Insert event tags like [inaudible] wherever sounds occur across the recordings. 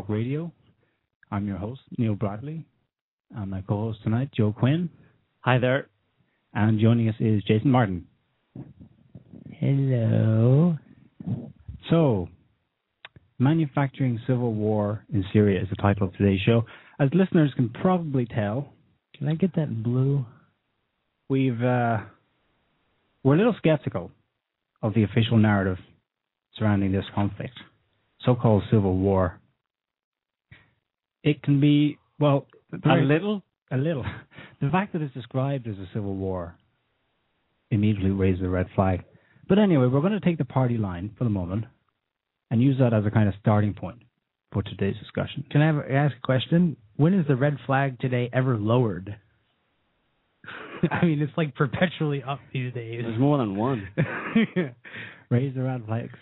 Talk Radio. I'm your host, Niall Bradley, I'm my co host tonight, Joe Quinn. Hi there. And joining us is Jason Martin. Hello. So, Manufacturing Civil War in Syria is the title of today's show. As listeners can probably tell, Can I get that blue? we've uh, we're a little skeptical of the official narrative surrounding this conflict, so-called civil war. It can be well A little? a little. [laughs] The fact that it's described as a civil war immediately raises a red flag. But anyway, we're going to take the party line for the moment and use that as a kind of starting point for today's discussion. Can I have, ask a question? When is the red flag today ever lowered? [laughs] I mean, it's like perpetually up these days. There's more than one. [laughs] raise the red flags.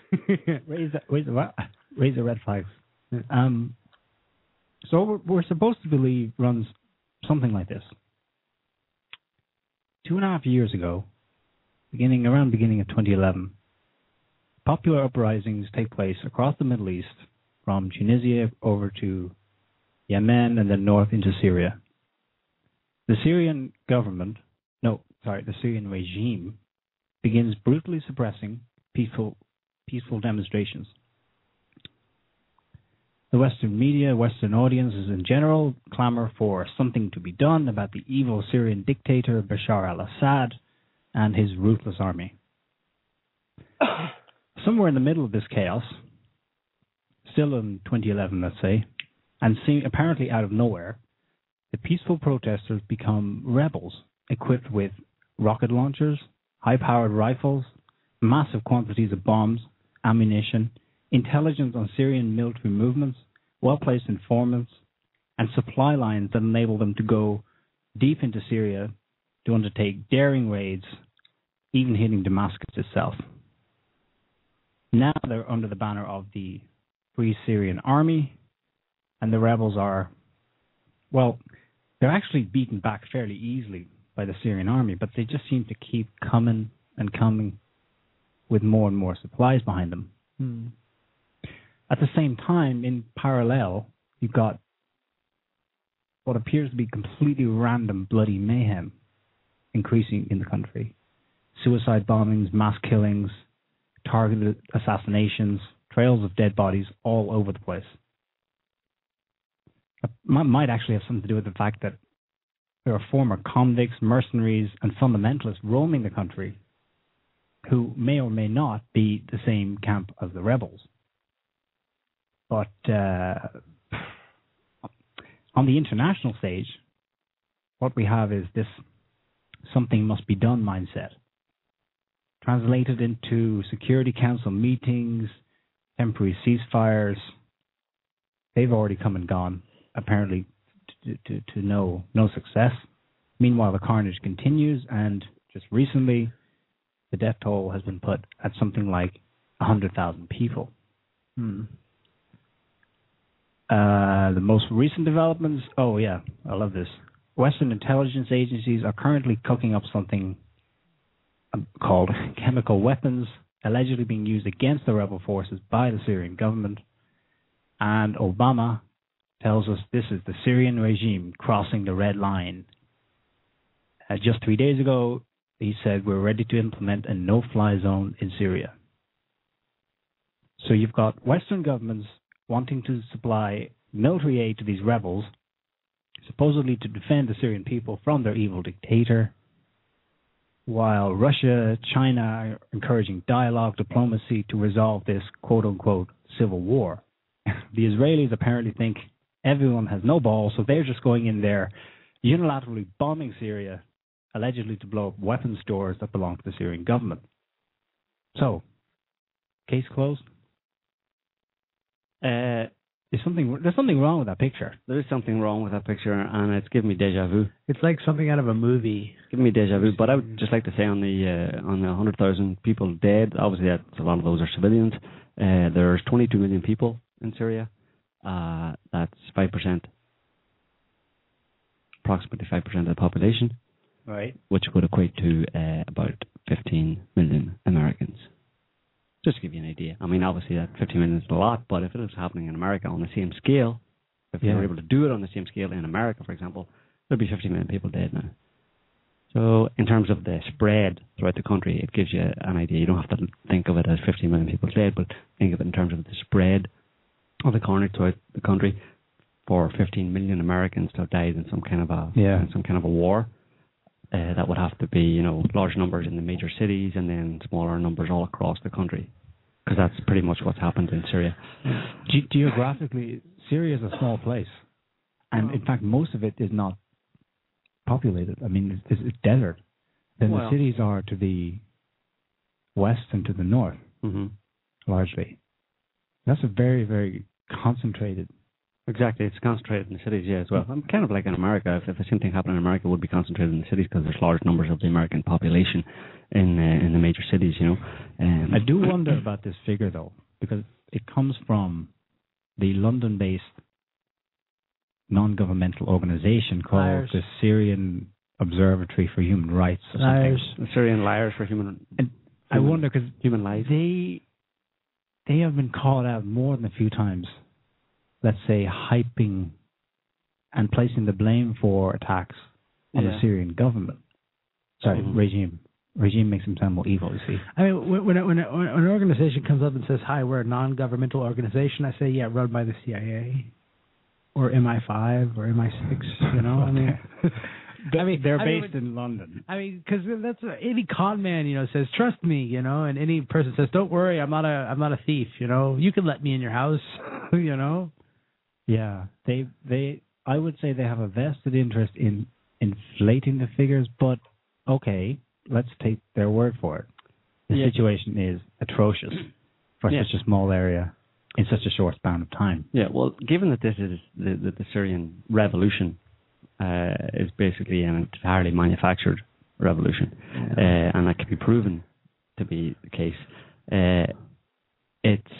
raise the raise the raise the red flags. Um, so we're, supposed to believe runs something like this. Two and a half years ago, beginning around beginning of 2011, popular uprisings take place across the Middle East, from Tunisia over to Yemen and then north into Syria. The Syrian government, no, sorry, the Syrian regime begins brutally suppressing peaceful peaceful demonstrations. The Western media, Western audiences in general, clamor for something to be done about the evil Syrian dictator Bashar al Assad and his ruthless army. [coughs] Somewhere in the middle of this chaos, still in 2011, let's say, and seem apparently out of nowhere, the peaceful protesters become rebels equipped with rocket launchers, high powered rifles, massive quantities of bombs, ammunition, intelligence on Syrian military movements, well placed informants, and supply lines that enable them to go deep into Syria to undertake daring raids, even hitting Damascus itself. Now they're under the banner of the Free Syrian Army, and the rebels are, well, they're actually beaten back fairly easily by the Syrian army, but they just seem to keep coming and coming with more and more supplies behind them. Hmm. At the same time, in parallel, you've got what appears to be completely random bloody mayhem increasing in the country. Suicide bombings, mass killings, targeted assassinations, trails of dead bodies all over the place. It might might actually have something to do with the fact that there are former convicts, mercenaries, and fundamentalists roaming the country who may or may not be the same camp as the rebels. But uh, on the international stage, what we have is this something must be done mindset. Translated into Security Council meetings, temporary ceasefires, they've already come and gone, apparently to, to, to no, no success. Meanwhile, the carnage continues, and just recently, the death toll has been put at something like 100,000 people. Hmm. Uh, the most recent developments. Oh yeah, I love this. Western intelligence agencies are currently cooking up something um, called [laughs] chemical weapons, allegedly being used against the rebel forces by the Syrian government. And Obama tells us this is the Syrian regime crossing the red line. Uh, just three days ago, he said we're ready to implement a no-fly zone in Syria. So you've got Western governments wanting to supply military aid to these rebels, supposedly to defend the Syrian people from their evil dictator, while Russia, China are encouraging dialogue, diplomacy to resolve this quote unquote civil war. [laughs] the Israelis apparently think everyone has no balls, so they're just going in there unilaterally bombing Syria allegedly to blow up weapons stores that belong to the Syrian government. So, case closed. Uh, There's something there's something wrong with that picture. there is something wrong with that picture, and it's giving me deja vu. It's like something out of a movie. It's giving me deja vu. But I would just like to say on the uh, on the hundred thousand people dead, obviously that's a lot of those are civilians. Uh, there's 22 million people in Syria. Uh, that's five percent, approximately five percent of the population, Right. which would equate to uh, about 15 million Americans. Just to give you an idea. I mean, obviously that 15 million is a lot, but if it was happening in America on the same scale, if they were able to do it on the same scale in America, for example, there'd be 50 million people dead now. So, in terms of the spread throughout the country, it gives you an idea. You don't have to think of it as 50 million people dead, but think of it in terms of the spread of the carnage throughout the country. For 15 million Americans to have died in some kind of a Yeah. in some kind of a war, uh, that would have to be you know large numbers in the major cities and then smaller numbers all across the country, because that's pretty much what's happened in Syria. Ge- geographically, Syria is a small place, and in fact, most of it is not populated. I mean, it's, it's desert. Then Well- the cities are to the west and to the north, hmm largely. That's a very, very concentrated. Exactly, it's concentrated in the cities, yeah, as well. I'm kind of like in America. If, if the same thing happened in America, it would be concentrated in the cities because there's large numbers of the American population in uh, in the major cities. You know, um, I do wonder about this figure though, because it comes from the London-based non-governmental organization called Liars. the Syrian Observatory for Human Rights or something. Liars. the Syrian liars for human I Human- wonder because human lives. they they have been called out more than a few times. Let's say hyping and placing the blame for attacks on the Syrian government. Sorry, Mhm. regime. Regime makes them sound more evil. You see. I mean, when, when, when, when an organization comes up and says, "Hi, we're a non-governmental organization," I say, "Yeah, run by the CIA or MI5 or MI6." You know, I mean, [laughs] [laughs] I mean, they're I mean, based in London. I mean, because that's a, any con man, you know, says trust me, you know, and any person says, "Don't worry, I'm not a, I'm not a thief," you know. You can let me in your house, [laughs] you know. Yeah, they they I would say they have a vested interest in inflating the figures, but okay, let's take their word for it. The Yeah. situation is atrocious for Yeah. such a small area in such a short span of time. Yeah, well, given that this is the, the, the Syrian revolution uh, is basically an entirely manufactured revolution, uh, and that can be proven to be the case, uh, it's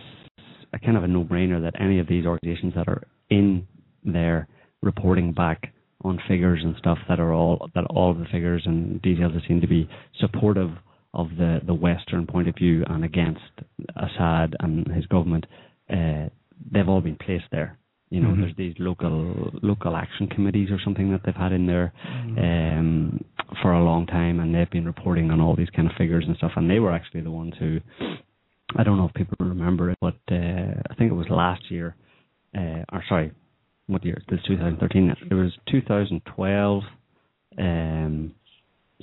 a kind of a no-brainer that any of these organizations that are in there reporting back on figures and stuff that are all that all the figures and details that seem to be supportive of the the Western point of view and against Assad and his government, uh, they've all been placed there. You know, Mhm. there's these local local action committees or something that they've had in there um, for a long time, and they've been reporting on all these kind of figures and stuff. And they were actually the ones who, I don't know if people remember it, but uh, I think it was last year, uh, or sorry, what year? This 2013. It was 2012. Um,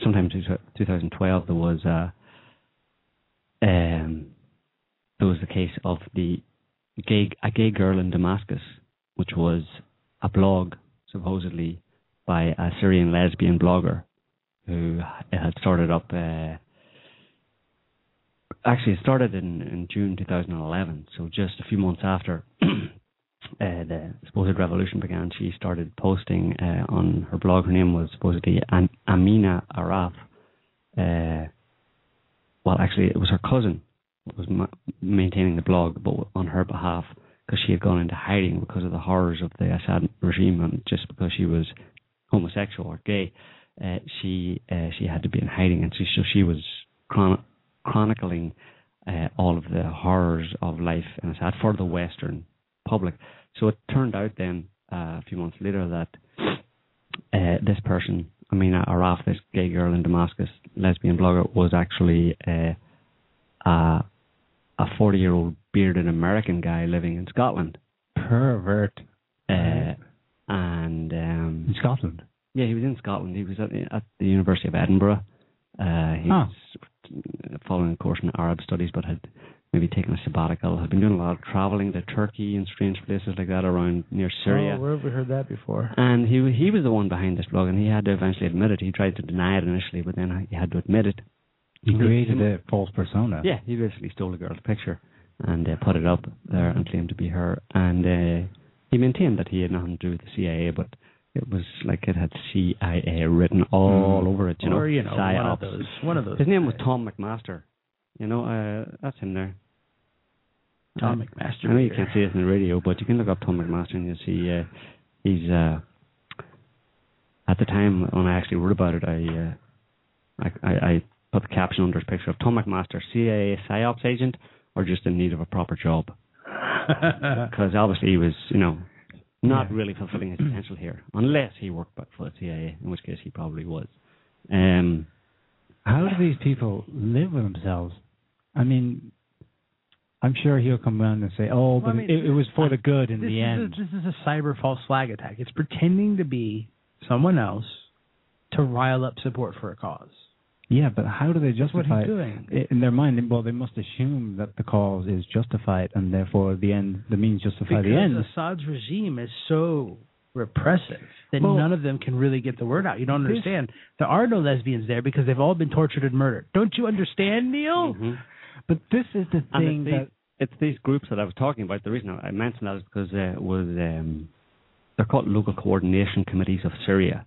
sometime two- 2012 there was a um, there was the case of the gay a gay girl in Damascus, which was a blog supposedly by a Syrian lesbian blogger who had started up. Uh, actually, it started in, in June 2011, so just a few months after [clears throat] uh, the supposed revolution began, she started posting uh, on her blog. Her name was supposedly An- Amina Arraf. Uh, well, actually, it was her cousin was ma- maintaining the blog, but on her behalf, because she had gone into hiding because of the horrors of the Assad regime, and just because she was homosexual or gay, uh, she uh, she had to be in hiding, and she, so she was chron- chronicling uh, all of the horrors of life in Assad for the Western public. So it turned out then uh, a few months later that uh, this person, Amina Arraf, this gay girl in Damascus, lesbian blogger, was actually uh, a a forty year old bearded American guy living in Scotland. Pervert Uh, and um, in Scotland. yeah, he was in Scotland. He was at, at the University of Edinburgh. Uh, he was following a course in Arab studies, but had maybe taking a sabbatical. I've been doing a lot of traveling to Turkey and strange places like that around near Syria. Oh, where have we heard that before? And he he was the one behind this blog, and he had to eventually admit it. He tried to deny it initially, but then he had to admit it. He created a false persona. Yeah, he basically stole a girl's picture and uh, put it up there and claimed to be her. And uh, he maintained that he had nothing to do with the CIA, but it was like it had CIA written all Mm. over it. You know, or you know, one of those. One of those. His name was. Tom MacMaster. You know, uh, that's him there. Tom Uh, MacMaster. I know you can't see it in the radio, but you can look up Tom MacMaster and you'll see uh, he's uh, at the time when I actually wrote about it, I, uh, I, I I put the caption under his picture of Tom MacMaster, CIA psyops agent, or just in need of a proper job, [laughs] because obviously he was, you know, not Yeah. really fulfilling his potential here, unless he worked for the CIA, in which case he probably was. Um, How do these people live with themselves? I mean, I'm sure he'll come around and say, "Oh, Well, but I mean, it, it was for the good in the end." A, this is a cyber false flag attack. It's pretending to be someone else to rile up support for a cause. yeah, but how do they That's what justify he's it? doing. In their mind? Well, they must assume that the cause is justified, and therefore the end, the means justify Because the end. Because Assad's regime is so repressive that Well, none of them can really get the word out. You don't understand. There are no lesbians there because they've all been tortured and murdered. Don't you understand, Niall? mhm. But this is the thing it's that these, it's these groups that I was talking about. The reason I mentioned that is because uh, was um, they're called local coordination committees of Syria,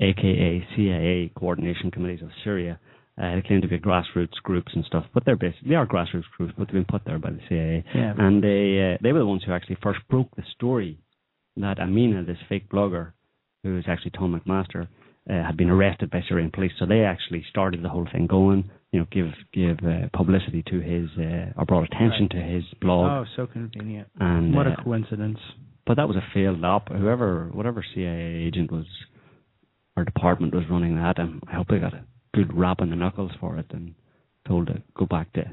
aka CIA coordination committees of Syria. Uh, they claim to be grassroots groups and stuff, but they're basically they are grassroots groups, but they've been put there by the CIA. Yeah. And they uh, they were the ones who actually first broke the story that Amina, this fake blogger, who is actually Tom MacMaster, uh, had been arrested by Syrian police. So they actually started the whole thing going. You know, give give uh, publicity to his uh, or brought attention to his blog. Oh, so convenient. and What uh, a coincidence. but that was a failed op. Whoever, whatever CIA agent was or department was running that, and I hope they got a good rap on the knuckles for it and told to go back to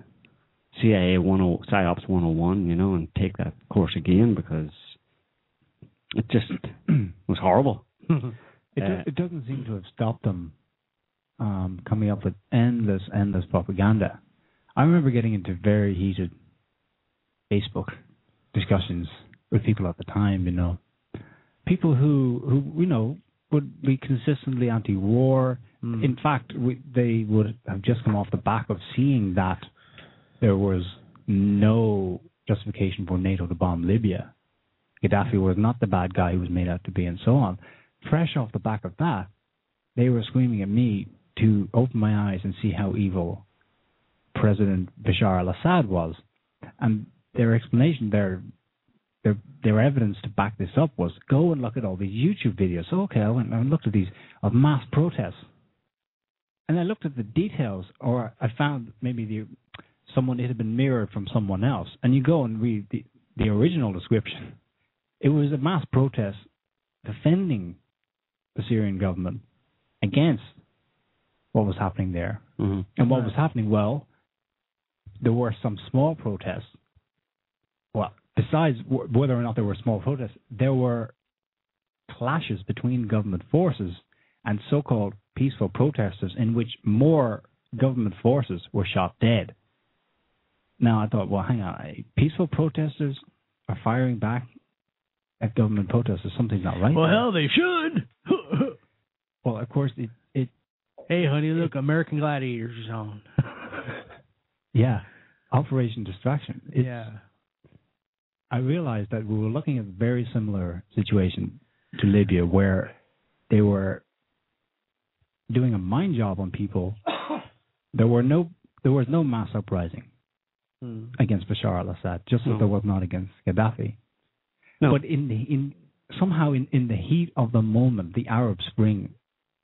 CIA 10 PsyOps 101, you know, and take that course again because it just [clears throat] was horrible. It, do- Uh, it doesn't seem to have stopped them um, coming up with endless, endless propaganda. I remember getting into very heated Facebook discussions with people at the time. You know, people who who you know would be consistently anti-war. Mm. In fact, we, they would have just come off the back of seeing that there was no justification for NATO to bomb Libya. Gaddafi was not the bad guy he was made out to be, and so on. Fresh off the back of that, they were screaming at me to open my eyes and see how evil President Bashar al-Assad was, and their explanation, their their their evidence to back this up was go and look at all these YouTube videos. So okay, I went and looked at these of mass protests, and I looked at the details, or I found maybe the someone it had been mirrored from someone else, and you go and read the the original description. It was a mass protest defending the Syrian government against what was happening there. hmm And what was happening? Well, there were some small protests. Well, besides w- whether or not there were small protests, there were clashes between government forces and so-called peaceful protesters in which more government forces were shot dead. Now I thought, well, hang on, peaceful protesters are firing back at government protesters. Something's not right. Well, there. hell, they should. [laughs] Well, of course, it, it hey, honey, look, American Gladiators is on. [laughs] yeah, Operation Distraction. It's, yeah. I realized that we were looking at a very similar situation to Libya, where they were doing a mind job on people. [coughs] There were no, there was no mass uprising Hmm. against Bashar al-Assad, just as No. there was not against Gaddafi. No. But in the in somehow in, in the heat of the moment, the Arab Spring,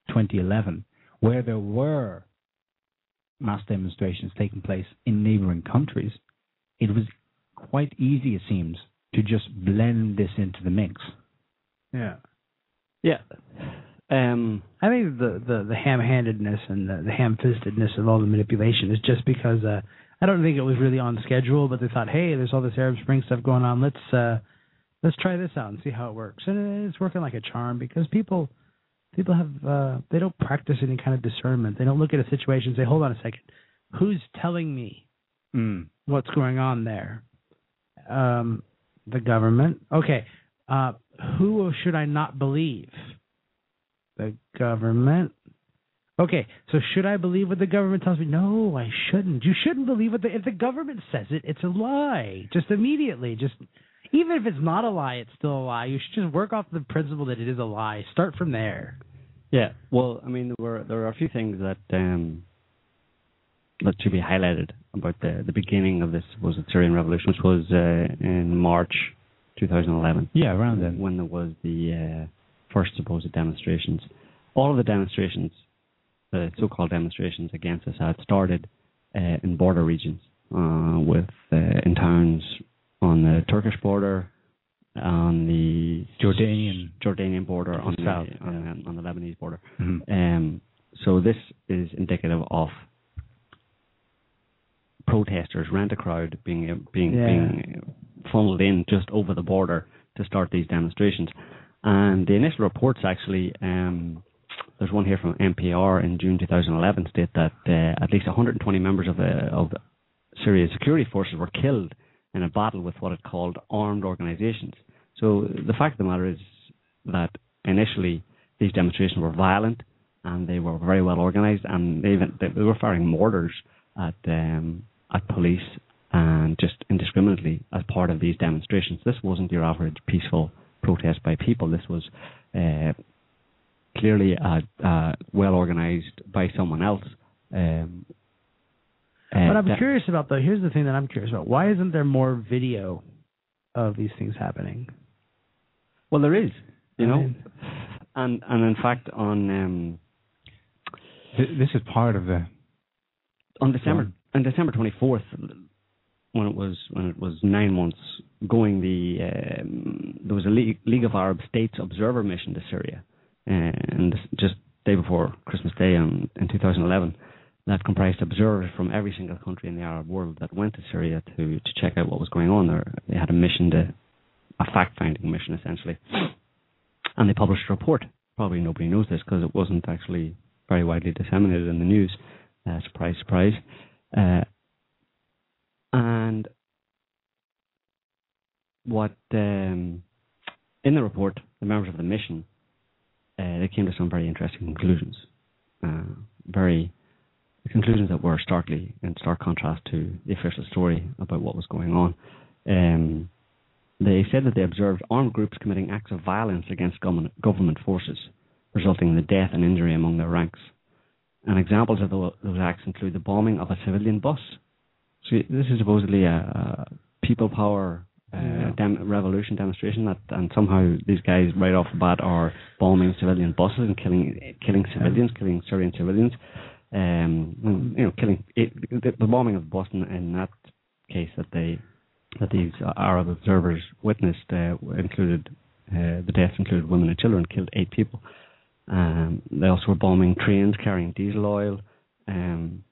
2011, where there were mass demonstrations taking place in neighboring countries, it was quite easy, it seems, to just blend this into the mix. Yeah. Yeah. Um, I think the the, the ham-handedness and the, the ham-fistedness of all the manipulation is just because uh, I don't think it was really on schedule, but they thought, hey, there's all this Arab Spring stuff going on. Let's uh, let's try this out and see how it works. And it's working like a charm because people people have uh, they don't practice any kind of discernment. They don't look at a situation and say, hold on a second, who's telling me Mm. what's going on there. Um, the government. Okay. Uh, who should I not believe? The government. Okay, so should I believe what the government tells me? No, I shouldn't. You shouldn't believe what the if the government says it, it's a lie. Just immediately, just even if it's not a lie, it's still a lie. You should just work off the principle that it is a lie. Start from there. Yeah, well, I mean, there were there are a few things that um, that should be highlighted about the the beginning of this was the Syrian revolution, which was uh, in March 2011. Yeah, around then. when there was the uh, first supposed demonstrations. All of the demonstrations, the so-called demonstrations against Assad, started uh, in border regions, uh, with uh, in towns on the Turkish border, on the Jordanian. Jordanian border, the on the, on, yeah. the, on the Lebanese border. Mhm. Um, so this is indicative of protesters, rent a crowd, being being Yeah. being funneled in just over the border to start these demonstrations. And the initial reports actually, um, there's one here from NPR in June 2011, state that uh, at least 120 members of uh, of Syria's security forces were killed in a battle with what it called armed organizations. So the fact of the matter is that initially these demonstrations were violent and they were very well organized, and they even they were firing mortars at um, at police and just indiscriminately as part of these demonstrations. This wasn't your average peaceful protest by people. This was uh, clearly uh, uh, well organized by someone else. Um, uh, But I'm that- curious about though. Here's the thing that I'm curious about. Why isn't there more video of these things happening? Well, there is, you know, and and in fact on um, Th- This is part of the. on December on December twenty fourth, when it was when it was nine months going, the um, there was a League, League of Arab States observer mission to Syria, and just day before Christmas Day in, in 2011, that comprised observers from every single country in the Arab world that went to Syria to to check out what was going on there. They had a mission to a fact finding mission essentially, and they published a report. Probably nobody knows this because it wasn't actually very widely disseminated in the news. Uh, surprise, surprise. Uh, and what um, in the report, the members of the mission uh, they came to some very interesting conclusions. Uh, very conclusions that were starkly in stark contrast to the official story about what was going on. Um, they said that they observed armed groups committing acts of violence against government, forces, resulting in the death and injury among their ranks. And examples of those acts include the bombing of a civilian bus. So this is supposedly a, a people power uh, Yeah. dem- revolution demonstration that, and somehow these guys right off the bat are bombing civilian buses and killing killing civilians, killing Syrian civilians. Um, you know, killing it, the, the bombing of the bus in, in that case that they that these Arab observers witnessed uh, included uh, the deaths included women and children, killed eight people. Um, they also were bombing trains carrying diesel oil. Um,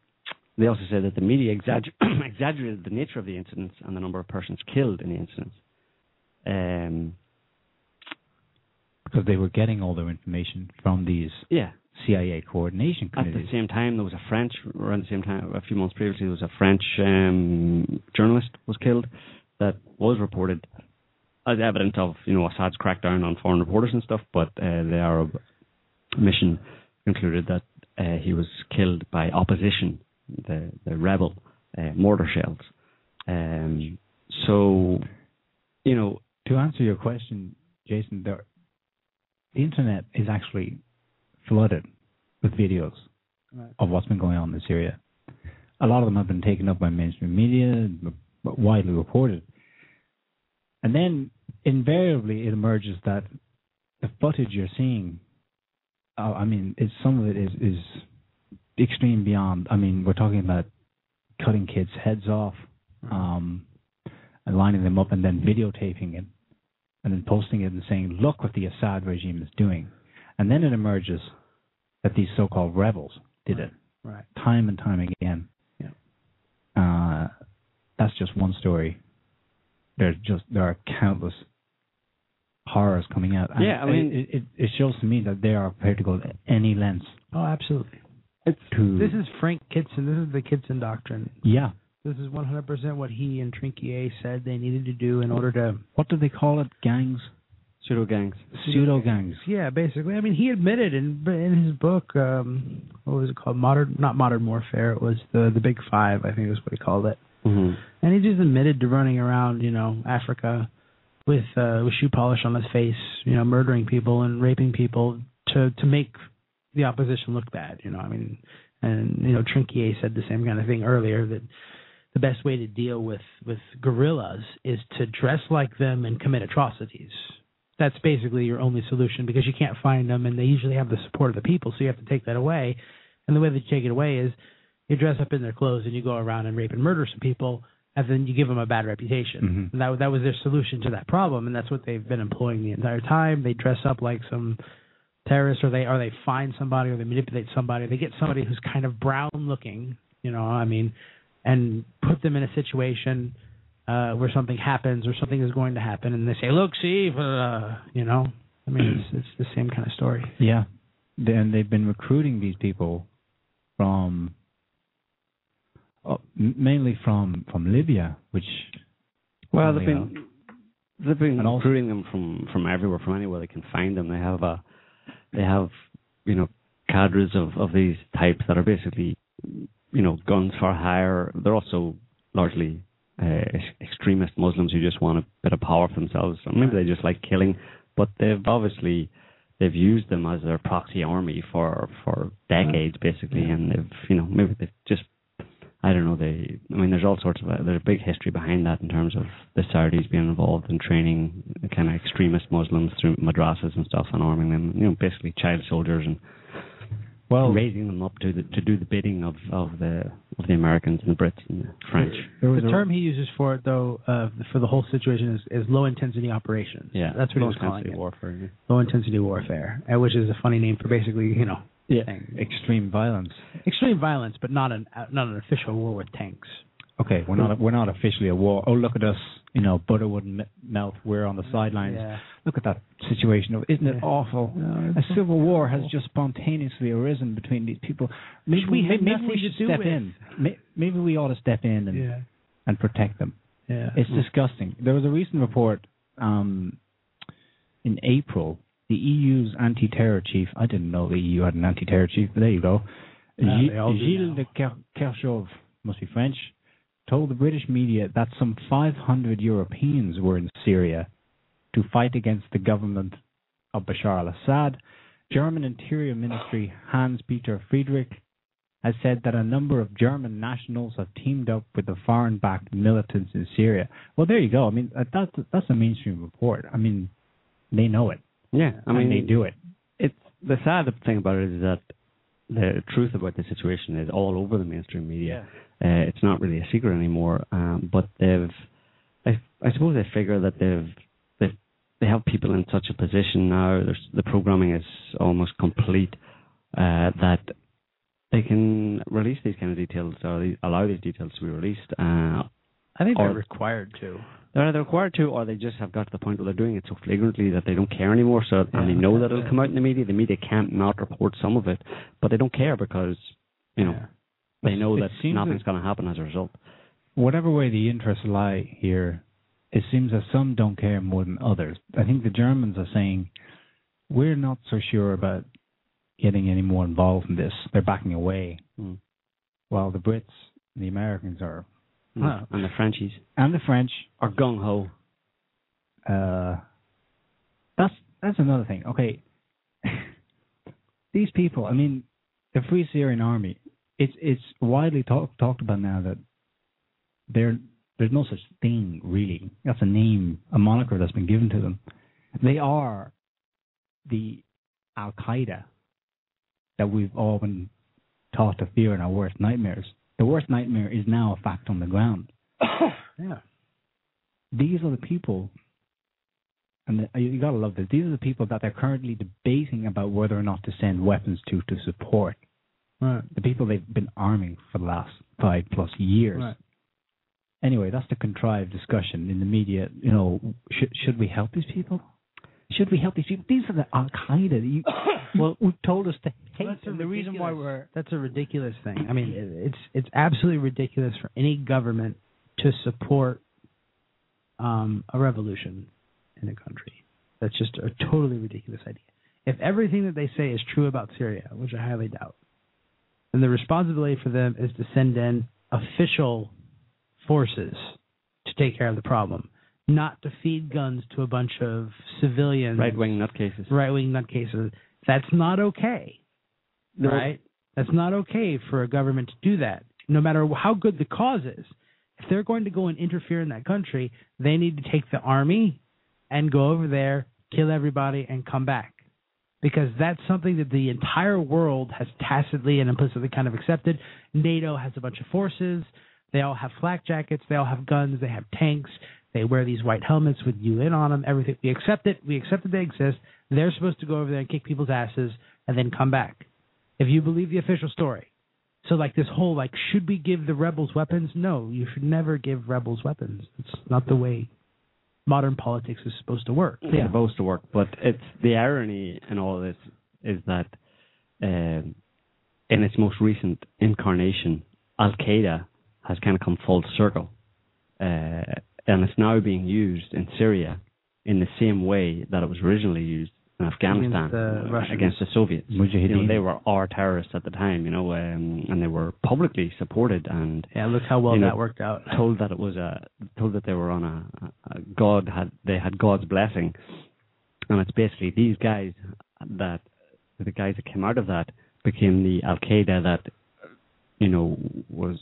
they also said that the media exagger- [coughs] exaggerated the nature of the incidents and the number of persons killed in the incidents. Um, Because they were getting all their information from these yeah. CIA coordination At the same time, there was a French around the same time, a few months previously, there was a French um, journalist was killed that was reported as evidence of you know Assad's crackdown on foreign reporters and stuff. But uh, the Arab mission concluded that uh, he was killed by opposition, the the rebel uh, mortar shells. Um, so, you know, to answer your question, Jason, there, the internet is actually flooded with videos Right. of what's been going on in Syria. A lot of them have been taken up by mainstream media, but widely reported. And then invariably it emerges that the footage you're seeing, uh, I mean, it's, some of it is, is extreme beyond. I mean, we're talking about cutting kids' heads off, um, and lining them up and then videotaping it and then posting it and saying, look what the Assad regime is doing. And then it emerges that these so-called rebels did it Right. time and time again. Yeah. Uh, that's just one story. There's just there are countless horrors coming out. And Yeah, I mean- it, it, it shows to me that they are prepared to go to any lengths Oh, absolutely. it's to. This is Frank Kitson. This is the Kitson doctrine. yeah, This is 100% what he and Trinquier said they needed to do in order to What do they call it? Gangs? Pseudo gangs. Pseudo gangs. Yeah, basically. I mean, he admitted in in his book, um, what was it called? Modern, not modern warfare. It was the the Big Five, I think is what he called it. hmm And he just admitted to running around, you know, Africa with uh, with shoe polish on his face, you know, murdering people and raping people to to make the opposition look bad. You know, I mean, and you know, Trinquier said the same kind of thing earlier that the best way to deal with with guerrillas is to dress like them and commit atrocities. That's basically your only solution because you can't find them, and they usually have the support of the people, so you have to take that away. And the way that you take it away is you dress up in their clothes and you go around and rape and murder some people, and then you give them a bad reputation. Mhm. And that that was their solution to that problem, and that's what they've been employing the entire time. They dress up like some terrorist, or they or they find somebody, or they manipulate somebody. They get somebody who's kind of brown looking, you know. I mean, and put them in a situation uh, where something happens or something is going to happen, and they say, "Look, see," uh, you know. I mean, it's, it's the same kind of story. Yeah. and they've been recruiting these people from uh, mainly from from Libya, which Well, they've been they've been And also- recruiting them from from everywhere, from anywhere they can find them. They have a they have you know cadres of of these types that are basically you know guns for hire. They're also largely uh, ex- Uh, extremist Muslims who just want a bit of power for themselves. Or maybe they just like killing, but they've obviously they've used them as their proxy army for for decades basically, and they've you know maybe they've just I don't know. They, I mean, there's all sorts of there's a big history behind that in terms of the Saudis being involved in training kind of extremist Muslims through madrasas and stuff and arming them. You know, basically child soldiers and well raising them up to the, to do the bidding of of the of the Americans and the Brits and the French. The a- term he uses for it, though, uh, for the whole situation is, is low intensity operations. Yeah, that's what he low was calling intensity it. warfare. yeah. Low intensity warfare, uh, which is a funny name for basically, you know, yeah, thing. extreme violence. extreme violence, but not an uh, not an official war with tanks. Okay, we're not we're not officially a war. Oh, look at us! You know, butter wouldn't melt. We're on the sidelines. Yeah. Look at that situation. Of, isn't it Yeah. awful? No, a civil war has just spontaneously arisen between these people. Maybe we we maybe we should step with. in. Maybe we ought to step in and Yeah. and protect them. Yeah. It's disgusting. There was a recent report um, in April. The EU's anti-terror chief. I didn't know the EU had an anti-terror chief, but there you go. Yeah, Gilles they all do Gilles de Ker- Kerchove, must be French, told the British media that some 500 Europeans were in Syria to fight against the government of Bashar al-Assad. German Interior Ministry Hans-Peter Friedrich has said that a number of German nationals have teamed up with the foreign-backed militants in Syria. Well, there you go. I mean, that's that's a mainstream report. I mean, they know it. Yeah, I mean and they do it. it's the sad thing about it is that the truth about the situation is all over the mainstream media. Uh, it's not really a secret anymore. Um, but they've, I, I suppose they figure that they've, they they have people in such a position now. There's, the programming is almost complete uh, that they can release these kind of details or allow these details to be released. Uh, I think Or- they're required to. they're either required to, or they just have got to the point where they're doing it so flagrantly that they don't care anymore. So, and they know that it'll come out in the media. The media can't not report some of it, but they don't care because you know Yeah. they know It that nothing's going to happen as a result. whatever way the interests lie here, it seems that some don't care more than others. I think the Germans are saying we're not so sure about getting any more involved in this. They're backing away, Mm. while the Brits, and the Americans are, Huh. And the Frenchies and the French. are gung ho. Uh, that's that's another thing. Okay, [laughs] these people. I mean, the Free Syrian Army. It's it's widely talk, talked about now that there there's no such thing really. That's a name, a moniker that's been given to them. They are the Al Qaeda that we've all been taught to fear in our worst nightmares. The worst nightmare is now a fact on the ground. [coughs] Yeah. These are the people, and the, you gotta love this. These are the people that they're currently debating about whether or not to send weapons to to support. Right. The people they've been arming for the last five plus years. Right. Anyway, that's the contrived discussion in the media. You know, should should we help these people? Should we help these people? These are the Al Qaeda. [coughs] Well, we've told us to hate. Well, and the reason why we're That's a ridiculous thing. I mean, it's it's absolutely ridiculous for any government to support um, a revolution in a country. That's just a totally ridiculous idea. If everything that they say is true about Syria, which I highly doubt, then the responsibility for them is to send in official forces to take care of the problem, not to feed guns to a bunch of civilians, Right wing nutcases. right wing nutcases. That's not okay No. right? That's not okay for a government to do that, no matter how good the cause is. If they're going to go and interfere in that country, they need to take the army and go over there, kill everybody, and come back. Because that's something that the entire world has tacitly and implicitly kind of accepted. NATO has a bunch of forces. They all have flak jackets. They all have guns. They have tanks. They wear these white helmets with UN on them. Everything. We accept it. We accept that they exist. They're supposed to go over there and kick people's asses and then come back if you believe the official story. So like this whole like should we give the rebels weapons? No, you should never give rebels weapons. It's not the way modern politics is supposed to work. It's supposed to work, but it's the irony in all this is that um, in its most recent incarnation, Al Qaeda has kind of come full circle, uh, and it's now being used in Syria in the same way that it was originally used in Afghanistan the against the Soviets. You know, they were our terrorists at the time, you know, um, and they were publicly supported and Yeah, look how well You know, that worked out. told that it was a told that they were on a, a God had they had God's blessing, and it's basically these guys that the guys that came out of that became the Al Qaeda that you know was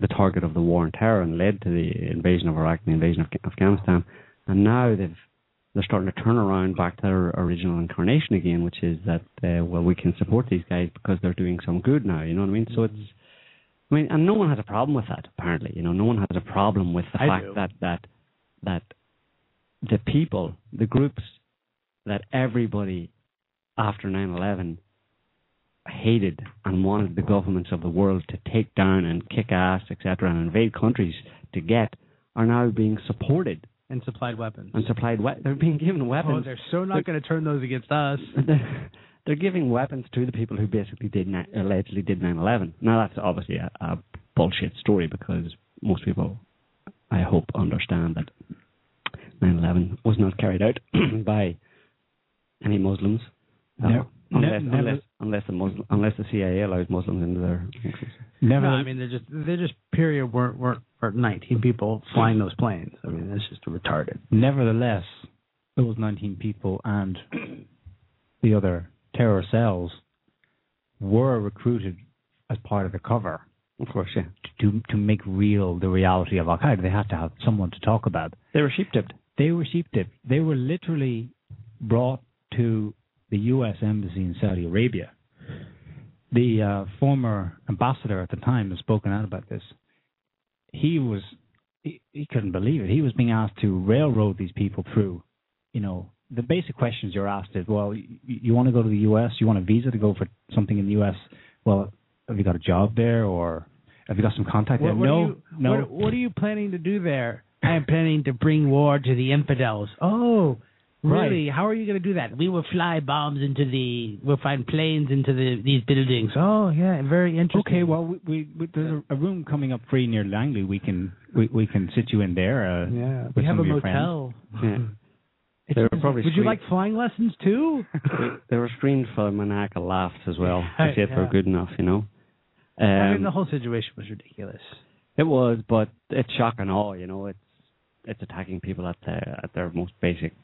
the target of the war on terror and led to the invasion of Iraq and the invasion of Afghanistan, and now they've they're starting to turn around back to their original incarnation again, which is that uh, well we can support these guys because they're doing some good now. You know what I mean? So it's I mean, and no one has a problem with that. Apparently, you know, no one has a problem with the I fact do. that that that the people, the groups that everybody after 9/11 hated and wanted the governments of the world to take down and kick ass, etc., and invade countries to get, are now being supported And supplied weapons. and supplied. We- they're being given Oh, weapons. they're so not going to turn those against us. they're, [laughs] they're giving weapons to the people who basically did ni- allegedly did 9/11. Now that's obviously a, a bullshit story because most people, I hope, understand that 9/11 was not carried out [clears throat] by any Muslims. Uh, No, unless, ne- never- unless unless the Muslim, unless the CIA allows Muslims into their countries. never. No, I mean they're just they're just period weren't weren't, weren't 19 people flying those planes. I mean that's just retarded. Nevertheless, those 19 people and [clears throat] the other terror cells were recruited as part of the cover Of course, yeah. to to make real the reality of Al Qaeda. They had to have someone to talk about. They were sheep tipped. They were sheep dipped. They were literally brought to the U.S. embassy in Saudi Arabia. The uh, former ambassador at the time has spoken out about this. He was he, he couldn't believe it. He was being asked to railroad these people through. You know, the basic questions you're asked is, well, you, you want to go to the U.S. You want a visa to go for something in the U.S. Well, have you got a job there, or have you got some contact there? What, what no, you, no. What, what are you planning to do there? I am planning to bring war to the infidels. Oh, really? How are you going to do that? We will fly bombs into the. We'll find planes into the these buildings. Oh, yeah, very interesting. Okay, well, we, we, we there's a, a room coming up free near Langley. We can we, we can sit you in there. Uh, yeah, with we have some a of your friends. motel. [laughs] Yeah. It's- They were probably would you like flying lessons too? they were screened for maniacal laughs as well to [laughs] see if they were good enough, you know. Um, I mean, the whole situation was ridiculous. It was, but it's shock and awe. You know, it's it's attacking people at their at their most basic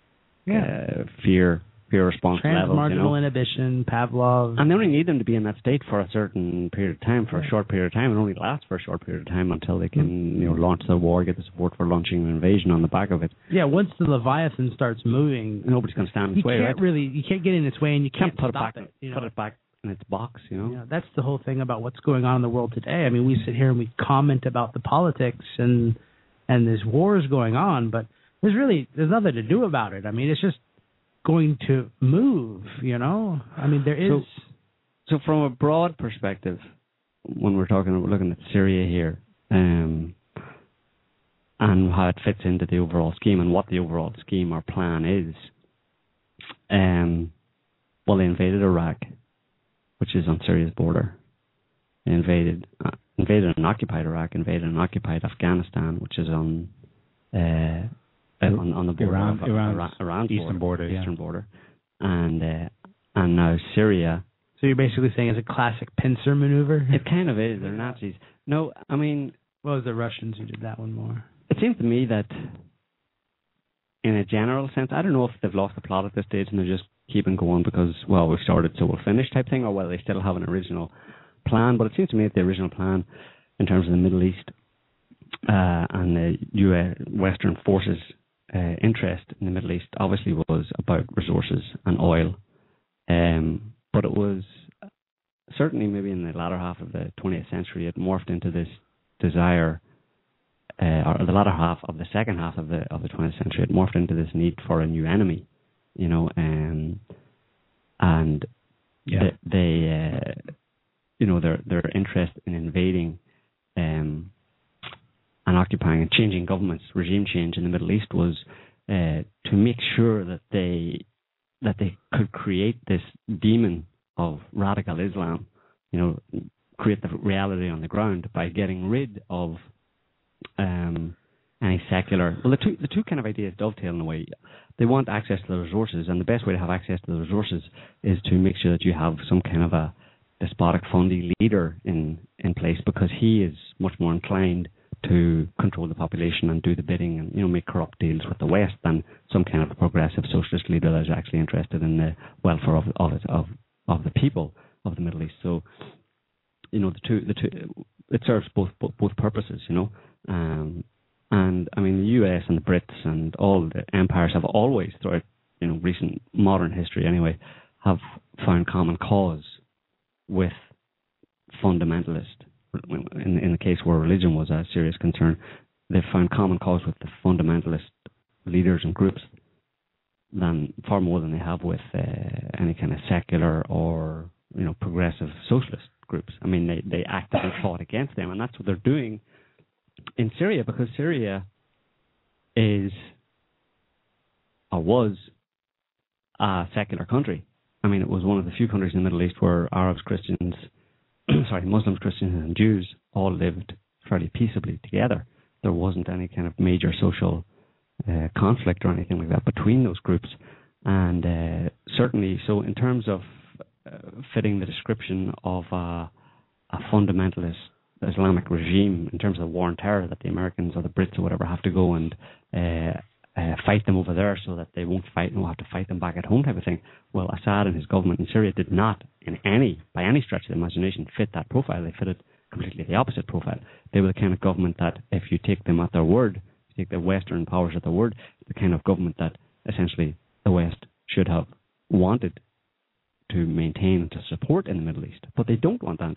uh, fear fear response levels. You Transmarginal know, inhibition, Pavlov. and they only need them to be in that state for a certain period of time, for a short period of time, and only lasts for a short period of time until they can you know launch the war, get the support for launching an invasion on the back of it. yeah, once the Leviathan starts moving, Nobody's going to stand in its way, You can't right? really, you can't get in its way, and you can't, can't put it back, it. You know? put it back in its box. You know. Yeah, that's the whole thing about what's going on in the world today. I mean, we sit here and we comment about the politics and and there's wars going on, but there's really there's nothing to do about it. I mean, it's just going to move. You know, I mean, there is. So from a broad perspective, when we're talking, we're looking at Syria here, um, and how it fits into the overall scheme and what the overall scheme or plan is. Um, well, they invaded Iraq, which is on Syria's border. They invaded uh, invaded and occupied Iraq, invaded and occupied Afghanistan, which is on uh, on, on the border Iran- of Iran's Iran, eastern border, yeah. eastern border, and uh, and now Syria. So you're basically saying it's a classic pincer maneuver. It kind of is. They're Nazis. No, I mean Well, it was the Russians who did that one more. it seems to me that, in a general sense, I don't know if they've lost the plot at this stage and they're just keeping going because, well, we've started, so we'll finish type thing, or whether they still have an original plan. But it seems to me that the original plan, in terms of the Middle East uh, and the US Western forces' uh, interest in the Middle East, obviously was about resources and oil. Um, but it was certainly maybe in the latter half of the 20th century, it morphed into this desire uh, or the latter half of the second half of the of the 20th century, it morphed into this need for a new enemy, you know, um, and Yeah. th- they, uh, you know, their their interest in invading um, and occupying and changing governments, regime change in the Middle East was uh, to make sure that they that they could create this demon of radical Islam, you know, create the reality on the ground by getting rid of um, any secular. Well, the two the two kind of ideas dovetail in a way. They want access to the resources, and the best way to have access to the resources is to make sure that you have some kind of a despotic, fundy leader in in place because he is much more inclined to control the population and do the bidding and you know make corrupt deals with the West than some kind of progressive socialist leader that is actually interested in the welfare of of of of the people of the Middle East. So you know the two the two it serves both both, both purposes. You know. Um, and I mean, the US and the Brits and all the empires have always, throughout you know recent modern history anyway, have found common cause with fundamentalist. In, in the case where religion was a serious concern, they've found common cause with the fundamentalist leaders and groups than far more than they have with uh, any kind of secular or you know progressive socialist groups. I mean, they they actively [coughs] fought against them, and that's what they're doing in Syria because Syria is or was a secular country. I mean, it was one of the few countries in the Middle East where Arabs, Christians, [clears throat] sorry, Muslims, Christians, and Jews all lived fairly peaceably together. There wasn't any kind of major social uh, conflict or anything like that between those groups, and uh, certainly, so in terms of uh, fitting the description of a, a fundamentalist Islamic regime in terms of the war and terror that the Americans or the Brits or whatever have to go and uh, fight them over there so that they won't fight and we'll have to fight them back at home type of thing. Well, Assad and his government in Syria did not, in any by any stretch of the imagination, fit that profile. They fitted completely the opposite profile. They were the kind of government that, if you take them at their word, you take the Western powers at their word, the kind of government that essentially the West should have wanted to maintain and to support in the Middle East. But they don't want that.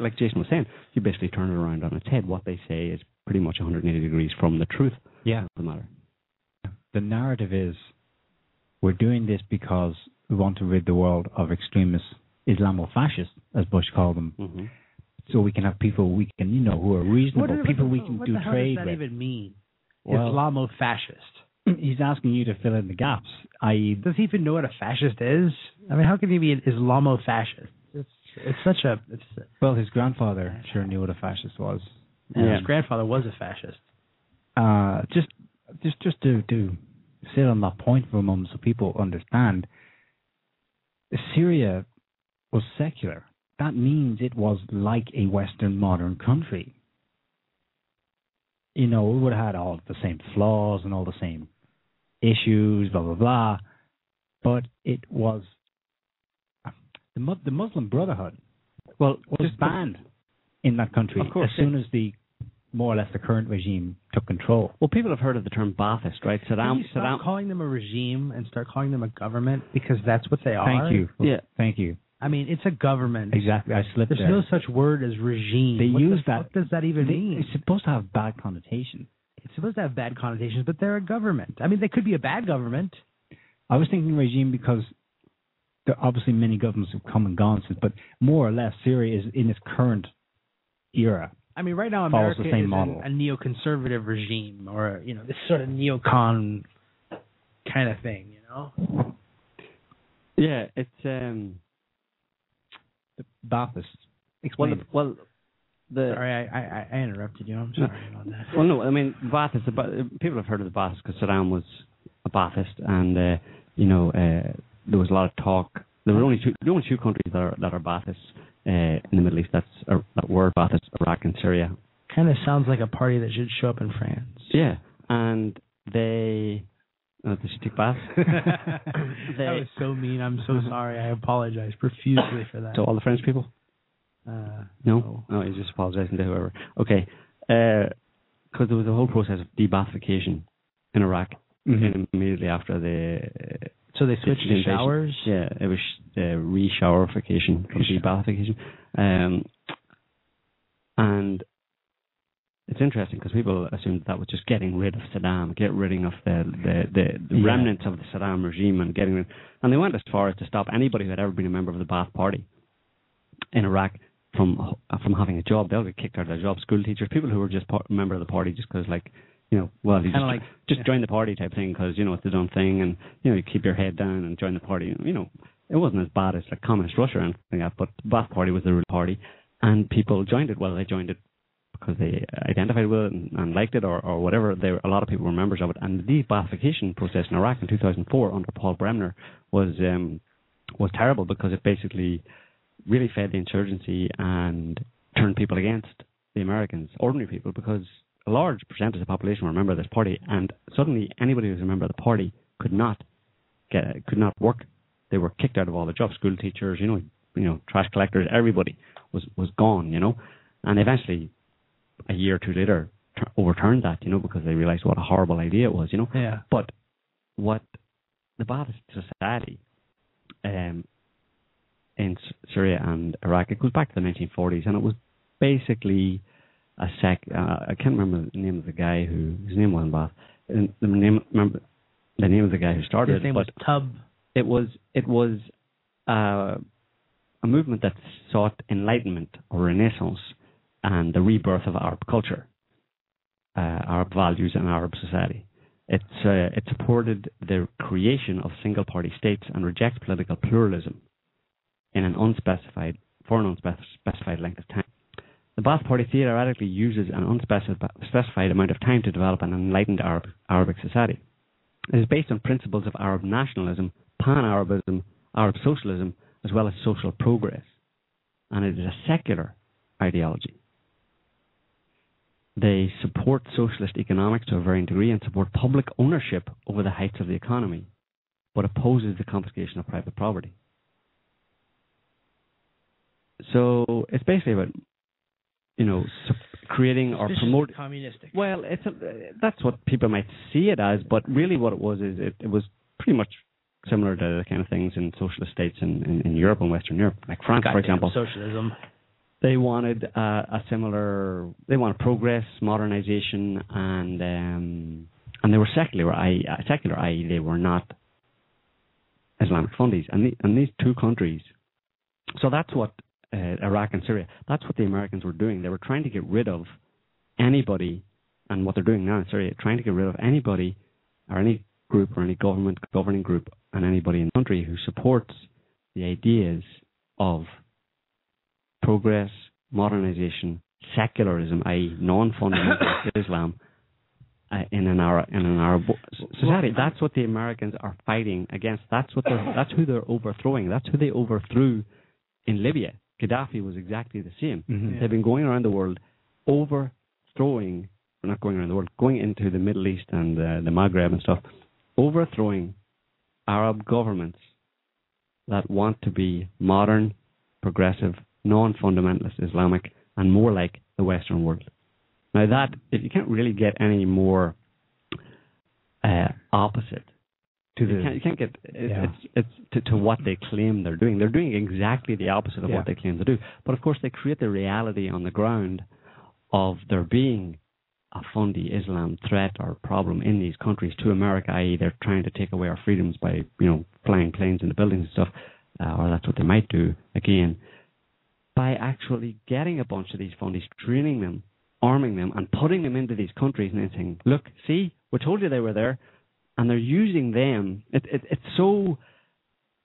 Like Jason was saying, you basically turn it around on its head. What they say is pretty much 180 degrees from the truth Yeah. of the matter. The narrative is we're doing this because we want to rid the world of extremist Islamo-fascists, as Bush called them, hmm so we can have people we can, you know, who are reasonable, What- what people the- we can what do the hell trade does that with. even mean? Well- Islamo-fascist. [clears throat] He's asking you to fill in the gaps, i.e., Does he even know what a fascist is? I mean, how can he be an Islamo-fascist? It's it's such a it's well, his grandfather sure knew what a fascist was. and Yeah. his grandfather was a fascist. uh, just just just to to sit on that point for a moment so people understand Syria was secular. That means it was like a Western modern country. You know, it would have had all the same flaws and all the same issues, blah blah blah. But it was the the Muslim Brotherhood Well, was just banned in that country Of course, as soon as the more or less the current regime took control. Well, people have heard of the term Baathist, right? Can Saddam. you stop Saddam. calling them a regime and start calling them a government because that's what they are. Thank you. Yeah. Thank you. I mean, it's a government. Exactly. I slipped There's there. no such word as regime. They what use the that- Fuck does that even They- mean? It's supposed to have bad connotation. It's supposed to have bad connotations, but they're a government. I mean, they could be a bad government. I was thinking regime because there are obviously many governments have come and gone since, but more or less Syria is in its current era. I mean, right now Follows America the same is model. a neoconservative regime, or you know, this sort of neocon kind of thing. You know, Yeah, it's um. The, Ba'athists? Well, the, well, the Sorry, I, I, I interrupted you. I'm sorry about that. Well, no, I mean Ba'athist. The, people have heard of the Ba'athists because Saddam was a Ba'athist, and uh, you know uh, there was a lot of talk. There were only two, the only two countries that are that are Ba'athists in the Middle East. That's uh, that were Ba'athists: Iraq and Syria. Kind of sounds like a party that should show up in France. Yeah, and they. Uh, they should take baths. [laughs] that was so mean. I'm so [laughs] sorry. I apologize profusely for that. So all the French people. uh, No, no, he's just apologising to whoever. Okay, because there was a whole process of debathification in Iraq Mhm. immediately after the So they switched to showers. Yeah, it was uh, re-showerification from debathification. Um, and it's interesting because people assumed that was just getting rid of Saddam, get rid of the the, the, the Yeah. remnants of the Saddam regime, and getting rid. And they went as far as to stop anybody who had ever been a member of the Ba'ath Party in Iraq from from having a job. They'll get kicked out of their job. School teachers, people who were just part, member of the party just because, like, you know, well, just, Kinda like- just yeah. join the party type thing because you know it's the done thing, and you know you keep your head down and join the party. You know, it wasn't as bad as like communist Russia or anything like that, but the Ba'ath Party was the real party, and people joined it. Well, they joined it because they identified with it and, and liked it, or, or whatever. There, a lot of people were members of it, and the debathification process in Iraq in 2004 under Paul Bremner was um, was terrible because it basically really fed the insurgency and turned people against the Americans, ordinary people, because a large percentage of the population were a member of this party, and suddenly anybody who was a member of the party could not get could not work. They were kicked out of all the jobs. School teachers, you know, you know, trash collectors, everybody was was gone, you know, and eventually, a year or two later, tur- overturned that, you know, because they realized what a horrible idea it was, you know. Yeah. But what the Ba'athist society um, in S- Syria and Iraq, it goes back to the 1940s, and it was basically a sec. Uh, I can't remember the name of the guy who his name wasn't Ba'ath. And The name, remember the name of the guy who started His it, name was Tub. it was it was uh, a movement that sought enlightenment or renaissance and the rebirth of Arab culture, uh, Arab values, and Arab society. It's uh, it supported the creation of single party states and rejects political pluralism in an unspecified for an unspecified length of time. The Ba'ath Party theoretically uses an unspecified amount of time to develop an enlightened Arab, Arabic society. It is based on principles of Arab nationalism, pan-Arabism, Arab socialism, as well as social progress. And it is a secular ideology. They support socialist economics to a varying degree and support public ownership over the heights of the economy, but opposes the confiscation of private property. So it's basically about, you know, creating or Suspicious promoting. communistic. Well, it's a, that's what people might see it as, but really what it was is it, it was pretty much similar to the kind of things in socialist states in, in, in Europe and Western Europe, like France, for example. socialism. They wanted uh, a similar, they wanted progress, modernization, and um, and they were secular, i.e., uh, secular, i.e., they were not Islamic fundies, and the, and these two countries. So that's what Iraq and Syria. That's what the Americans were doing. They were trying to get rid of anybody, and what they're doing now in Syria, trying to get rid of anybody or any group or any government governing group and anybody in the country who supports the ideas of progress, modernization, secularism, i.e., non-fundamentalist [coughs] Islam, uh, in an Arab in an Arab society. That's what the Americans are fighting against. That's what they're, that's who they're overthrowing. That's who they overthrew in Libya. Gaddafi was exactly the same. Mhm. They've been going around the world overthrowing, or not going around the world, going into the Middle East and uh, the Maghreb and stuff, overthrowing Arab governments that want to be modern, progressive, non-fundamentalist Islamic, and more like the Western world. Now that if you can't really get any more uh, opposite to the, you can't, you can't get it, Yeah. it's it's to, to what they claim they're doing. They're doing exactly the opposite of Yeah. what they claim to do. But of course, they create the reality on the ground of there being a fundy Islam threat or problem in these countries to America, i.e., they're trying to take away our freedoms by you know flying planes into buildings and stuff, uh, or that's what they might do again by actually getting a bunch of these fundies, training them, arming them, and putting them into these countries and then saying, look, see, we told you they were there, and they're using them. It, it, it's so,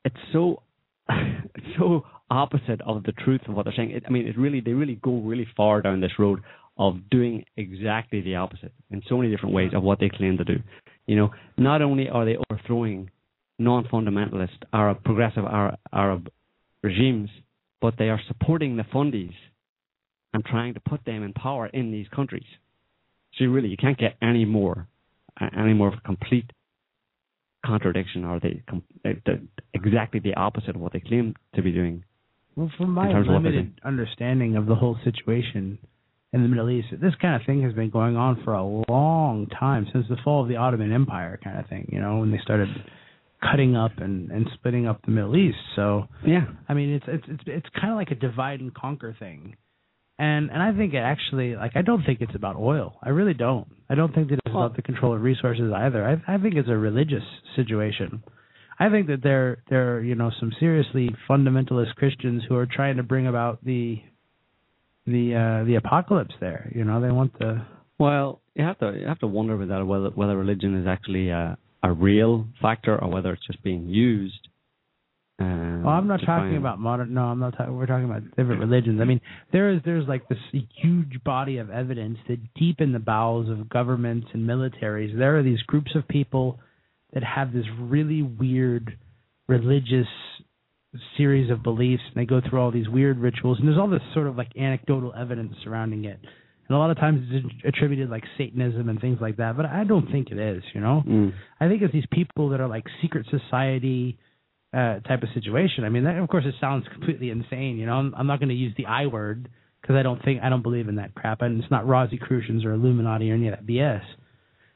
it's so [laughs] so opposite of the truth of what they're saying. It, I mean, it really they really go really far down this road of doing exactly the opposite in so many different ways of what they claim to do. You know, not only are they overthrowing non-fundamentalist Arab progressive Arab, Arab regimes, but they are supporting the fundies and trying to put them in power in these countries. So you really you can't get any more any more of a complete contradiction or they the, exactly the opposite of what they claim to be doing. Well, from my limited understanding of the whole situation in the Middle East, this kind of thing has been going on for a long time since the fall of the Ottoman Empire, kind of thing. You know, when they started cutting up and and splitting up the Middle East. So yeah, I mean, it's it's it's, it's kind of like a divide and conquer thing and and I think it actually like I don't think it's about oil. I really don't. I don't think that it's about the control of resources either. I I think it's a religious situation. I think that there there are you know some seriously fundamentalist Christians who are trying to bring about the the uh the apocalypse there. You know they want the well you have to you have to wonder whether whether whether religion is actually a a real factor or whether it's just being used um, well, I'm not talking about modern. No, I'm not talking. We're talking about different religions. I mean, there is there's like this huge body of evidence that deep in the bowels of governments and militaries, there are these groups of people that have this really weird religious series of beliefs, and they go through all these weird rituals, and there's all this sort of like anecdotal evidence surrounding it. And a lot of times it's attributed like Satanism and things like that, but I don't think it is. You know, mm. I think it's these people that are like secret society uh, type of situation. I mean, that, of course, it sounds completely insane. You know, I'm, I'm not going to use the I word because I don't think I don't believe in that crap, and it's not Rosicrucians or Illuminati or any of that BS.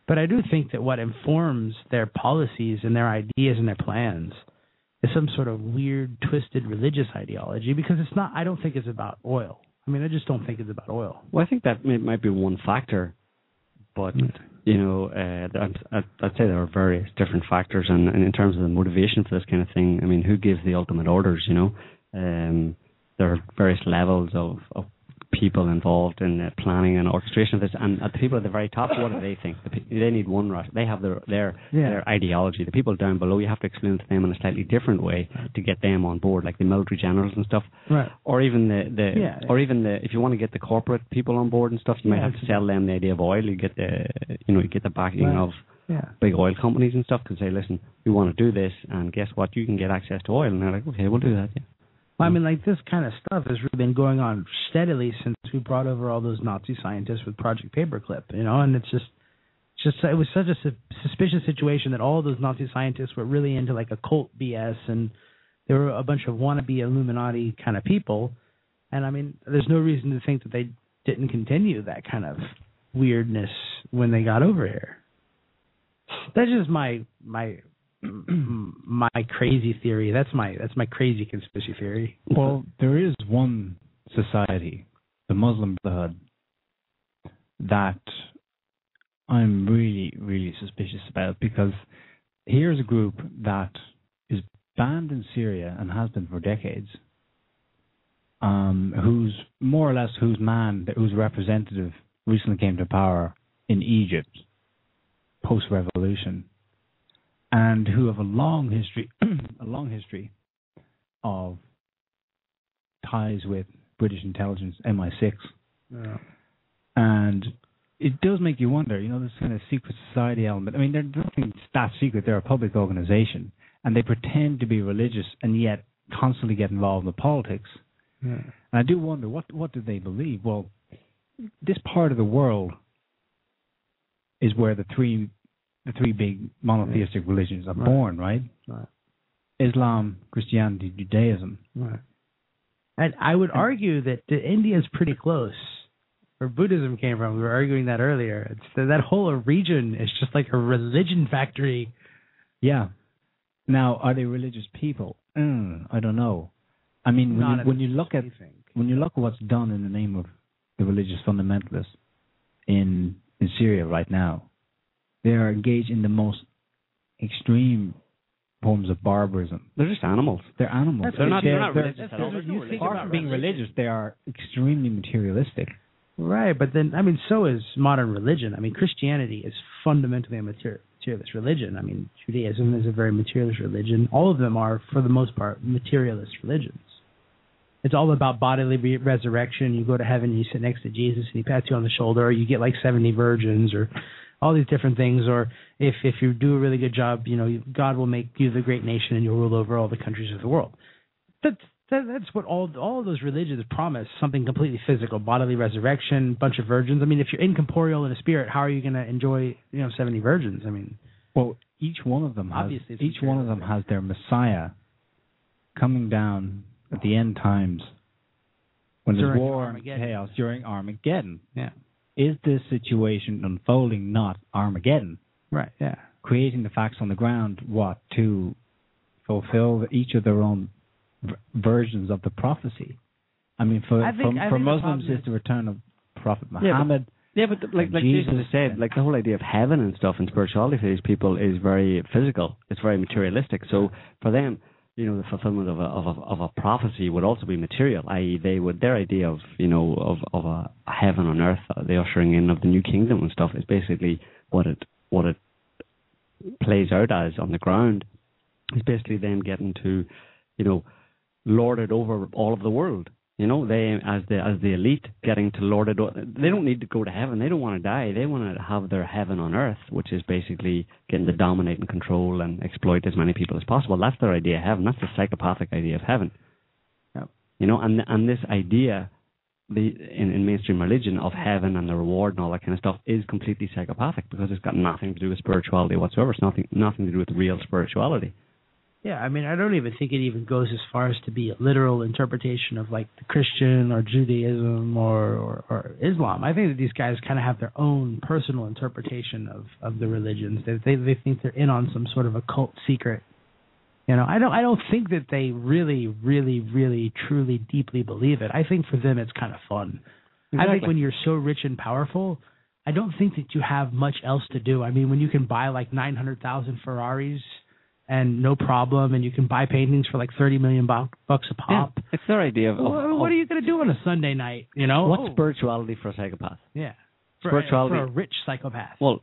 But I do think that what informs their policies and their ideas and their plans is some sort of weird, twisted religious ideology because it's not. I don't think it's about oil. I mean, I just don't think it's about oil. Well, I think that may, might be one factor, but mm you know, uh, I'd, I'd say there are various different factors, and, and in terms of the motivation for this kind of thing, I mean, who gives the ultimate orders? You know, um, there are various levels of, of people involved in the planning and orchestration of this, and the people at the very top, what do they think? The, they need one rush. They have their their yeah. their ideology. The people down below, you have to explain to them in a slightly different way to get them on board, like the military generals and stuff, right? Or even the the yeah. or even the if you want to get the corporate people on board and stuff, you might have to sell them the idea of oil. You get the you know you get the backing right. of yeah. big oil companies and stuff can say, listen, we want to do this, and guess what? You can get access to oil, and they're like, okay, we'll do that. Yeah. Well, I hmm. mean, like this kind of stuff has really been going on steadily since we brought over all those Nazi scientists with Project Paperclip, you know, and it's just, just it was such a su- suspicious situation that all those Nazi scientists were really into like occult BS, and they were a bunch of wannabe Illuminati kind of people, and I mean, there's no reason to think that they didn't continue that kind of weirdness when they got over here. That's just my my [clears throat] my crazy theory. That's my that's my crazy conspiracy theory. Well, there is one society, the Muslim Brotherhood, that I'm really really suspicious about because here's a group that is banned in Syria and has been for decades. Um, whose more or less whose man whose representative recently came to power in Egypt post revolution and who have a long history, [clears throat] a long history of ties with British intelligence, MI6, yeah. and it does make you wonder. You know, this kind of secret society element. I mean, they're nothing that secret. They're a public organization, and they pretend to be religious, and yet constantly get involved in politics. Yeah. And I do wonder what what do they believe? Well, this part of the world is where the three the three big monotheistic religions are right. born, right? Right. Islam, Christianity, Judaism. Right. And I would argue that India is pretty close. Where Buddhism came from, we were arguing that earlier. It's that, that whole region is just like a religion factory. Yeah. Now, are they religious people? Mm, I don't know. I mean, when, you, when you look at when you look at what's done in the name of the religious fundamentalists in in Syria right now, they are engaged in the most extreme forms of barbarism. They're just animals. They're animals. That's they're, not, they're, they're not religious at all. Apart from being religious, they are extremely materialistic. Right, but then I mean, so is modern religion. I mean, Christianity is fundamentally a materialist religion. I mean, Judaism is a very materialist religion. All of them are, for the most part, materialist religions. It's all about bodily re- resurrection. You go to heaven, and you sit next to Jesus, and he pats you on the shoulder, or you get like seventy virgins, or all these different things. Or if if you do a really good job, you know, God will make you the great nation, and you'll rule over all the countries of the world. That's that, that's what all all of those religions promise something completely physical bodily resurrection bunch of virgins i mean if you're incorporeal in a spirit how are you going to enjoy you know 70 virgins i mean Well, each one of them has Obviously, each one of them has their Messiah coming down at the end times when there's During war and Armageddon. chaos during Armageddon. yeah Is this situation unfolding not Armageddon? right yeah Creating the facts on the ground, what to fulfill each of their own v- versions of the prophecy. I mean, for I think- for, for think the Muslims, it's the return of Prophet Muhammad. Yeah, but like like Jesus Jesus said, like the whole idea of heaven and stuff and spirituality for these people is very physical. It's very materialistic. So for them, you know, the fulfillment of a of a of a prophecy would also be material. I.e., they would their idea of you know of of a heaven on earth, uh, the ushering in of the new kingdom and stuff is basically what it what it plays out as on the ground. Is basically them getting to, you know, lord it over all of the world. You know, they as the as the elite getting to lord it. They don't need to go to heaven. They don't want to die. They want to have their heaven on earth, which is basically getting to dominate and control and exploit as many people as possible. That's their idea of heaven. That's the psychopathic idea of heaven. Yep. You know, and and this idea, the in, in mainstream religion of heaven and the reward and all that kind of stuff is completely psychopathic because it's got nothing to do with spirituality whatsoever. It's nothing nothing to do with real spirituality. Yeah i mean i don't even think it even goes as far as to be a literal interpretation of like the christian or judaism or or, or islam i think that these guys kind of have their own personal interpretation of of the religions they they, they think they're in on some sort of occult secret You know, I don't I don't think that they really, really, really, truly, deeply believe it. I think for them it's kind of fun. I think when you're so rich and powerful, I don't think that you have much else to do. I mean, when you can buy like nine hundred thousand Ferraris and no problem, and you can buy paintings for like thirty million bu- bucks a Yeah, pop. it's their idea of, of, What, what are you going to do on a Sunday night? You know, what's Oh, spirituality for a psychopath. yeah, for, spirituality- for a rich psychopath. Well,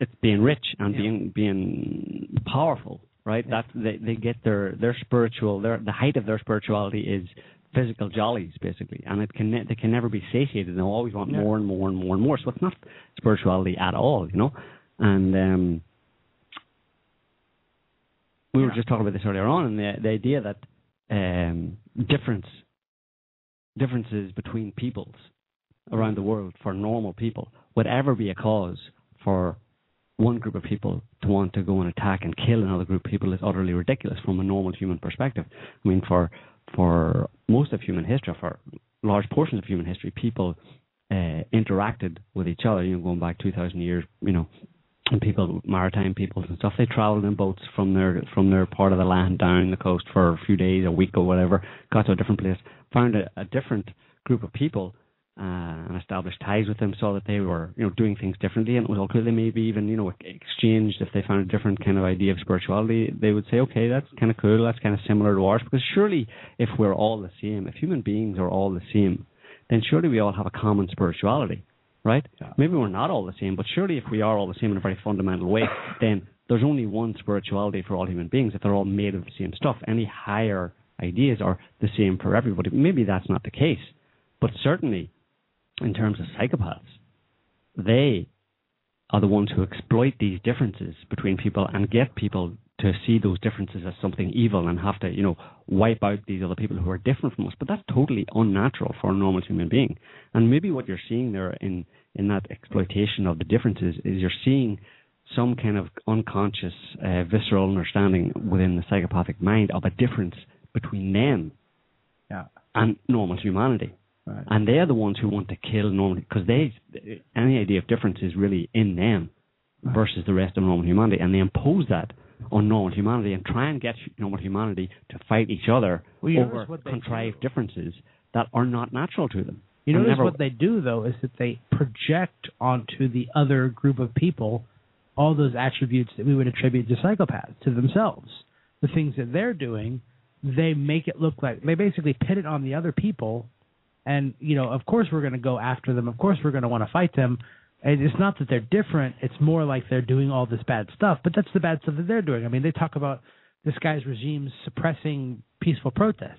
it's being rich and Yeah. being being powerful, right? That they they get their their spiritual their the height of their spirituality is physical jollies basically, and it can ne- they can never be satiated. They always want Yeah. more and more and more and more. So it's not spirituality at all, you know. And um, we were just talking about this earlier on, and the the idea that um, difference differences between peoples around the world for normal people would ever be a cause for one group of people to want to go and attack and kill another group of people is utterly ridiculous from a normal human perspective. I mean, for for most of human history, for large portions of human history, people uh, interacted with each other. You know, going back two thousand years, you know, and people, maritime peoples and stuff, they travelled in boats from their from their part of the land down the coast for a few days, a week or whatever, got to a different place, found a, a different group of people, uh, and established ties with them, saw that they were you know doing things differently, and it was okay. They maybe even you know exchanged if they found a different kind of idea of spirituality. They would say, okay, that's kind of cool, that's kind of similar to ours, because surely if we're all the same, if human beings are all the same, then surely we all have a common spirituality right? Yeah. Maybe we're not all the same, but surely if we are all the same in a very fundamental way, [sighs] then there's only one spirituality for all human beings if they're all made of the same stuff. Any higher ideas are the same for everybody. Maybe that's not the case, but certainly in terms of psychopaths, they are the ones who exploit these differences between people and get people to see those differences as something evil and have to, you know, wipe out these other people who are different from us. But that's totally unnatural for a normal human being. And maybe what you're seeing there in, in that exploitation of the differences is you're seeing some kind of unconscious, uh, visceral understanding within the psychopathic mind of a difference between them Yeah. and normal humanity. Right. And they're the ones who want to kill normal because they any idea of difference is really in them versus the rest of normal humanity, and they impose that on normal humanity and try and get normal humanity to fight each other Well, over contrived do. differences that are not natural to them. You notice never- what they do though is that they project onto the other group of people all those attributes that we would attribute to psychopaths to themselves. The things that they're doing, they make it look like they basically pit it on the other people and you know, of course we're going to go after them. Of course we're going to want to fight them. It's not that they're different. It's more like they're doing all this bad stuff. But that's the bad stuff that they're doing. I mean, they talk about this guy's regime suppressing peaceful protests.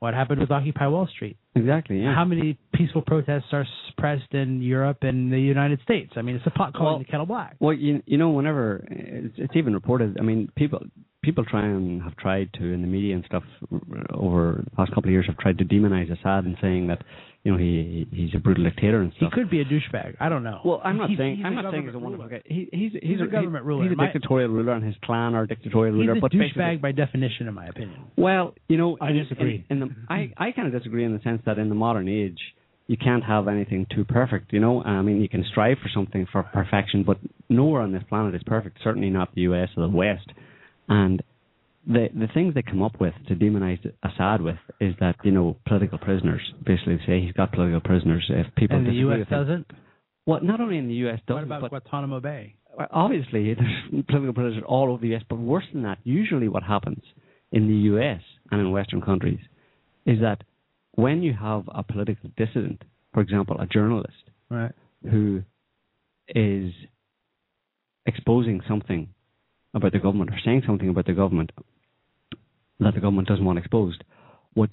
What happened with Occupy Wall Street? Exactly. Yeah. How many peaceful protests are suppressed in Europe and the United States? I mean, it's a pot calling Well- the kettle black. Well, you you know, whenever it's, it's even reported. I mean, people people try and have tried to in the media and stuff over the past couple of years have tried to demonize Assad and saying that you know he he's a brutal dictator and stuff. He could be a douchebag. I don't know. Well, I'm not He's- saying he's I'm a not saying he's a government wonderful ruler. guy. He, he's He's a government he- ruler. He's a dictatorial ruler, and his clan are dictatorial ruler. He's a but douchebag by definition, in my opinion. Well, you know, I disagree. In, in the, I I kind of disagree in the sense that in the modern age, you can't have anything too perfect. You know, I mean, you can strive for something for perfection, but nowhere on this planet is perfect. Certainly not the U.S. or the West. And the the things they come up with to demonize Assad with is that you know political prisoners. Basically, say he's got political prisoners. If people And the U.S. with doesn't. well, not only in the U.S. Doesn't, What about but Guantanamo Bay? obviously [laughs] there's political prisoners all over the US, but worse than that, usually what happens in the US and in Western countries is that when you have a political dissident, for example, a journalist Right. who is exposing something about the government or saying something about the government that the government doesn't want exposed, what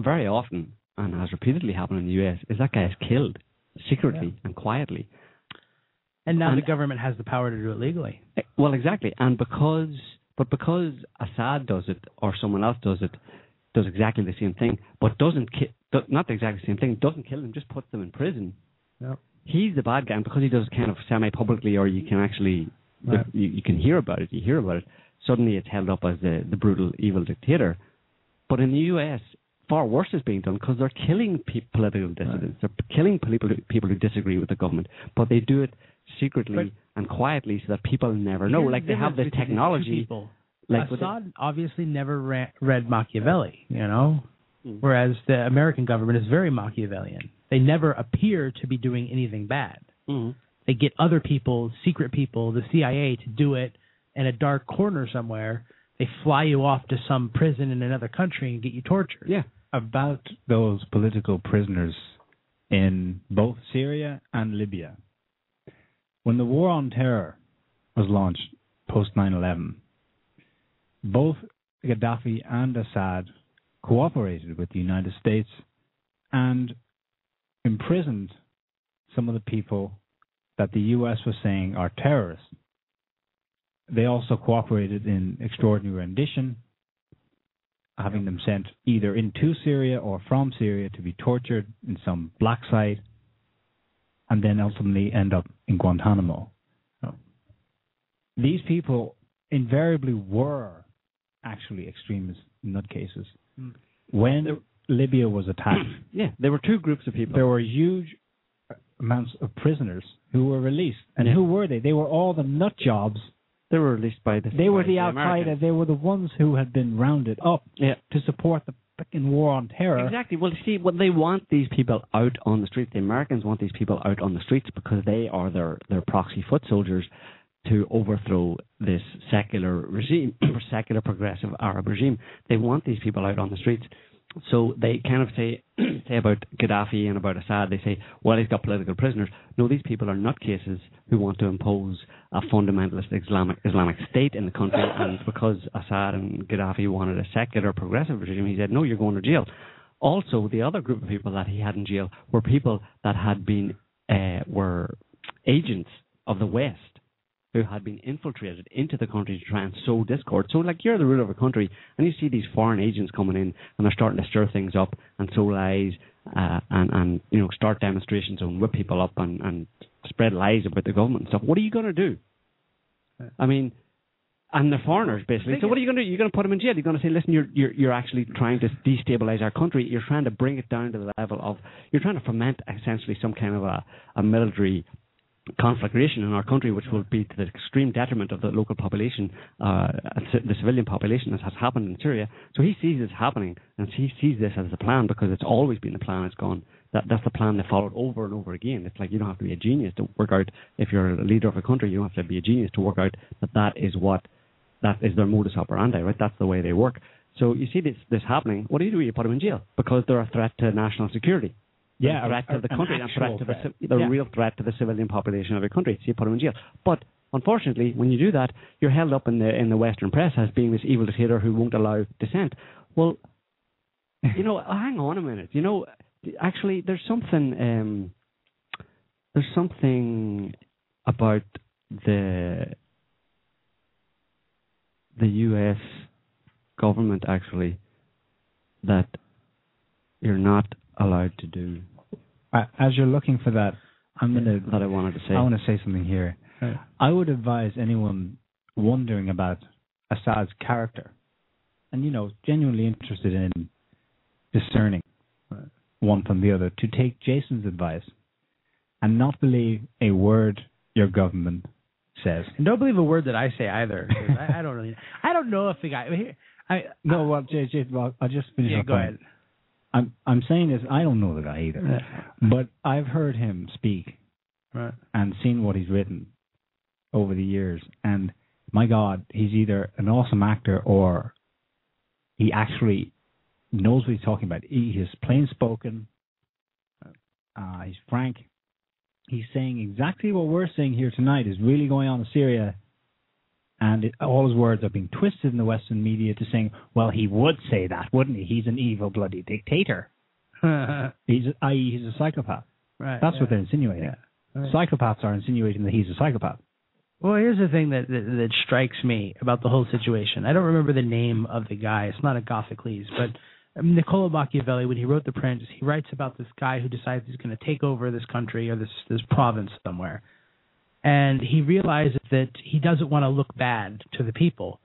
very often and has repeatedly happened in the US is that guy is killed secretly and quietly. And now And- the government has the power to do it legally. Eh, Well, exactly, and because but because Assad does it or someone else does it, does exactly the same thing, but doesn't ki- not the same thing, doesn't kill them, just puts them in prison. Yep. He's the bad guy, and because he does it kind of semi-publicly, or you can actually Right. you, you can hear about it, you hear about it. Suddenly, it's held up as the the brutal, evil dictator. But in the U.S., far worse is being done because they're killing pe- political dissidents. They're killing people who, people who disagree with the government, but they do it secretly But- and quietly so that people never know. Like the they have difference this between these two technology. Like Assad obviously never ra- read Machiavelli, you know, Mm. whereas the American government is very Machiavellian. They never appear to be doing anything bad. Mhm. They get other people, secret people, the CIA, to do it in a dark corner somewhere. They fly you off to some prison in another country and get you tortured. Yeah. about those political prisoners in both Syria and Libya. When the war on terror was launched post 9 11, both Gaddafi and Assad cooperated with the United States and imprisoned some of the people that the U.S. was saying are terrorists. They also cooperated in extraordinary rendition, having them sent either into Syria or from Syria to be tortured in some black site, and then ultimately end up in Guantanamo. These people invariably were actually extremist nutcases. Mm. When Libya was attacked, [clears throat] Yeah, there were two groups of people. there were huge amounts of prisoners who were released. And Yeah. who were they? They were all the nut jobs. They were released by the. They were by the Al. Qaeda. They were the ones who had been rounded up Yeah. to support the fucking war on terror. Exactly. Well, see, what they want these people out on the streets. The Americans want these people out on the streets because they are their their proxy foot soldiers to overthrow this secular regime, [clears throat] secular progressive Arab regime. They want these people out on the streets. So they kind of say [clears throat] say about Gaddafi and about Assad. They say, well, he's got political prisoners. No, these people are nutcases who want to impose a fundamentalist Islamic Islamic state in the country. [laughs] And because Assad and Gaddafi wanted a secular progressive regime, he said, no, you're going to jail. Also, the other group of people that he had in jail were people that had been uh, were agents of the West who had been infiltrated into the country to try and sow discord. So, like, you're the ruler of a country, and you see these foreign agents coming in, and they're starting to stir things up and sow lies, uh, and and you know start demonstrations and whip people up and and spread lies about the government and stuff. What are you going to do? I mean. And they're foreigners, basically. So what are you going to do? You're going to put them in jail. You're going to say, listen, you're you're you're actually trying to destabilize our country. You're trying to bring it down to the level of you're trying to foment essentially some kind of a a military conflagration in our country, which will be to the extreme detriment of the local population, uh, the civilian population, as has happened in Syria. So he sees this happening, and he sees this as the plan because it's always been the plan. It's gone. That that's the plan they followed over and over again. It's like you don't have to be a genius to work out if you're a leader of a country. You don't have to be a genius to work out that that is what that is their modus operandi. Right? That's the way they work. So you see this this happening. What do you do? You put them in jail because they're a threat to national security. Yeah, threat a- to the country, and threat to the, threat. the Yeah. real threat to the civilian population of your country. So you put him in jail. But unfortunately, when you do that, you're held up in the in the Western press as being this evil dictator who won't allow dissent. Well, [laughs] you know, hang on a minute. You know, actually, there's something. Um, there's something about the the U.S. government actually that you're not allowed to do As you're looking for that, I'm gonna. that I wanted to say. I want to say something here. Right. I would advise anyone wondering about Assad's character, and you know, genuinely interested in discerning one from the other, to take Jason's advice and not believe a word your government says. And don't believe a word that I say either. I, I don't really. I don't know if the guy. I, No, well, Jay, well, I'll just finish yeah, go ahead. I'm I'm saying this. I don't know the guy either, but I've heard him speak Right. and seen what he's written over the years, and my God, he's either an awesome actor or he actually knows what he's talking about. He is plain spoken. Uh, he's frank. He's saying exactly what we're saying here tonight is really going on in Syria, and it, all his words are being twisted in the Western media to saying, "Well, he would say that, wouldn't he? He's an evil, bloody dictator. [laughs] He's, i.e., he's a psychopath." Right. That's yeah. what they're insinuating. Yeah. Right. Psychopaths are insinuating that he's a psychopath. Well, here's the thing that, that that strikes me about the whole situation. I don't remember the name of the guy. It's not Agathocles, but um, Niccolo Machiavelli, when he wrote The Prince, he writes about this guy who decides he's going to take over this country or this this province somewhere, and he realizes that he doesn't want to look bad to the people,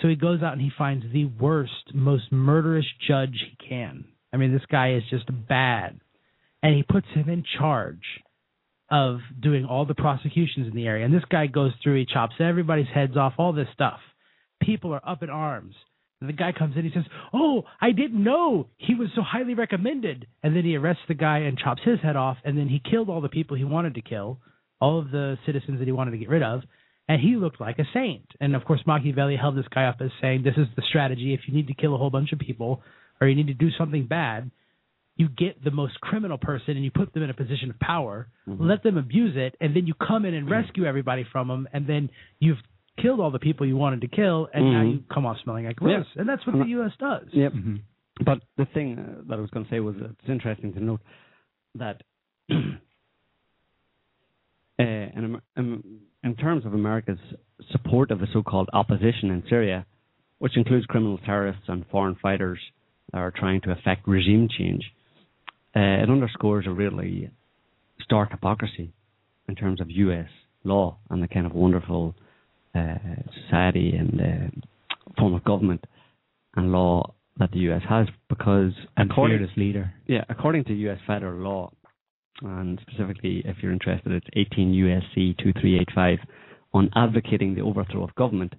so he goes out and he finds the worst, most murderous judge he can. I mean, this guy is just bad, and he puts him in charge of doing all the prosecutions in the area. And this guy goes through, he chops everybody's heads off, all this stuff. People are up in arms. And the guy comes in, he says, Oh, I didn't know he was so highly recommended. And then he arrests the guy and chops his head off. And then he killed all the people he wanted to kill, all of the citizens that he wanted to get rid of. And he looked like a saint. And of course, Machiavelli held this guy up as saying, This is the strategy. If you need to kill a whole bunch of people or you need to do something bad, you get the most criminal person and you put them in a position of power, let them abuse it, and then you come in and rescue everybody from them, and then you've killed all the people you wanted to kill, and now Mhm. you come off smelling like gross. And that's what the U.S. does. Yep. Mm-hmm. But the thing uh, that I was going to say was that it's interesting to note that [clears throat] uh, in, um, in terms of America's support of the so-called opposition in Syria, which includes criminal terrorists and foreign fighters that are trying to effect regime change, uh, it underscores a really stark hypocrisy in terms of U.S. law and the kind of wonderful uh, society and uh, form of government and law that the U.S. has because And according, fearless leader. yeah, according to U.S. federal law, and specifically if you're interested, it's 18 U.S.C. 2385 on advocating the overthrow of government.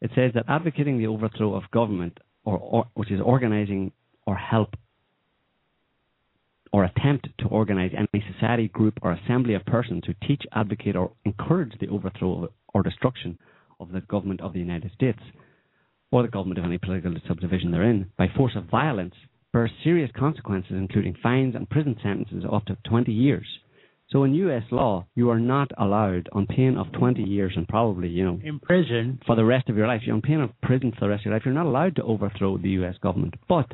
It says that advocating the overthrow of government, or, or which is organizing or help or attempt to organize any society, group, or assembly of persons who teach, advocate, or encourage the overthrow or destruction of the government of the United States or the government of any political subdivision therein by force of violence bears serious consequences, including fines and prison sentences of up to 20 years. So in U.S. law, you are not allowed, on pain of 20 years and probably, you know, In prison, for the rest of your life, you're on pain of prison for the rest of your life, you're not allowed to overthrow the U.S. government. But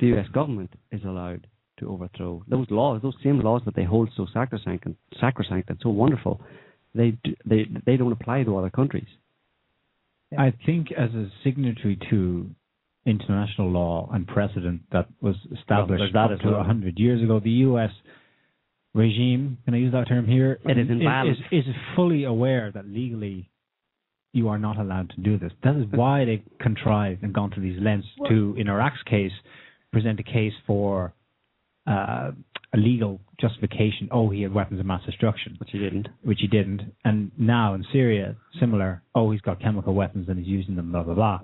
the U.S. government is allowed to overthrow those laws, those same laws that they hold so sacrosanct and sacrosanct and so wonderful. They do, they they don't apply to other countries. I think as a signatory to international law and precedent that was established there's that to 100 years ago, the U.S. regime, can I use that term here? It is. Is, is fully aware that legally you are not allowed to do this. That is why they contrived and gone to these lengths to, in Iraq's case, present a case for uh, a legal justification. Oh, he had weapons of mass destruction Which he didn't. which he didn't. And now in Syria, similar, oh, he's got chemical weapons and he's using them, blah, blah, blah.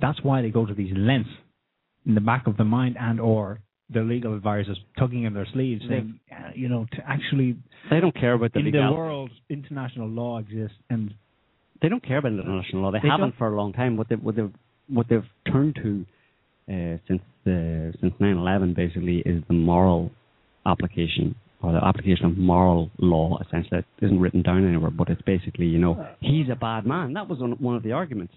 That's why they go to these lengths in the back of the mind and or their legal advisors tugging in their sleeves saying, uh, you know, to actually, They don't care about the legal. in the world, international law exists and They don't care about international law. They, They haven't for a long time. What they what they've what they've turned to uh, since the since 9/11 basically is the moral application or the application of moral law essentially that isn't written down anywhere, but it's basically you know he's a bad man. That was one of the arguments.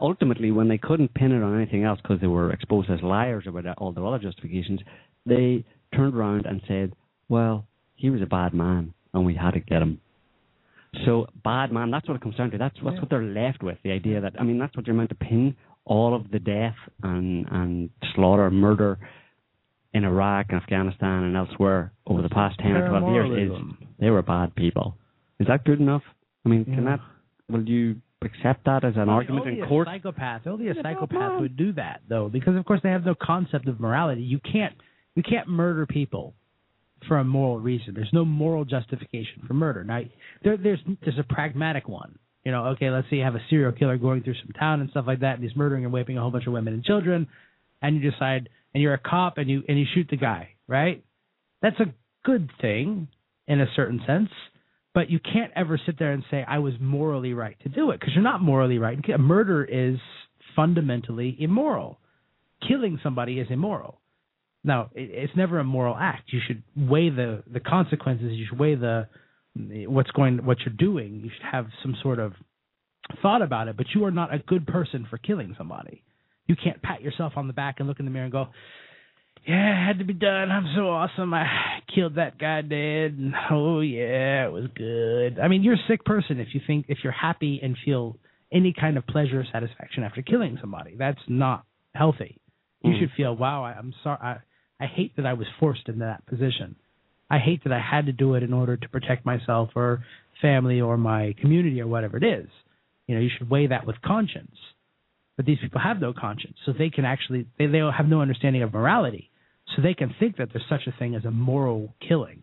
Ultimately, when they couldn't pin it on anything else because they were exposed as liars about all their other justifications, they turned around and said, "Well, he was a bad man, and we had to get him." So bad man, that's what it comes down to. That's that's Yeah. what they're left with. The idea that I mean, that's what you're meant to pin all of the death and and slaughter, murder in Iraq and Afghanistan and elsewhere over the past ten or twelve years is they were bad people. Is that good enough? I mean, can that will you accept that as an argument only in a court? Psychopath. Only a psychopath well. would do that, though, because of course they have no concept of morality. You can't you can't murder people for a moral reason. There's no moral justification for murder. Now, there, there's there's a pragmatic one. You know, okay, let's say you have a serial killer going through some town and stuff like that, and he's murdering and raping a whole bunch of women and children, and you decide, and you're a cop, and you and you shoot the guy, right? That's a good thing in a certain sense, but you can't ever sit there and say I was morally right to do it because you're not morally right. Murder is fundamentally immoral. Killing somebody is immoral. Now, it, it's never a moral act. You should weigh the the consequences. You should weigh the what's going what you're doing. You should have some sort of thought about it. But you are not a good person for killing somebody. You can't pat yourself on the back and look in the mirror and go, "Yeah, it had to be done. I'm so awesome. I killed that guy dead. And, oh yeah, it was good." I mean, you're a sick person if you think if you're happy and feel any kind of pleasure or satisfaction after killing somebody. That's not healthy. You Mm. should feel, "Wow, I, I'm sorry. I, I hate that I was forced into that position. I hate that I had to do it in order to protect myself or family or my community or whatever it is." You know, you should weigh that with conscience. But these people have no conscience, so they can actually they they have no understanding of morality, so they can think that there's such a thing as a moral killing,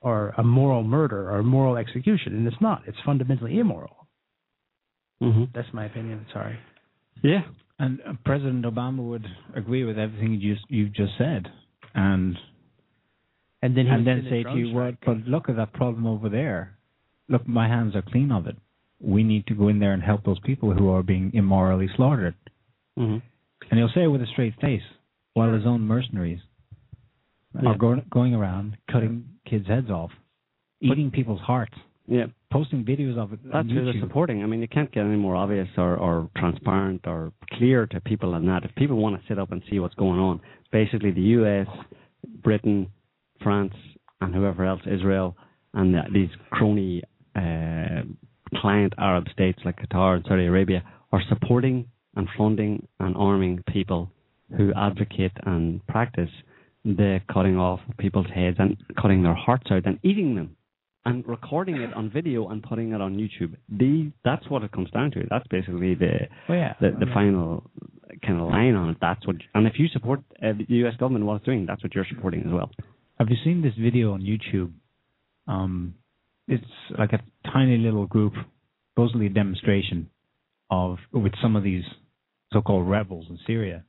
or a moral murder or a moral execution, and it's not. It's fundamentally immoral. hmm That's my opinion. Sorry. Yeah. And uh, President Obama would agree with everything you just, you've just said, and And then he and then in the say to you, "Well, but look at that problem over there. Look, my hands are clean of it. We need to go in there and help those people who are being immorally slaughtered." hmm And he'll say it with a straight face, while his own mercenaries Yeah. are going going around cutting kids' heads off, eating people's hearts, Yeah. posting videos of it That's who they're supporting. I mean, you can't get any more obvious or, or transparent or clear to people than that. If people want to sit up and see what's going on, basically the U.S., Britain, France, and whoever else, Israel, and the, these crony uh, client Arab states like Qatar and Saudi Arabia are supporting and funding and arming people who advocate and practice the cutting off of people's heads and cutting their hearts out and eating them and recording it on video and putting it on YouTube. The that's what it comes down to. That's basically the Oh yeah. the, the final kind of line on it. That's what. And if you support uh, the U.S. government what it's doing, that's what you're supporting as well. Have you seen this video on YouTube? Um, it's like a tiny little group, supposedly a demonstration of with some of these so-called rebels in Syria,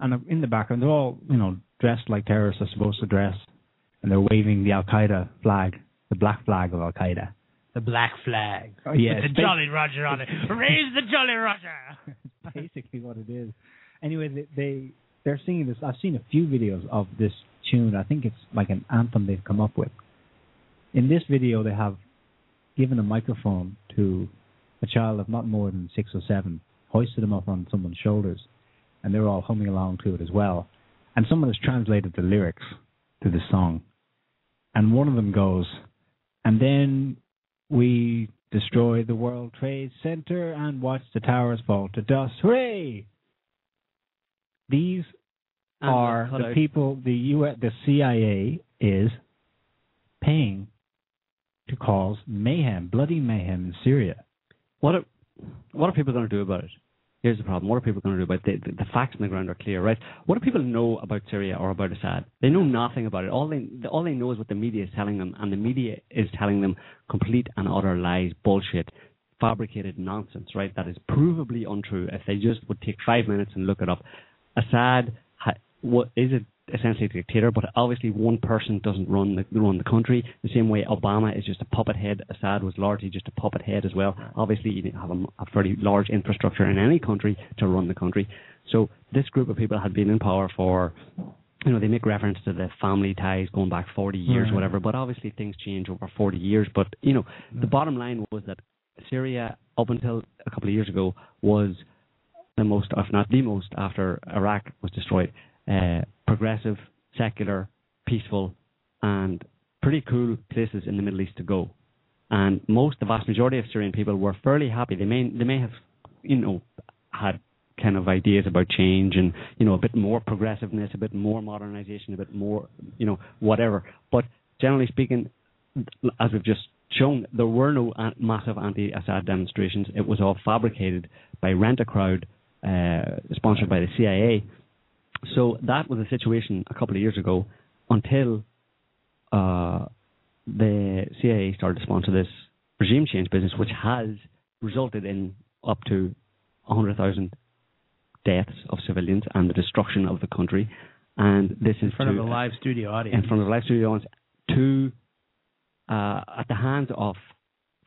and in the background they're all you know dressed like terrorists are supposed to dress, and they're waving the Al Qaeda flag, the black flag of Al Qaeda. the black flag. Oh, yeah, With the Jolly Roger on it. [laughs] Raise the Jolly Roger. [laughs] basically what it is. Anyway, they, they they're singing this. I've seen a few videos of this tune. I think it's like an anthem they've come up with. In this video, they have given a microphone to a child of not more than six or seven, hoisted him up on someone's shoulders, and they're all humming along to it as well. And someone has translated the lyrics to the song, and one of them goes, "And then we destroy the World Trade Center and watch the towers fall to dust. Hooray! These And are the people the U.S. the CIA is paying to cause mayhem, bloody mayhem in Syria. What are, what are people going to do about it? Here's the problem. What are people going to do about it? The, the, the facts on the ground are clear, right? What do people know about Syria or about Assad? They know nothing about it. All they all they know is what the media is telling them, and the media is telling them complete and utter lies, bullshit, fabricated nonsense, right? That is provably untrue. If they just would take five minutes and look it up, Assad, ha, what is it? Essentially a dictator, but obviously one person doesn't run the run the country. The same way Obama is just a puppet head. Assad was largely just a puppet head as well. Obviously, you have a, a fairly large infrastructure in any country to run the country. So this group of people had been in power for you know, they make reference to the family ties going back 40 years, Right. whatever, but obviously things change over 40 years. But, you know, mm. the bottom line was that Syria, up until a couple of years ago, was the most, if not the most, after Iraq was destroyed, uh, progressive, secular, peaceful, and pretty cool places in the Middle East to go. And most, the vast majority of Syrian people were fairly happy. They may, they may have, you know, had kind of ideas about change and you know a bit more progressiveness, a bit more modernization, a bit more you know whatever. But generally speaking, as we've just shown, there were no massive anti-Assad demonstrations. It was all fabricated by Rent a Crowd, uh, sponsored by the CIA. So that was the situation a couple of years ago until uh, the CIA started to sponsor this regime change business, which has resulted in up to 100,000 deaths of civilians and the destruction of the country. And this in is front to, of a live studio audience. in front of a live studio audience to uh, at the hands of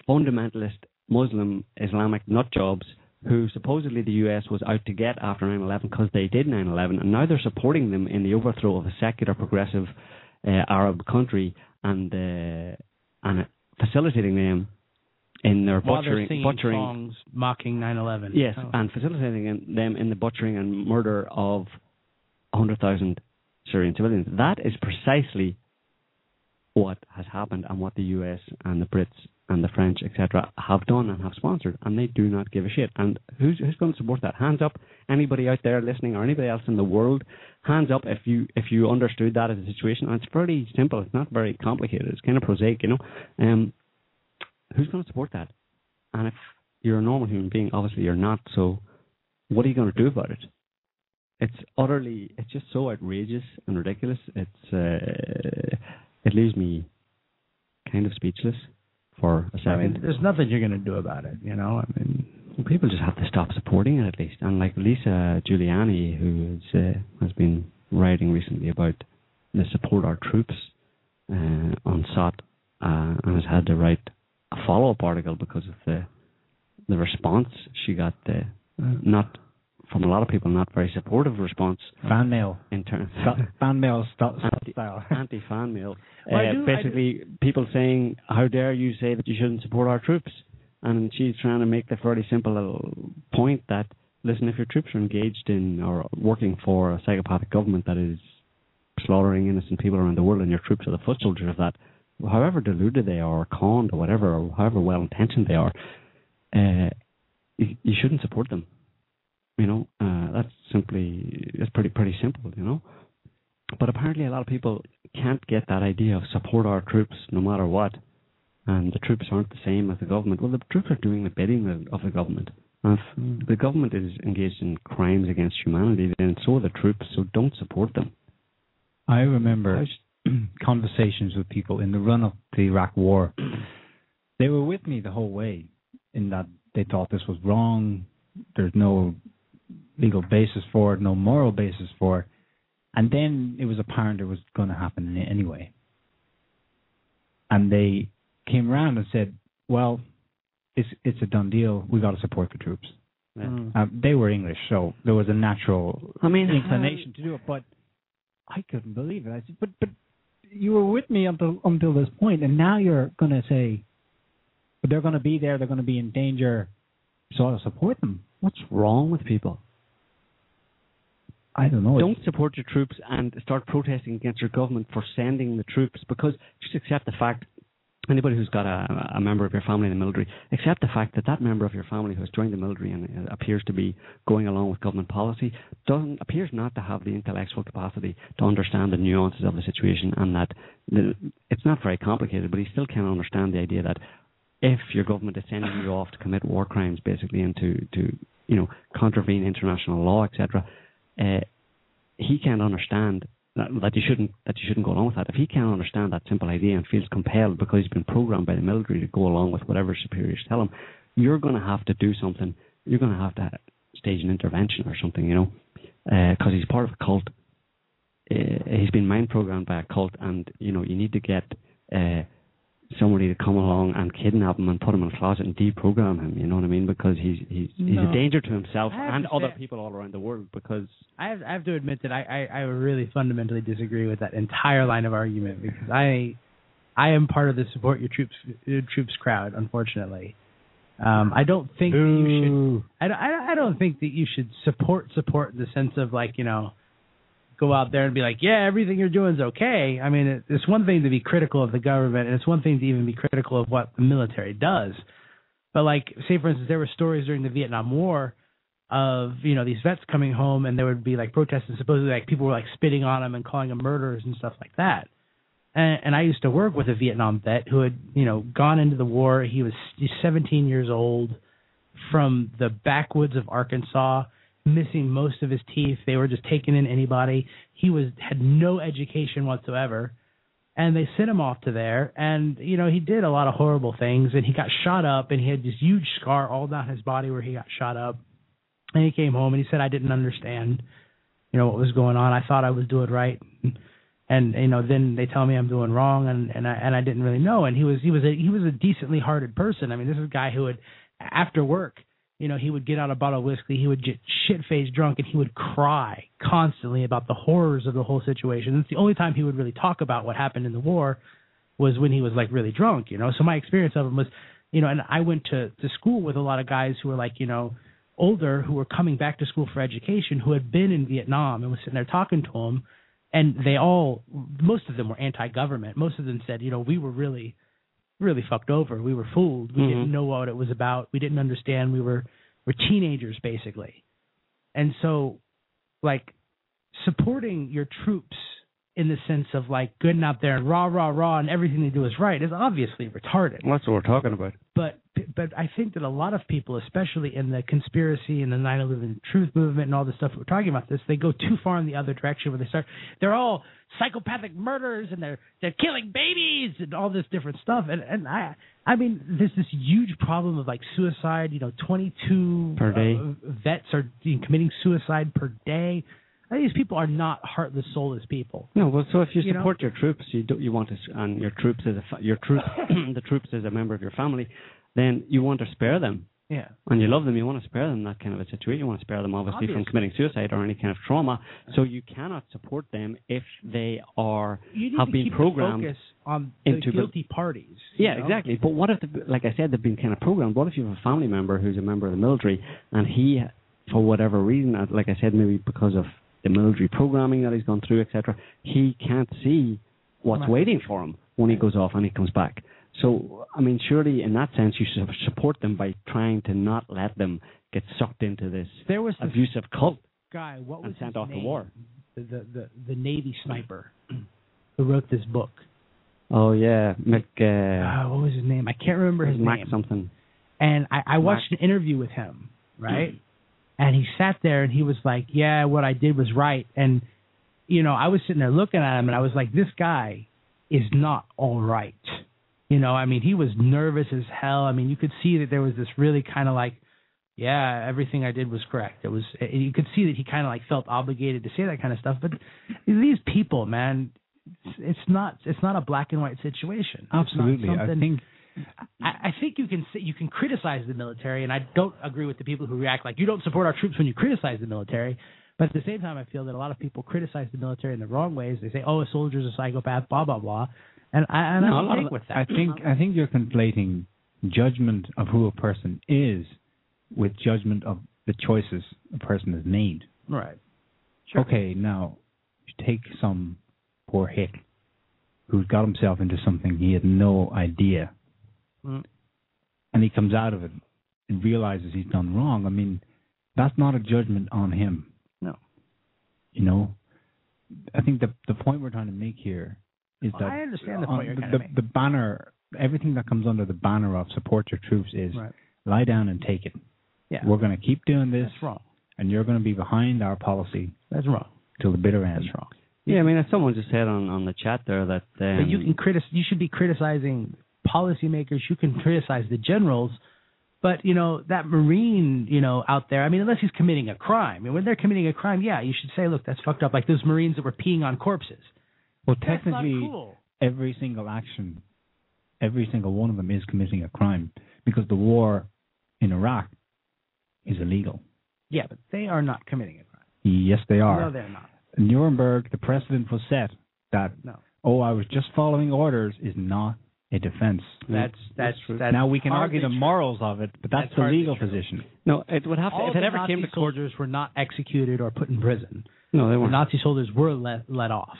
fundamentalist Muslim Islamic nut jobs who supposedly the US was out to get after 9/11 because they did 9/11, and now they're supporting them in the overthrow of a secular, progressive uh, Arab country and uh, and facilitating them in their While butchering, butchering songs mocking 9/11. Yes, Oh. and facilitating them in the butchering and murder of 100,000 Syrian civilians. That is precisely what has happened and what the US and the Brits and the French, etc., have done and have sponsored, and they do not give a shit. And who's who's going to support that? Hands up! Anybody out there listening, or anybody else in the world, hands up if you if you understood that as a situation. And it's pretty simple. It's not very complicated. It's kind of prosaic, you know. Um, who's going to support that? And if you're a normal human being, obviously you're not. So, what are you going to do about it? It's utterly, it's just so outrageous and ridiculous. It's, uh, it leaves me kind of speechless for a I second. mean, there's nothing you're going to do about it. You know, I mean, People just have to stop supporting it at least. And like Lisa Guliani, who is, uh, has been writing recently about the support our troops uh, on SOTT, uh, and has had to write a follow-up article because of the the response she got. The not from a lot of people, not very supportive response Fan mail. in terms [laughs] fan mail st- Anti- style. [laughs] anti fan mail. Well, uh, do- basically, people saying, "How dare you say that you shouldn't support our troops?" And she's trying to make the fairly simple little point that, listen, if your troops are engaged in or working for a psychopathic government that is slaughtering innocent people around the world, and your troops are the foot soldiers of that, however deluded they are, or conned, or whatever, or however well intentioned they are, uh, you, you shouldn't support them. You know, uh, that's simply it's pretty pretty simple. You know, but apparently a lot of people can't get that idea of support our troops no matter what, and the troops aren't the same as the government. Well, the troops are doing the bidding of- the government. And if the government is engaged in crimes against humanity, then so are the troops. So don't support them. I remember [clears throat] conversations with people in the run up to the Iraq War. They were with me the whole way in that they thought this was wrong. There's no legal basis for it, no moral basis for it. And then it was apparent it was going to happen anyway. And they came around and said, well, it's, it's a done deal. we got to support the troops. Mm. Uh, they were English, so there was a natural I mean, [laughs] inclination to do it, but I couldn't believe it. I said, but but you were with me until until this point, and now you're going to say, but they're going to be there, they're going to be in danger, so I'll support them. what's wrong with people? I don't know. Don't support your troops and start protesting against your government for sending the troops because just accept the fact. Anybody who's got a, a member of your family in the military, accept the fact that that member of your family who has joined the military and uh, appears to be going along with government policy doesn't appears not to have the intellectual capacity to understand the nuances of the situation, and that the, it's not very complicated, but he still can't understand the idea that if your government is sending you off to commit war crimes, basically, and to, to you know contravene international law, etc., uh, he can't understand that, you shouldn't that you shouldn't go along with that. If he can't understand that simple idea and feels compelled because he's been programmed by the military to go along with whatever superiors tell him, you're going to have to do something. You're going to have to stage an intervention or something, you know, because he's part of a cult. uh, he's been mind programmed by a cult, and you know you need to get uh, somebody to come along and kidnap him and put him in a closet and deprogram him. You know what I mean? Because he's he's he's a danger to himself and to other say- people all around the world. Because I have, I have to admit that I, I, I really fundamentally disagree with that entire line of argument because I I am part of the support your troops your troops crowd. Unfortunately, um, I don't think that you should. I I don't- I don't think that you should support support in the sense of like you know go out there and be like yeah everything you're doing is okay. I mean it, it's one thing to be critical of the government and it's one thing to even be critical of what the military does. But like say for instance there were stories during the Vietnam War of you know these vets coming home and there would be like protests and supposedly like people were like spitting on them and calling them murderers and stuff like that. And, and I used to work with a Vietnam vet who had you know gone into the war. He was he's 17 years old from the backwoods of Arkansas, missing most of his teeth. They were just taking in anybody. He was had no education whatsoever. And they sent him off to there, and you know he did a lot of horrible things, and he got shot up, and he had this huge scar all down his body where he got shot up. And he came home and he said, I didn't understand, you know, what was going on. I thought I was doing right. And, you know, then they tell me I'm doing wrong and, and I, and I didn't really know. And he was, he was a, he was a decently hearted person. I mean, this is a guy who would, after work, you know, he would get out a bottle of whiskey, he would get shit faced drunk and he would cry constantly about the horrors of the whole situation. It's the only time he would really talk about what happened in the war was when he was like really drunk, you know. So my experience of him was, you know, and I went to to school with a lot of guys who were like, you know, older who were coming back to school for education who had been in Vietnam and was sitting there talking to him and they all most of them were anti-government. Most of them said, you know, we were really really fucked over. We were fooled. We Mhm. didn't know what it was about. We didn't understand. We were we're teenagers basically. And so like supporting your troops in the sense of like getting out there and rah rah rah and everything they do is right is obviously retarded. that's what we're talking about. But but I think that a lot of people, especially in the conspiracy and the 9/11 truth movement and all the stuff we're talking about, this they go too far in the other direction where they start. They're all psychopathic murderers and they're they're killing babies and all this different stuff. And and I I mean there's this huge problem of like suicide. You know, 22 Per day. uh, vets are you know, committing suicide per day. These people are not heartless, soulless people. No, well, so if you You know? support your troops, you do, you want to, and your troops as a your troops, [coughs] [coughs] the troops as a member of your family, then you want to spare them, Yeah. and you love them. You want to spare them that kind of a situation. You want to spare them, obviously, from committing suicide or any kind of trauma. So you cannot support them if they are have been programmed focus on into guilty parties. Yeah, know? exactly. But what if, the, like I said, they've been kind of programmed? What if you have a family member who's a member of the military and he, for whatever reason, uh, like I said, maybe because of the military programming that he's gone through, etc., he can't see what's waiting for him when he goes off and he comes back. So, I mean, surely in that sense, you should support them by trying to not let them get sucked into this There was this abusive cult guy. What was and sent his off to name? war. The, the the the Navy sniper who wrote this book. Oh yeah, Mc. Uh, Uh, what was his name? I can't remember his Mac name. something. And I, I watched an interview with him, right? And he sat there and he was like, "Yeah, what I did was right." And you know, I was sitting there looking at him and I was like, "This guy is not all right." You know, I mean, he was nervous as hell. I mean, you could see that there was this really kind of like, yeah, everything I did was correct. It was. Eh, you could see that he kind of like felt obligated to say that kind of stuff. But these people, man, it's, not. It's not a black and white situation. Absolutely. I think I, I think you can say, you can criticize the military, and I don't agree with the people who react like you don't support our troops when you criticize the military. But at the same time, I feel that a lot of people criticize the military in the wrong ways. They say, "Oh, a soldier's a psychopath," blah blah blah, and I and No, a I lot don't of take with that. I think I think you're conflating judgment of who a person is with judgment of the choices a person has made. right. Sure. Okay, now you take some poor hick who's got himself into something he had no idea, Mm. and he comes out of it and realizes he's done wrong. I mean, that's not a judgment on him. No. You know, I think the the point we're trying to make here is Well, that I understand the on point you're the, the, make. the banner, everything that comes under the banner of support your troops is Right. lie down and take it. Yeah. We're going to keep doing this, That's wrong. and you're going to be behind our policy That's wrong. till the bitter end. That's wrong. Yeah, I mean, as someone just said on, on the chat there that um, but you can critic. You should be criticizing policymakers. You can criticize the generals, But you know that Marine, you know, out there. I mean, unless he's committing a crime. And when they're committing a crime, yeah, you should say, look, that's fucked up. Like those Marines that were peeing on corpses. Well, That's not technically, cool. every single action, every single one of them is committing a crime because the war in Iraq is illegal. Yeah, but they are not committing a crime. Yes, they are. No, they're not. Nuremberg, the precedent was set that No. oh, I was just following orders is not a defense. That's that's that's now we can argue hardly the true. morals of it, but that's, That's the legal true. position. No, it would have to. All if it ever Nazi came to court, soldiers were not executed or put in prison. no, they The weren't. Nazi soldiers were let let off.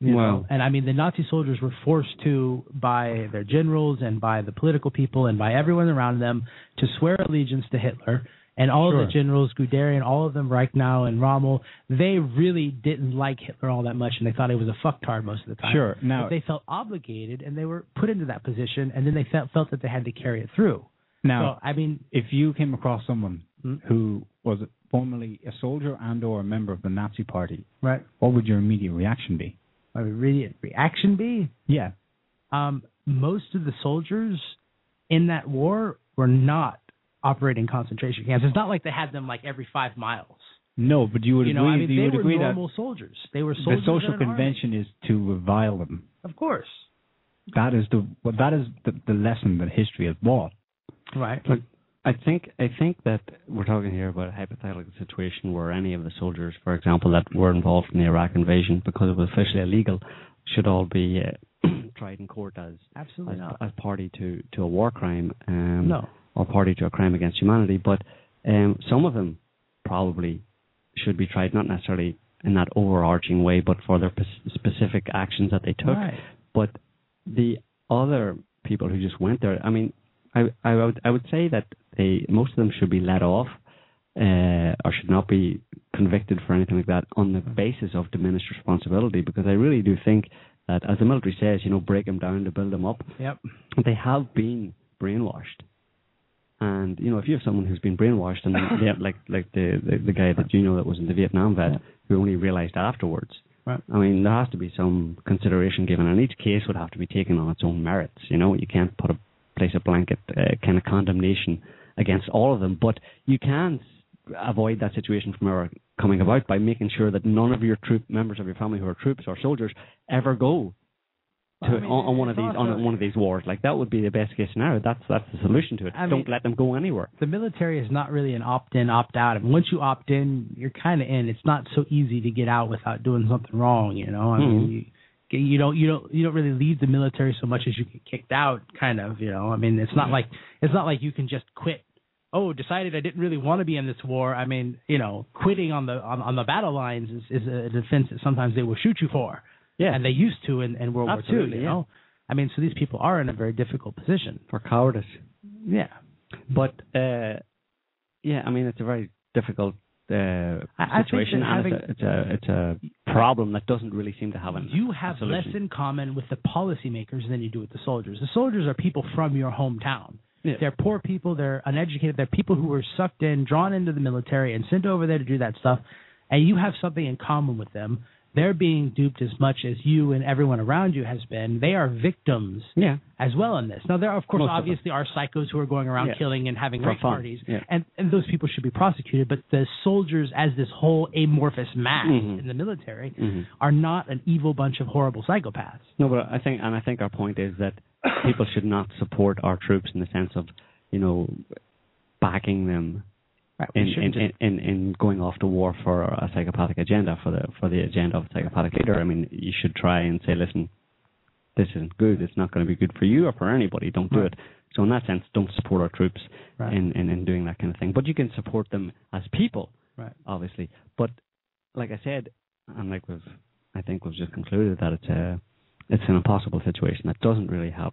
You Well- know? and I mean the Nazi soldiers were forced to by their generals and by the political people and by everyone around them to swear allegiance to Hitler. And all of Sure. the generals, Guderian, all of them, Reichenau and Rommel, they really didn't like Hitler all that much, and they thought he was a fucktard most of the time. Sure. Now, but they felt obligated, and they were put into that position, and then they felt felt that they had to carry it through. now, so I mean, if you came across someone Hmm? who was formerly a soldier and or a member of the Nazi Party, right? what would your immediate reaction be? What would re- reaction be? Yeah. um, most of the soldiers in that war were not operating concentration camps. It's not like they had them like every five miles. No, but you would you know, agree. I mean, you they would were agree normal soldiers. They were that soldiers. the social in an army. convention is to revile them. of course, That is the well, that is the, the lesson that history has brought. right? Look, I think I think that we're talking here about a hypothetical situation where any of the soldiers, for example, that were involved in the Iraq invasion because it was officially illegal, should all be uh, [clears throat] tried in court as Absolutely as, not. as party to, to a war crime um, No. or party to a crime against humanity. But um, some of them probably should be tried, not necessarily in that overarching way, but for their pes- specific actions that they took. Right. But the other people who just went there, I mean, I I would I would say that they most of them should be let off, uh, or should not be convicted for anything like that on the basis of diminished responsibility. Because I really do think that, as the military says, you know, break them down to build them up. Yep. They have been brainwashed. And you know, if you have someone who's been brainwashed, and [coughs] yeah, like like the, the the guy that you know that was in the Vietnam vet, Yeah. who only realized afterwards, Right. I mean, there has to be some consideration given, and each case would have to be taken on its own merits. You know, you can't put a place a blanket uh, kind of condemnation against all of them, but you can avoid that situation from ever coming about by making sure that none of your troop members of your family who are troops or soldiers ever go to I mean, on, on one of these also- on one of these wars. Like that would be the best case scenario. That's that's the solution to it. I Don't mean- let them go anywhere. The military is not really an opt-in, opt-out. I mean, once you opt in, you're kind of in. It's not so easy to get out without doing something wrong. You know, I Mhm. mean, you, you don't you don't you don't really leave the military so much as you get kicked out. Kind of, you know. I mean, it's not like it's not like you can just quit. Oh, decided I didn't really want to be in this war. I mean, you know, quitting on the on, on the battle lines is, is a defense that sometimes they will shoot you for. Yeah. and they used to in, in World War Absolutely, II. You yeah. know, I mean, so these people are in a very difficult position. For cowardice. Yeah, But uh, yeah, I mean it's a very difficult uh, I- I think situation, that and having- it's, a, it's a it's a problem that doesn't really seem to have an you have less in common with the policymakers than you do with the soldiers. The soldiers are people from your hometown. Yeah. They're poor people. They're uneducated. They're people who were sucked in, drawn into the military, and sent over there to do that stuff. And you have something in common with them. They're being duped as much as you and everyone around you has been. They are victims Yeah, as well in this. Now, there, are, of course, Most of obviously are psychos who are going around Yeah. killing and having For rape fun, parties, yeah. and and those people should be prosecuted. But the soldiers, as this whole amorphous mass Mhm. in the military, Mhm. are not an evil bunch of horrible psychopaths. No, but I think, and I think our point is that people should not support our troops in the sense of, you know, backing them Right. We in in, shouldn't in, just- in in going off to war for a psychopathic agenda for the for the agenda of a psychopathic leader. I mean, you should try and say, listen, this isn't good. It's not going to be good for you or for anybody. Don't do Right. it. So in that sense, don't support our troops Right. in, in in doing that kind of thing. But you can support them as people, Right. obviously. But like I said, and like we've, I think we've just concluded that it's a it's an impossible situation that doesn't really have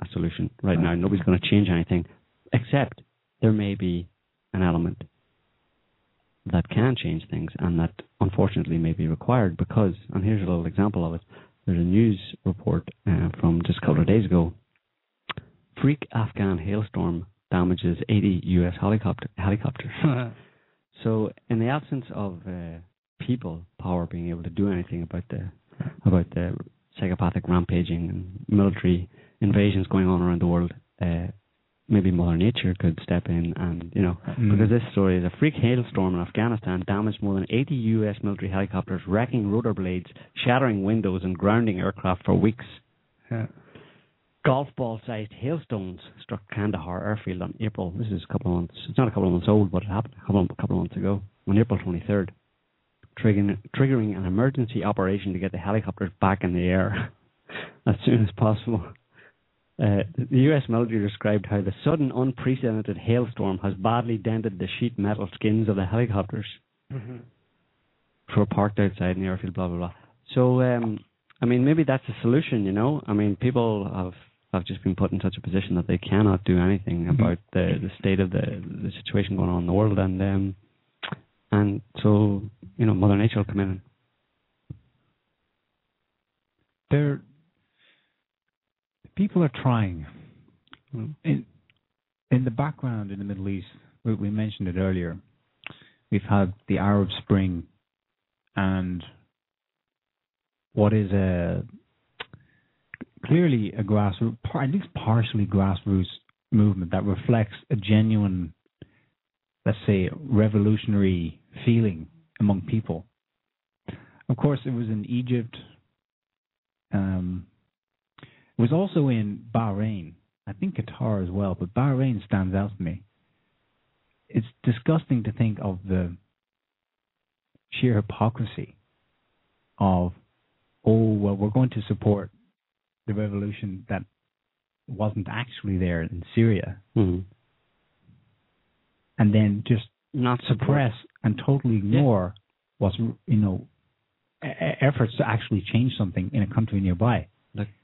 a solution right, Right. now. Nobody's going to change anything, except there may be an element that can change things and that unfortunately may be required because, and here's a little example of it. There's a news report uh, from just a couple of days ago. Freak Afghan hailstorm damages 80 U.S. helicopter helicopters. [laughs] So, in the absence of uh, people power being able to do anything about the about the psychopathic rampaging and military invasions going on around the world, uh, maybe Mother Nature could step in and you know Mm. because this story is a freak hailstorm in Afghanistan damaged more than 80 U.S. military helicopters, wrecking rotor blades, shattering windows, and grounding aircraft for weeks. Yeah. Golf ball sized hailstones struck Kandahar airfield on April. This is a couple of months. It's not a couple of months old, but it happened a couple of, couple of months ago on April 23rd, triggering triggering an emergency operation to get the helicopters back in the air [laughs] as soon as possible. Uh, the U.S. military described how the sudden, unprecedented hailstorm has badly dented the sheet metal skins of the helicopters Mm-hmm. were parked outside in the airfield. Blah blah blah. So, um, I mean, maybe that's a solution. You know, I mean, people have have just been put in such a position that they cannot do anything Mhm. about the the state of the the situation going on in the world, and um, and so you know, Mother Nature will come in. There, people are trying. In in the background in the Middle East, we, we mentioned it earlier. We've had the Arab Spring, and what is a clearly a grassroots, at least partially grassroots movement that reflects a genuine, let's say, revolutionary feeling among people. Of course, it was in Egypt. Um, it was also in Bahrain. I think Qatar as well, but Bahrain stands out to me. It's disgusting to think of the sheer hypocrisy of, oh, well, we're going to support the revolution that wasn't actually there in Syria, Mm-hmm. and then just Not suppress and totally ignore what's, you know, efforts to actually change something in a country nearby.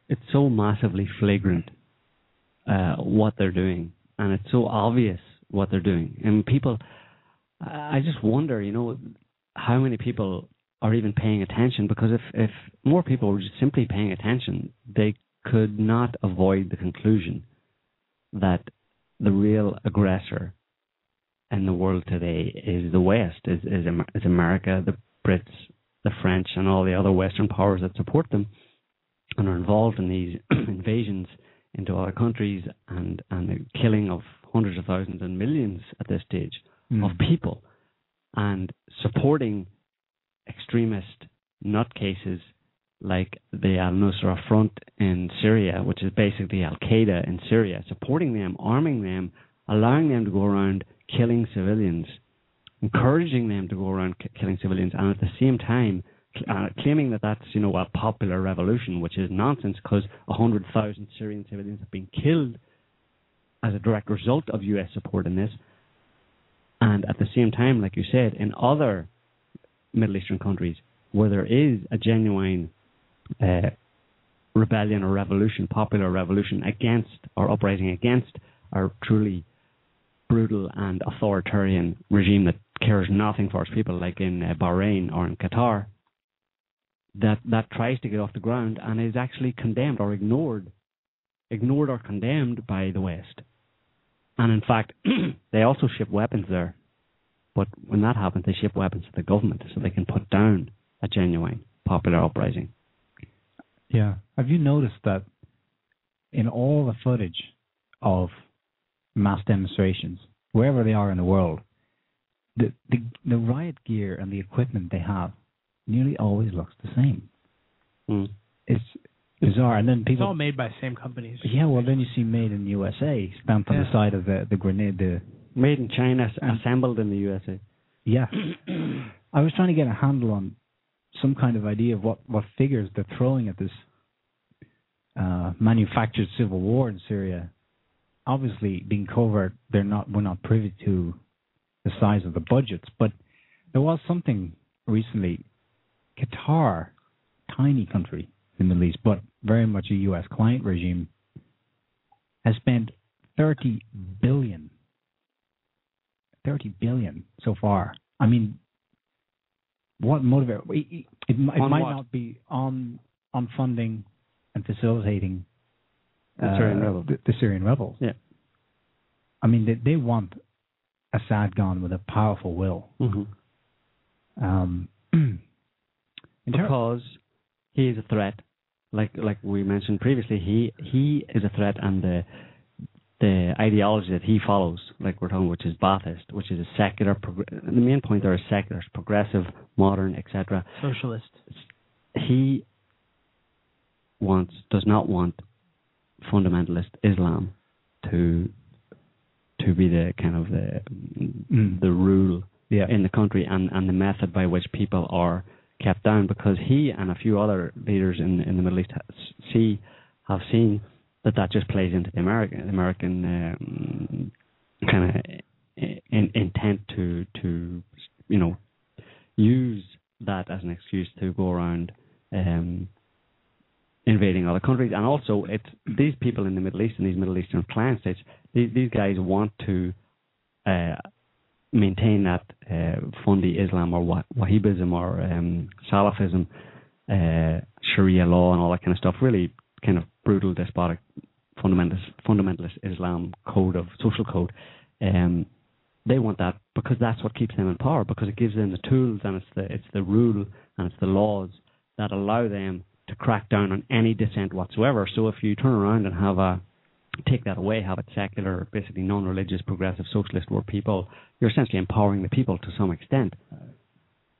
It's so massively flagrant uh, what they're doing, and it's so obvious what they're doing, and people. I I just wonder, you know, how many people are even paying attention? Because if if more people were just simply paying attention, they could not avoid the conclusion that the real aggressor in the world today is the West, is is, is America, the Brits, the French, and all the other Western powers that support them and are involved in these [clears throat] invasions into other countries and and the killing of hundreds of thousands and millions at this stage Mm. of people and supporting extremist nutcases like the Al Nusra Front in Syria, which is basically Al Qaeda in Syria, supporting them, arming them, allowing them to go around killing civilians, encouraging them to go around ki- killing civilians, and at the same time uh, claiming that that's you know a popular revolution, which is nonsense because hundred thousand Syrian civilians have been killed as a direct result of U.S. support in this, and at the same time, like you said, in other Middle Eastern countries where there is a genuine uh, rebellion or revolution, popular revolution against or uprising against our truly brutal and authoritarian regime that cares nothing for its people, like in uh, Bahrain or in Qatar, that that tries to get off the ground and is actually condemned or ignored, ignored or condemned by the West. And in fact, [clears throat] they also ship weapons there. But when that happens, they ship weapons to the government so they can put down a genuine popular uprising. Yeah. Have you noticed that in all the footage of mass demonstrations, wherever they are in the world, the, the the riot gear and the equipment they have nearly always looks the same. Mm. It's bizarre. And then people. It's people all made by the same companies. Yeah, well then you see made in USA stamped on the side of the, the grenade the Made in China, assembled in the USA. yeah. [clears throat] I was trying to get a handle on some kind of idea of what, what figures they're throwing at this uh, manufactured civil war in Syria. Obviously, being covert, they're not. We're not privy to the size of the budgets, but there was something recently. Qatar, tiny country in the Middle East, but very much a U.S. client regime, has spent 30 billion. 30 billion so far. I mean, what motivate? It, it, it mi- it On might what? not be on on funding and facilitating The uh, Syrian rebels. The, the Syrian rebels. Yeah. I mean, they, they want Assad gone with a powerful will. Mm-hmm. Um, [clears throat] Because he is a threat. Like like we mentioned previously, he he is a threat, and the the ideology that he follows, like we're talking, which is Ba'athist, which is a secular. The main point there is secular, progressive, modern, etc. Socialist. He wants, does not want fundamentalist Islam to to be the kind of the Mm. the rule Yeah. in the country and, and the method by which people are kept down because he and a few other leaders in in the Middle East see have seen that that just plays into the American American um, kind of in, intent to to you know use that as an excuse to go around um, invading other countries. And also it's these people in the Middle East and these Middle Eastern client states these these guys want to uh, maintain that uh, Fundi Islam or Wah- Wahhabism or um, Salafism, uh, Sharia law, and all that kind of stuff. Really, kind of brutal, despotic, fundamentalist, fundamentalist Islam code of social code. Um, they want that because that's what keeps them in power. Because it gives them the tools and it's the it's the rule and it's the laws that allow them to crack down on any dissent whatsoever. So if you turn around and have a take that away, have it secular, basically non-religious, progressive, socialist, where people you're essentially empowering the people to some extent.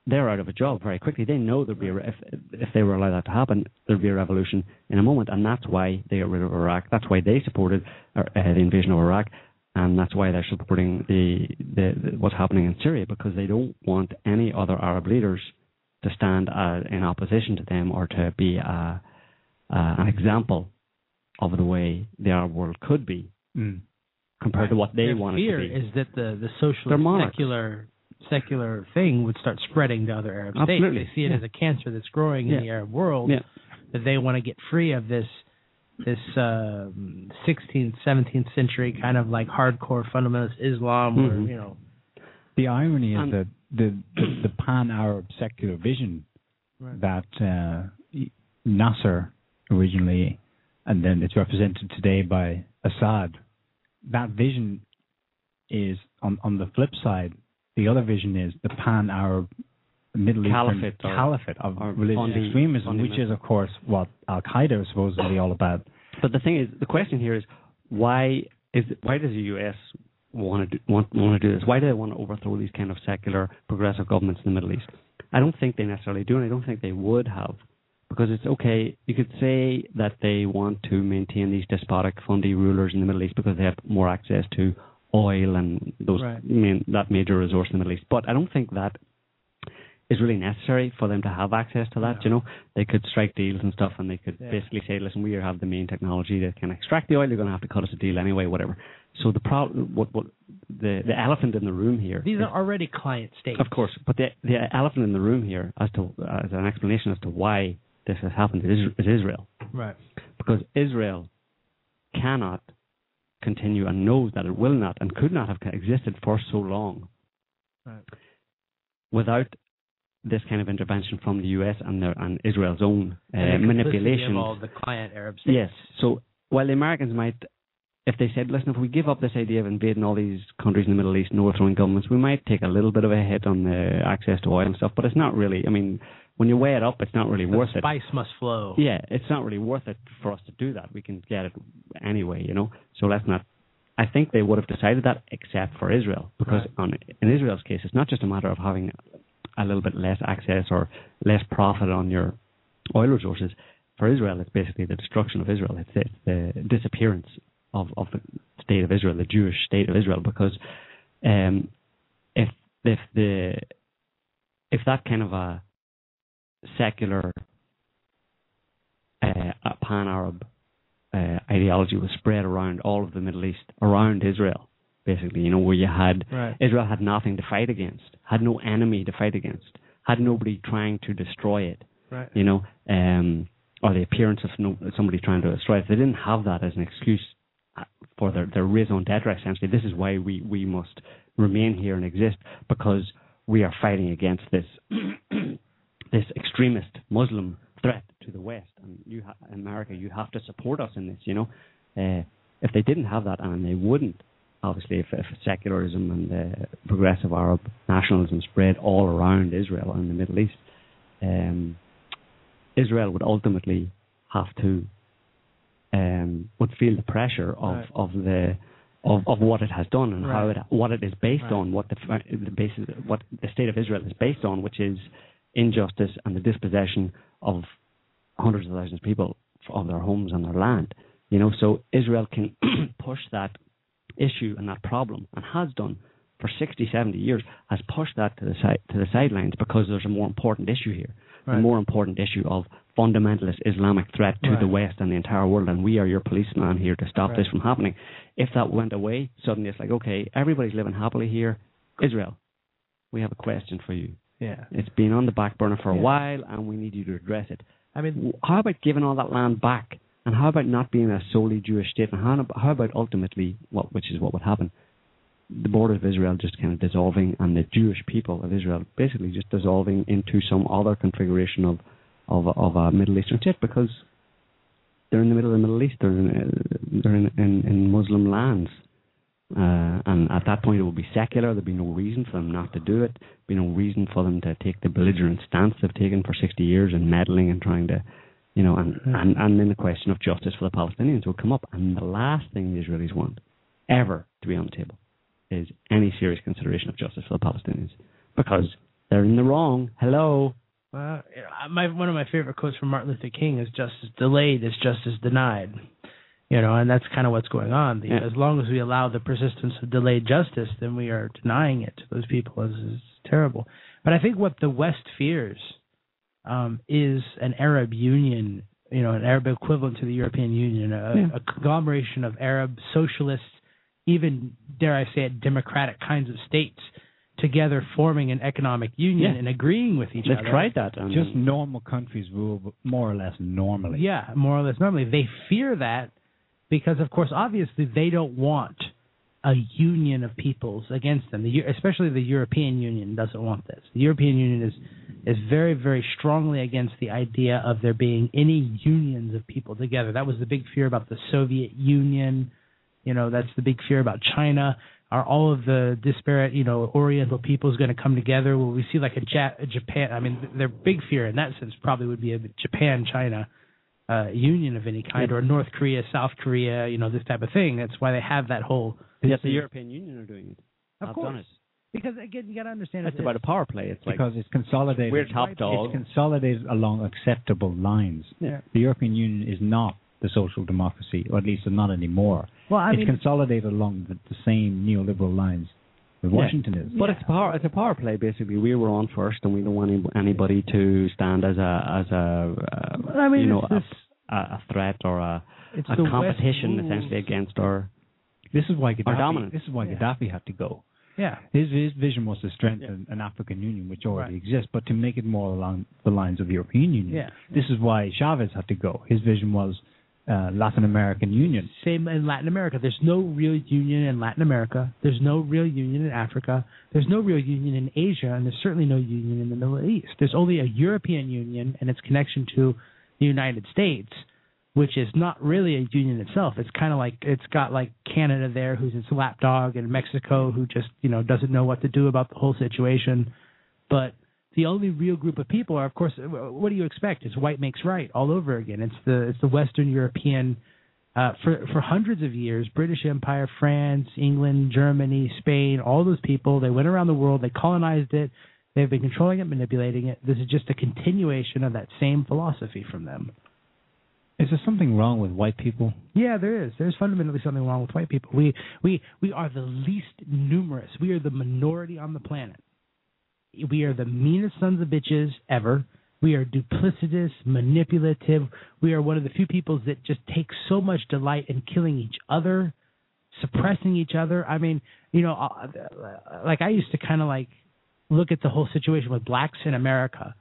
They're out of a job very quickly. They know there'd be a, if if they were allowed that to happen, there'd be a revolution in a moment, and that's why they got rid of Iraq. That's why they supported uh, the invasion of Iraq, and that's why they're supporting the, the, the what's happening in Syria because they don't want any other Arab leaders to stand uh, in opposition to them or to be a, uh, an example of the way the Arab world could be Mm. compared to what they Their want fear it to be. is that the the They're socialist monarchs. secular secular thing would start spreading to other Arab Absolutely. states. They see it Yeah. as a cancer that's growing Yeah. in the Arab world. Yeah. That they want to get free of this this um, 16th, 17th century kind of like hardcore fundamentalist Islam, where Mhm. you know. The irony is Um, that the, the, the pan-Arab secular vision Right. that uh, Nasser originally, and then it's represented today by Assad. That vision is on on the flip side. The other vision is the pan-Arab Middle Caliphate Eastern or- caliphate of religious extremism, which is of course what Al Qaeda is supposedly all about. But the thing is, the question here is why is why does the U.S. want to do, want want to do this? Why do they want to overthrow these kind of secular progressive governments in the Middle East? I don't think they necessarily do, and I don't think they would have, because it's okay. You could say that they want to maintain these despotic fundy rulers in the Middle East because they have more access to oil and those Right. I mean that major resource in the Middle East. But I don't think that is really necessary for them to have access to that. You know, they could strike deals and stuff, and they could Yeah. basically say, "Listen, we have the main technology that can extract the oil. You're going to have to cut us a deal anyway, whatever." So the problem, what, what the the elephant in the room here, These is- are already client states. of course, but the the elephant in the room here, as to as an explanation as to why this has happened, is, is Israel, Right. because Israel cannot continue and knows that it will not and could not have existed for so long Right. without this kind of intervention from the U.S. and their, and Israel's own uh, And manipulation. of all the client Arab states. Yes. So while the Americans might, if they said, listen, if we give up this idea of invading all these countries in the Middle East and overthrowing governments, we might take a little bit of a hit on the access to oil and stuff, but it's not really, I mean, when you weigh it up, it's not really The worth it. spice must flow. Yeah, it's not really worth it for us to do that. We can get it anyway, you know. So let's not. I think they would have decided that, except for Israel, because Right. on in Israel's case, it's not just a matter of having a little bit less access or less profit on your oil resources. For Israel, it's basically the destruction of Israel. It's, it's the disappearance of of the state of Israel, the Jewish state of Israel, because um, if if the if that kind of a secular uh, pan Arab uh, ideology was spread around all of the Middle East, around Israel, basically, you know, where you had Right. Israel had nothing to fight against, had no enemy to fight against, had nobody trying to destroy it, Right. you know, um, or the appearance of no, somebody trying to destroy it. They didn't have that as an excuse uh, for their, their raison d'etre, essentially. This is why we, we must remain here and exist, because we are fighting against this this extremist Muslim threat to the West, and you, ha- America, you have to support us in this. You know, uh, if they didn't have that, and they wouldn't, obviously, if, if secularism and uh, progressive Arab nationalism spread all around Israel and the Middle East, um, Israel would ultimately have to um, would feel the pressure of Right. of the of, of what it has done and how it what it is based Right. on, what the, the basis, what the state of Israel is based on, which is injustice and the dispossession of hundreds of thousands of people of their homes and their land. You know, so Israel can [clears throat] push that issue and that problem, and has done for 60, 70 years, has pushed that to the side to the sidelines because there's a more important issue here, Right. the more important issue of fundamentalist Islamic threat to the West and the entire world, and we are your policeman here to stop Right. this from happening. If that went away, suddenly it's like, okay, everybody's living happily here. Israel, we have a question for you. Yeah. It's been on the back burner for a Yeah. while, and we need you to address it. I mean, How about giving all that land back? And how about not being a solely Jewish state? And how, how about ultimately, what, which is what would happen, the border of Israel just kind of dissolving, and the Jewish people of Israel basically just dissolving into some other configuration of of, of a Middle Eastern state because they're in the middle of the Middle East. They're in, they're in, in, in Muslim lands. Uh, and at that point, it would be secular. There'd be no reason for them not to do it. There'd be no reason for them to take the belligerent stance they've taken for 60 years and meddling and trying to, you know, and, and, and then the question of justice for the Palestinians would come up. And the last thing the Israelis want, ever, to be on the table, is any serious consideration of justice for the Palestinians. Because they're in the wrong. Hello. Well, my one of my favorite quotes from Martin Luther King is "Justice delayed is justice denied." You know, and that's kind of what's going on. The, Yeah. As long as we allow the persistence of delayed justice, then we are denying it to those people. It's, it's terrible. But I think what the West fears um, is an Arab Union, you know, an Arab equivalent to the European Union, a, Yeah. a conglomeration of Arab socialists, even dare I say it, democratic kinds of states together forming an economic union Yeah. and agreeing with each They've other. tried that. And Just normal countries rule more or less normally. Yeah, more or less normally. They fear that because, of course, obviously they don't want a union of peoples against them. The, especially the European Union doesn't want this. The European Union is is very, very strongly against the idea of there being any unions of people together. That was the big fear about the Soviet Union. You know, that's the big fear about China. Are all of the disparate, you know, Oriental peoples going to come together? Will we see like a, ja- a Japan? I mean, their big fear in that sense probably would be a Japan China uh, union of any kind, or North Korea, South Korea, you know, this type of thing. That's why they have that whole. Yes, the European Union are doing it. Of Have course. done it. Because again, you got to understand It's about a power play. It's like because it's consolidated. we're top dog. It's consolidated along acceptable lines. Yeah. The European Union is not the social democracy, or at least not anymore. Well, I it's mean, consolidated along the, the same neoliberal lines that Yeah. Washington is. But it's a power. It's a power play. Basically, we were on first, and we don't want any, anybody to stand as a as a uh, mean, you know it's a, this- a, a threat or a, it's a competition essentially against our. This is why Gaddafi. dominant. This is why Yeah. Gaddafi had to go. Yeah. His his vision was to strengthen an African Union which already exists, but to make it more along the lines of the European Union. Yeah. This is why Chavez had to go. His vision was uh, Latin American Union. Same in Latin America. There's no real union in Latin America. There's no real union in Africa. There's no real union in Asia, and there's certainly no union in the Middle East. There's only a European Union and its connection to the United States, which is not really a union itself. It's kind of like it's got like Canada there, who's its lapdog, and Mexico, who just you know doesn't know what to do about the whole situation. But the only real group of people are, of course, what do you expect? It's white makes right all over again. It's the it's the Western European. Uh, for for hundreds of years, British Empire, France, England, Germany, Spain, all those people, they went around the world, they colonized it, they've been controlling it, manipulating it. This is just a continuation of that same philosophy from them. Is there something wrong with white people? Yeah, there is. There's fundamentally something wrong with white people. We we we are the least numerous. We are the minority on the planet. We are the meanest sons of bitches ever. We are duplicitous, manipulative. We are one of the few peoples that just take so much delight in killing each other, suppressing each other. I mean, you know, uh, like I used to kind of like look at the whole situation with blacks in America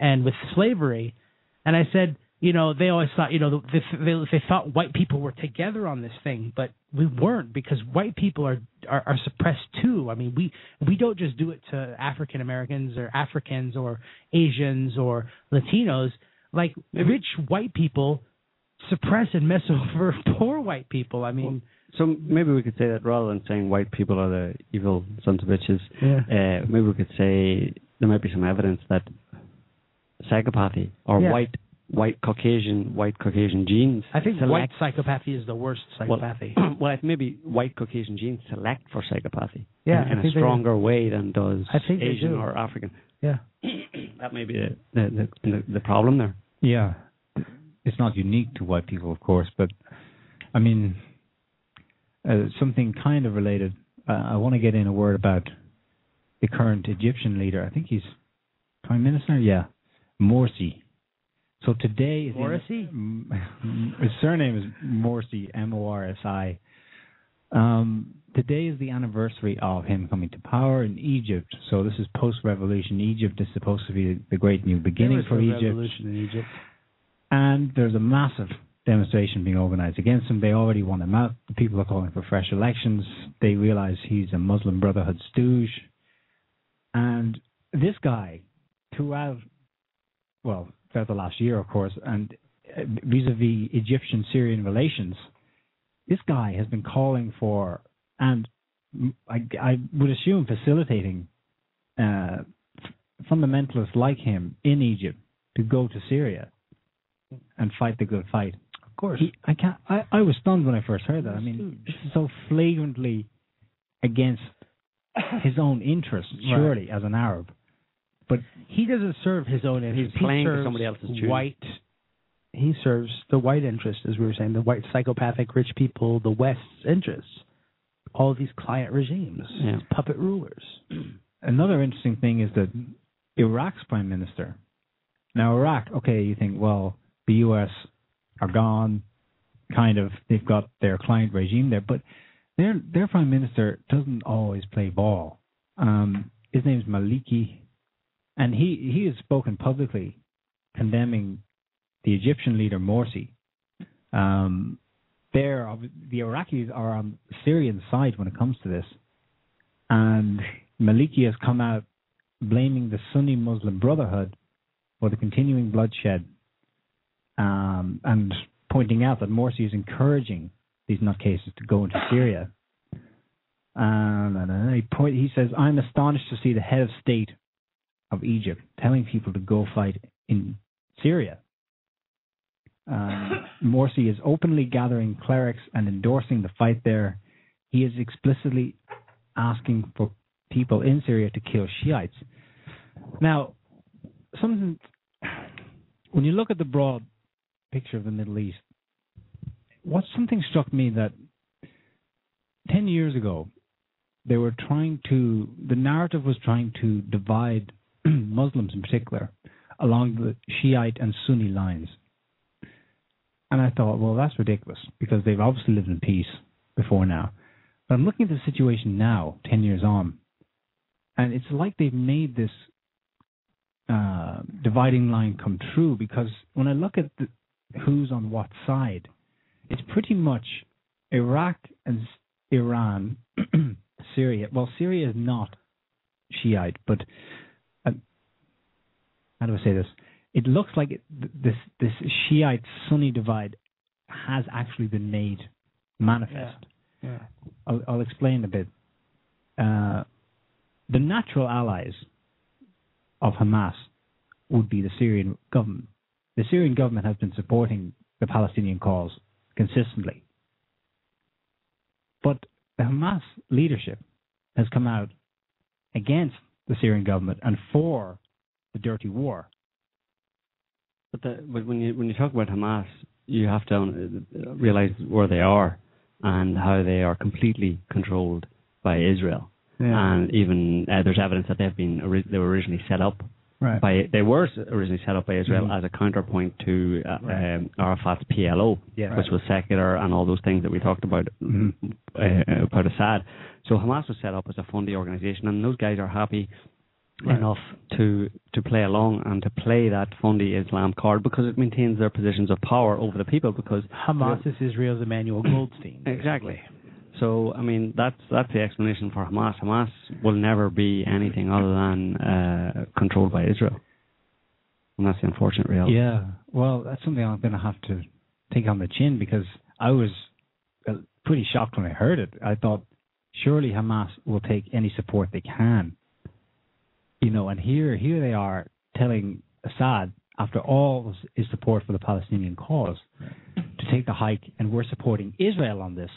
and with slavery, and I said, you know, they always thought, you know, they, they, they thought white people were together on this thing, but we weren't because white people are, are are suppressed too. I mean, we we don't just do it to African Americans or Africans or Asians or Latinos. Like rich white people suppress and mess [laughs] over poor white people. I mean, So maybe we could say that rather than saying white people are the evil sons of bitches, yeah, uh, maybe we could say there might be some evidence that psychopathy or Yeah. white white Caucasian white Caucasian genes. I think select, white psychopathy is the worst psychopathy. [clears throat] Well, well, maybe white Caucasian genes select for psychopathy. Yeah, in, in a think they- stronger way than does I think Asian do. or African. yeah. [clears throat] that may be the the, the the problem there. Yeah, it's not unique to white people, of course, but I mean, uh, something kind of related. Uh, I want to get in a word about the current Egyptian leader. I think he's prime minister. Yeah, Morsi. So today is the- Morsi? M- [laughs] his surname is Morrissey, M O R S I. Um, today is the anniversary of him coming to power in Egypt. So this is post-revolution. Egypt is supposed to be the great new beginning for Egypt revolution in Egypt. and there's a massive demonstration being organized against him. They already want him out. The people are calling for fresh elections. They realize he's a Muslim Brotherhood stooge. And this guy, throughout, well, throughout the last year, of course, and uh, vis-a-vis Egyptian-Syrian relations, this guy has been calling for, and I, I would assume facilitating uh, fundamentalists like him in Egypt to go to Syria and fight the good fight. Of course. He, I can't. I, I was stunned when I first heard that. I mean, this is so flagrantly against his own interests, Right. surely, as an Arab. But he doesn't serve his own interests. He's playing he for serves somebody else's tune. white. He serves the white interest, as we were saying, the white psychopathic rich people, the West's interests. All these client regimes, Yeah. these puppet rulers. [clears throat] another interesting thing is that Iraq's prime minister. Now, Iraq, okay, you think, well, the U.S. are gone, kind of. They've got their client regime there, but their their prime minister doesn't always play ball. Um, his name's Maliki, and he he has spoken publicly condemning the Egyptian leader Morsi. Um, the Iraqis are on Syrian side when it comes to this, and Maliki has come out blaming the Sunni Muslim Brotherhood for the continuing bloodshed, um, and pointing out that Morsi is encouraging these nutcases to go into Syria. Um, and he, point, he says, "I'm astonished to see the head of state of Egypt telling people to go fight in Syria." Um, [coughs] Morsi is openly gathering clerics and endorsing the fight there. He is explicitly asking for people in Syria to kill Shiites. Now, something when you look at the broad picture of the Middle East, what something struck me that ten years ago they were trying to the narrative was trying to divide [clears throat] Muslims in particular along the Shiite and Sunni lines. And I thought, well, that's ridiculous because they've obviously lived in peace before now. But I'm looking at the situation now, 10 years on, and it's like they've made this uh, dividing line come true because when I look at the, who's on what side, it's pretty much Iraq and Iran, [clears throat] Syria. Well, Syria is not Shiite, but how do I say this? It looks like it, this this Shiite Sunni divide has actually been made manifest. Yeah. I'll, I'll explain a bit. Uh, the natural allies of Hamas would be the Syrian government. The Syrian government has been supporting the Palestinian cause consistently. But the Hamas leadership has come out against the Syrian government and for the dirty war. But, the, but when you when you talk about Hamas, you have to realize where they are and how they are completely controlled by Israel. Yeah. And even uh, there's evidence that they've been they were originally set up Right. by they were originally set up by Israel Mhm. as a counterpoint to uh, Right. um, Arafat's PLO, Yeah. which was secular and all those things that we talked about Mhm. uh, about Assad. So Hamas was set up as a fundy organization, and those guys are happy Right. enough to to play along and to play that fundy Islam card because it maintains their positions of power over the people. Because Hamas is Israel's Emmanuel Goldstein. exactly. So I mean that's that's the explanation for Hamas. Hamas will never be anything other than uh, controlled by Israel, and that's the unfortunate reality. Yeah. Well, that's something I'm going to have to take on the chin because I was uh, pretty shocked when I heard it. I thought surely Hamas will take any support they can. You know, and here here they are telling Assad after all his support for the Palestinian cause, to take the hike and we're supporting Israel on this.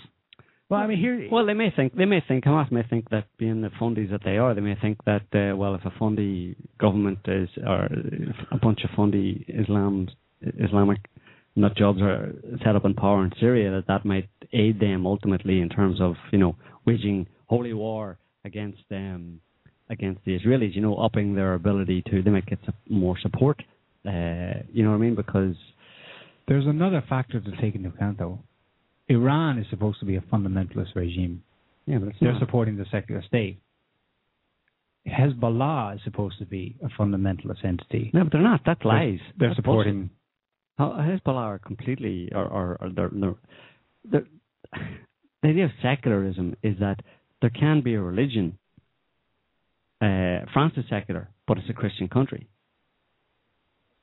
Well, I mean, here. Well, they may think they may think Hamas may think that being the fundies that they are, they may think that uh, well, if a fundy government is or a bunch of fundy Islam Islamic nut jobs are set up in power in Syria, that that might aid them ultimately in terms of you know waging holy war against them against the Israelis. You know, upping their ability to they might get some more support. Uh, you know what I mean? Because There's another factor to take into account, though. Iran is supposed to be a fundamentalist regime. yeah, but They're not. supporting the secular state. Hezbollah is supposed to be a fundamentalist entity. No, but they're not. That lies. They're That's supporting. Hezbollah are completely, or, or, or they're, they're, they're, the idea of secularism is that there can be a religion. Uh, France is secular, but it's a Christian country.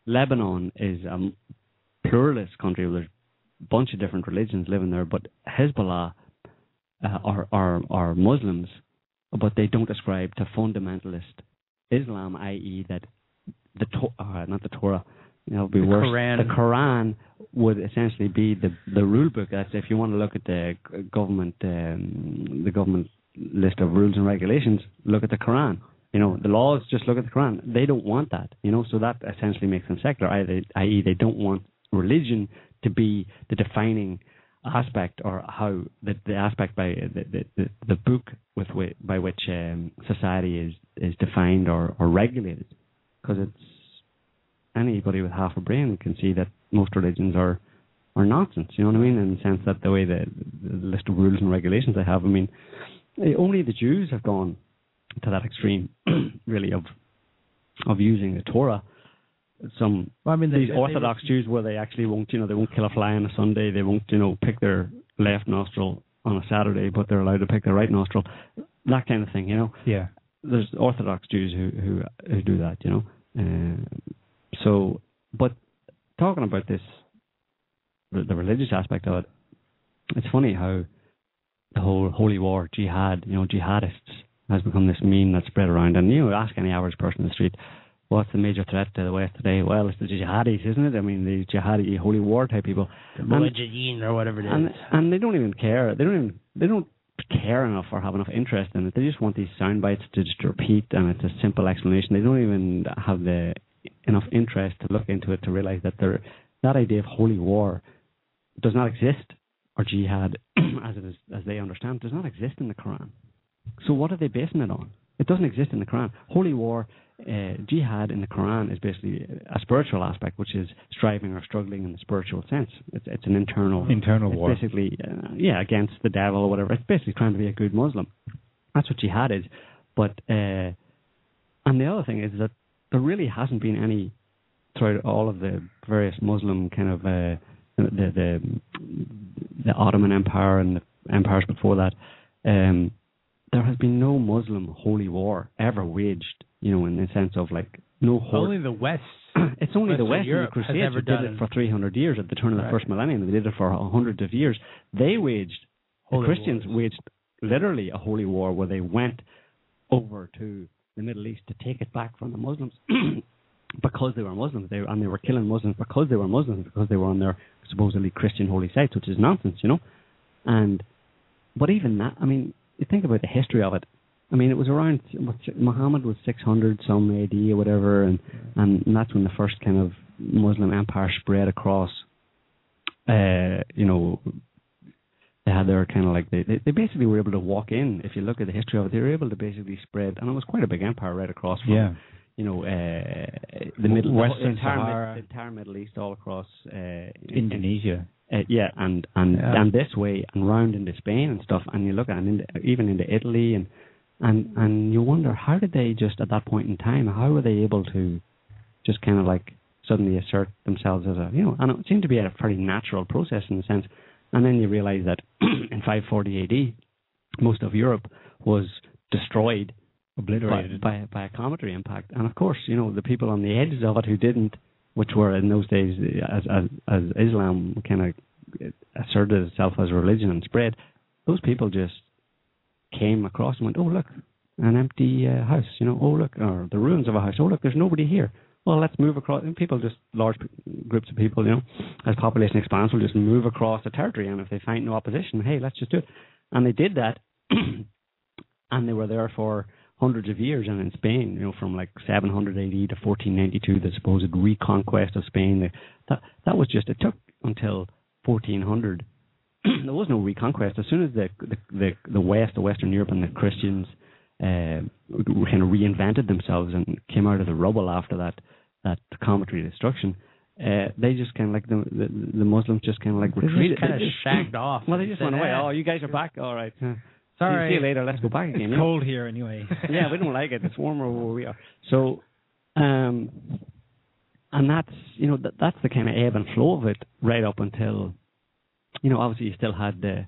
Lebanon is a pluralist country there's a bunch of different religions living there, but Hezbollah uh, are, are, are Muslims, but they don't ascribe to fundamentalist Islam, i.e., that the to- uh, not the Torah, you know, be The worse. Quran. The Quran would essentially be the the rule book. That's if you want to look at the government um, the government list of rules and regulations. Look at the Quran. You know, the laws. Just look at the Quran. They don't want that. You know, so that essentially makes them secular. i.e., they don't want religion to be the defining aspect or how the, the aspect by the, the, the, book with by which um, society is, is defined or, or regulated because it's anybody with half a brain can see that most religions are are nonsense. You know what I mean? In the sense that the way the, the list of rules and regulations they have. I mean, only the Jews have gone to that extreme, [clears throat] really, of of using the Torah. Some Well, I mean, they- these they- Orthodox Jews where they actually won't, you know, they won't kill a fly on a Sunday. They won't, you know, pick their left nostril on a Saturday, but they're allowed to pick their right nostril. That kind of thing, you know Yeah. there's Orthodox Jews who who who do that, you know. Uh, so, but talking about this, the religious aspect of it, it's funny how the whole holy war, jihad, you know, jihadists has become this meme that's spread around. And you know, ask any average person in the street, what's the major threat to the West today? Well, it's the jihadis, isn't it? I mean, the jihadi holy war type people. And- Mujahideen or whatever it is. and and they don't even care. They don't even they don't care enough or have enough interest in it. They just want these sound bites to just repeat, and it's a simple explanation. They don't even have the enough interest to look into it to realize that there that idea of holy war does not exist, or jihad, [clears throat] as it is as they understand, does not exist in the Quran. So what are they basing it on? It doesn't exist in the Quran. Holy war, uh, jihad in the Quran is basically a spiritual aspect, which is striving or struggling in the spiritual sense. It's, it's an internal Internal war. basically uh, yeah against the devil or whatever. It's basically trying to be a good Muslim. That's what jihad is. But uh, and the other thing is that there really hasn't been any throughout all of the various Muslim kind of uh, the the the Ottoman Empire and the empires before that. Um, there has been no Muslim holy war ever waged. You know, in the sense of like no horde Only the West. [clears throat] it's only the West and the Crusades ever did it it. for 300 years at the turn of the Right. first millennium. They did it for hundreds of years. They waged, Holy the Christians wars. waged literally a holy war where they went over to the Middle East to take it back from the Muslims [clears throat] because they were Muslims. They and they were killing Muslims because they were Muslims because they were on their supposedly Christian holy sites, which is nonsense, you know. And but even that, I mean, you think about the history of it. I mean, it was around Muhammad was 600 some AD or whatever, and and that's when the first kind of Muslim empire spread across. Uh, you know, they had their kind of like they, they basically were able to walk in. If you look at the history of it, they were able to basically spread, and it was quite a big empire right across from Yeah. You know uh, the middle Western the entire, Sahara. The entire Middle East, all across uh, Indonesia. uh, yeah, and and Yeah. and this way and round into Spain and stuff, and you look at and even into Italy, and and and you wonder how did they just at that point in time, how were they able to just kind of like suddenly assert themselves as a you know, and it seemed to be a very natural process in a sense, and then you realize that [clears throat] in 540 AD, most of Europe was destroyed Obliterated. by by a cometary impact, and of course, you know, the people on the edges of it who didn't, which were in those days as as, as Islam kind of asserted itself as religion and spread, those people just came across and went, oh look, an empty uh, house, you know, oh look, or the ruins of a house, oh look, there's nobody here. well, let's move across. And people just large groups of people, you know, as population expands, will just move across the territory, and if they find no opposition, hey, let's just do it. And they did that, [clears throat] and they were there for hundreds of years. And in Spain, you know, from like 700 AD to 1492, the supposed reconquest of Spain, the, that that was just it took until 1400. [clears throat] there was no reconquest. As soon as the the the, the West, the Western Europe, and the Christians uh, kind of reinvented themselves and came out of the rubble after that that cometary destruction. Uh, they just kind of like the, the the Muslims just kind of like They retreated. just kind of They shagged [clears throat] off. Well, they just went away. "Ah, Oh, you guys are back. All right. Sorry. See you later. Let's go back again. It's cold here anyway. [laughs] yeah, we don't like it. It's warmer where we are. So, um, and that's you know that that's the kind of ebb and flow of it right up until, you know, obviously you still had the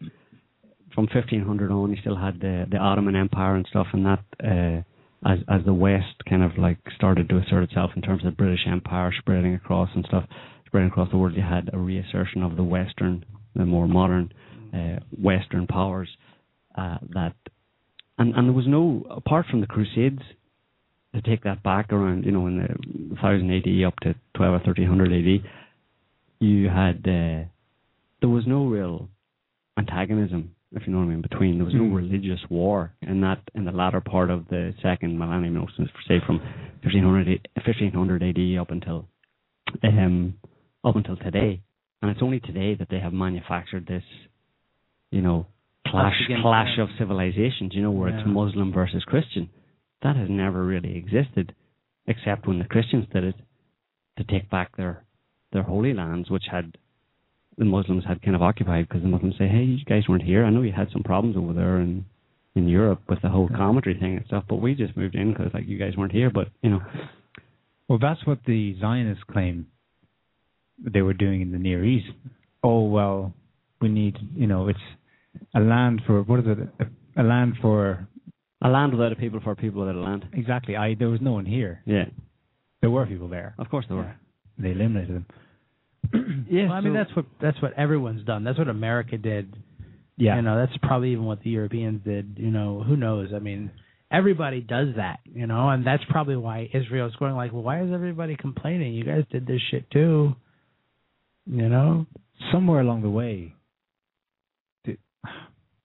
from 1500 on, you still had the the Ottoman Empire and stuff, and that uh, as as the West kind of like started to assert itself in terms of British Empire spreading across and stuff, spreading across the world, you had a reassertion of the Western, the more modern uh, Western powers uh, that and and there was no apart from the Crusades to take that back around you know in the thousand AD up to twelve or thirteen hundred AD, you had uh, there was no real antagonism, if you know what I mean, between there was no Mm. religious war in that in the latter part of the second millennium, you know, say from 1500 1500 AD up until um up until today, and it's only today that they have manufactured this, you know, clash clash of civilizations, you know, where it's Muslim versus Christian. That has never really existed, except when the Christians did it to take back their their holy lands, which had the Muslims had kind of occupied because the Muslims say, "Hey, you guys weren't here. I know you had some problems over there in in Europe with the whole cometary thing and stuff, but we just moved in because like you guys weren't here." But you know, Well, that's what the Zionists claim they were doing in the Near East. Oh well, we need you know it's a land for what is it? A, a land for a land without a people for a people without a land. exactly. I there was no one here. Yeah, There were people there. of course there were. They eliminated them. [clears throat] Yeah, well, I mean that's what that's what everyone's done. That's what America did. Yeah. You know, that's probably even what the Europeans did. You know, who knows? I mean, everybody does that. You know, and that's probably why Israel's going like, well, why is everybody complaining? You guys did this shit too. You know. somewhere along the way, the,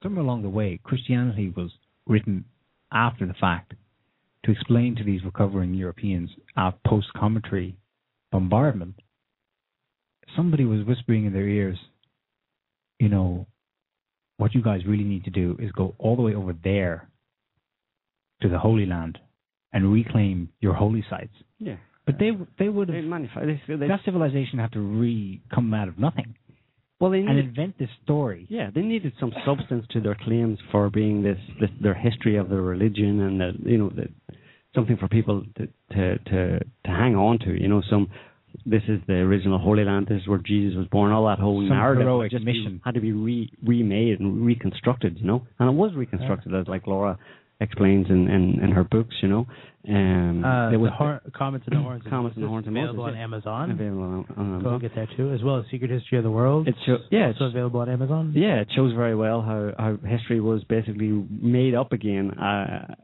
somewhere along the way, Christianity was written after the fact to explain to these recovering Europeans our post-cometary bombardment. Somebody was whispering in their ears, you know, what you guys really need to do is go all the way over there to the Holy Land and reclaim your holy sites. yeah. But they they would have they, that civilization had to re come out of nothing well, they and needed, invent this story. yeah, they needed some substance to their claims for being this, this their history of their religion and the, you know the, something for people to, to to to hang on to. You know, some this is the original Holy Land. This is where Jesus was born. All that whole Some narrative just mission. had to be re, remade and reconstructed. You know, and it was reconstructed as like Laura explains in, in, in her books. You know, um, Uh, there was the hor- comets and the horns. Comets and the Horns available on. Amazon. available on, on Go Amazon. get that too, as well as Secret History of the World. It show, yeah, also it's, available on Amazon. yeah, it shows very well how, how history was basically made up again uh,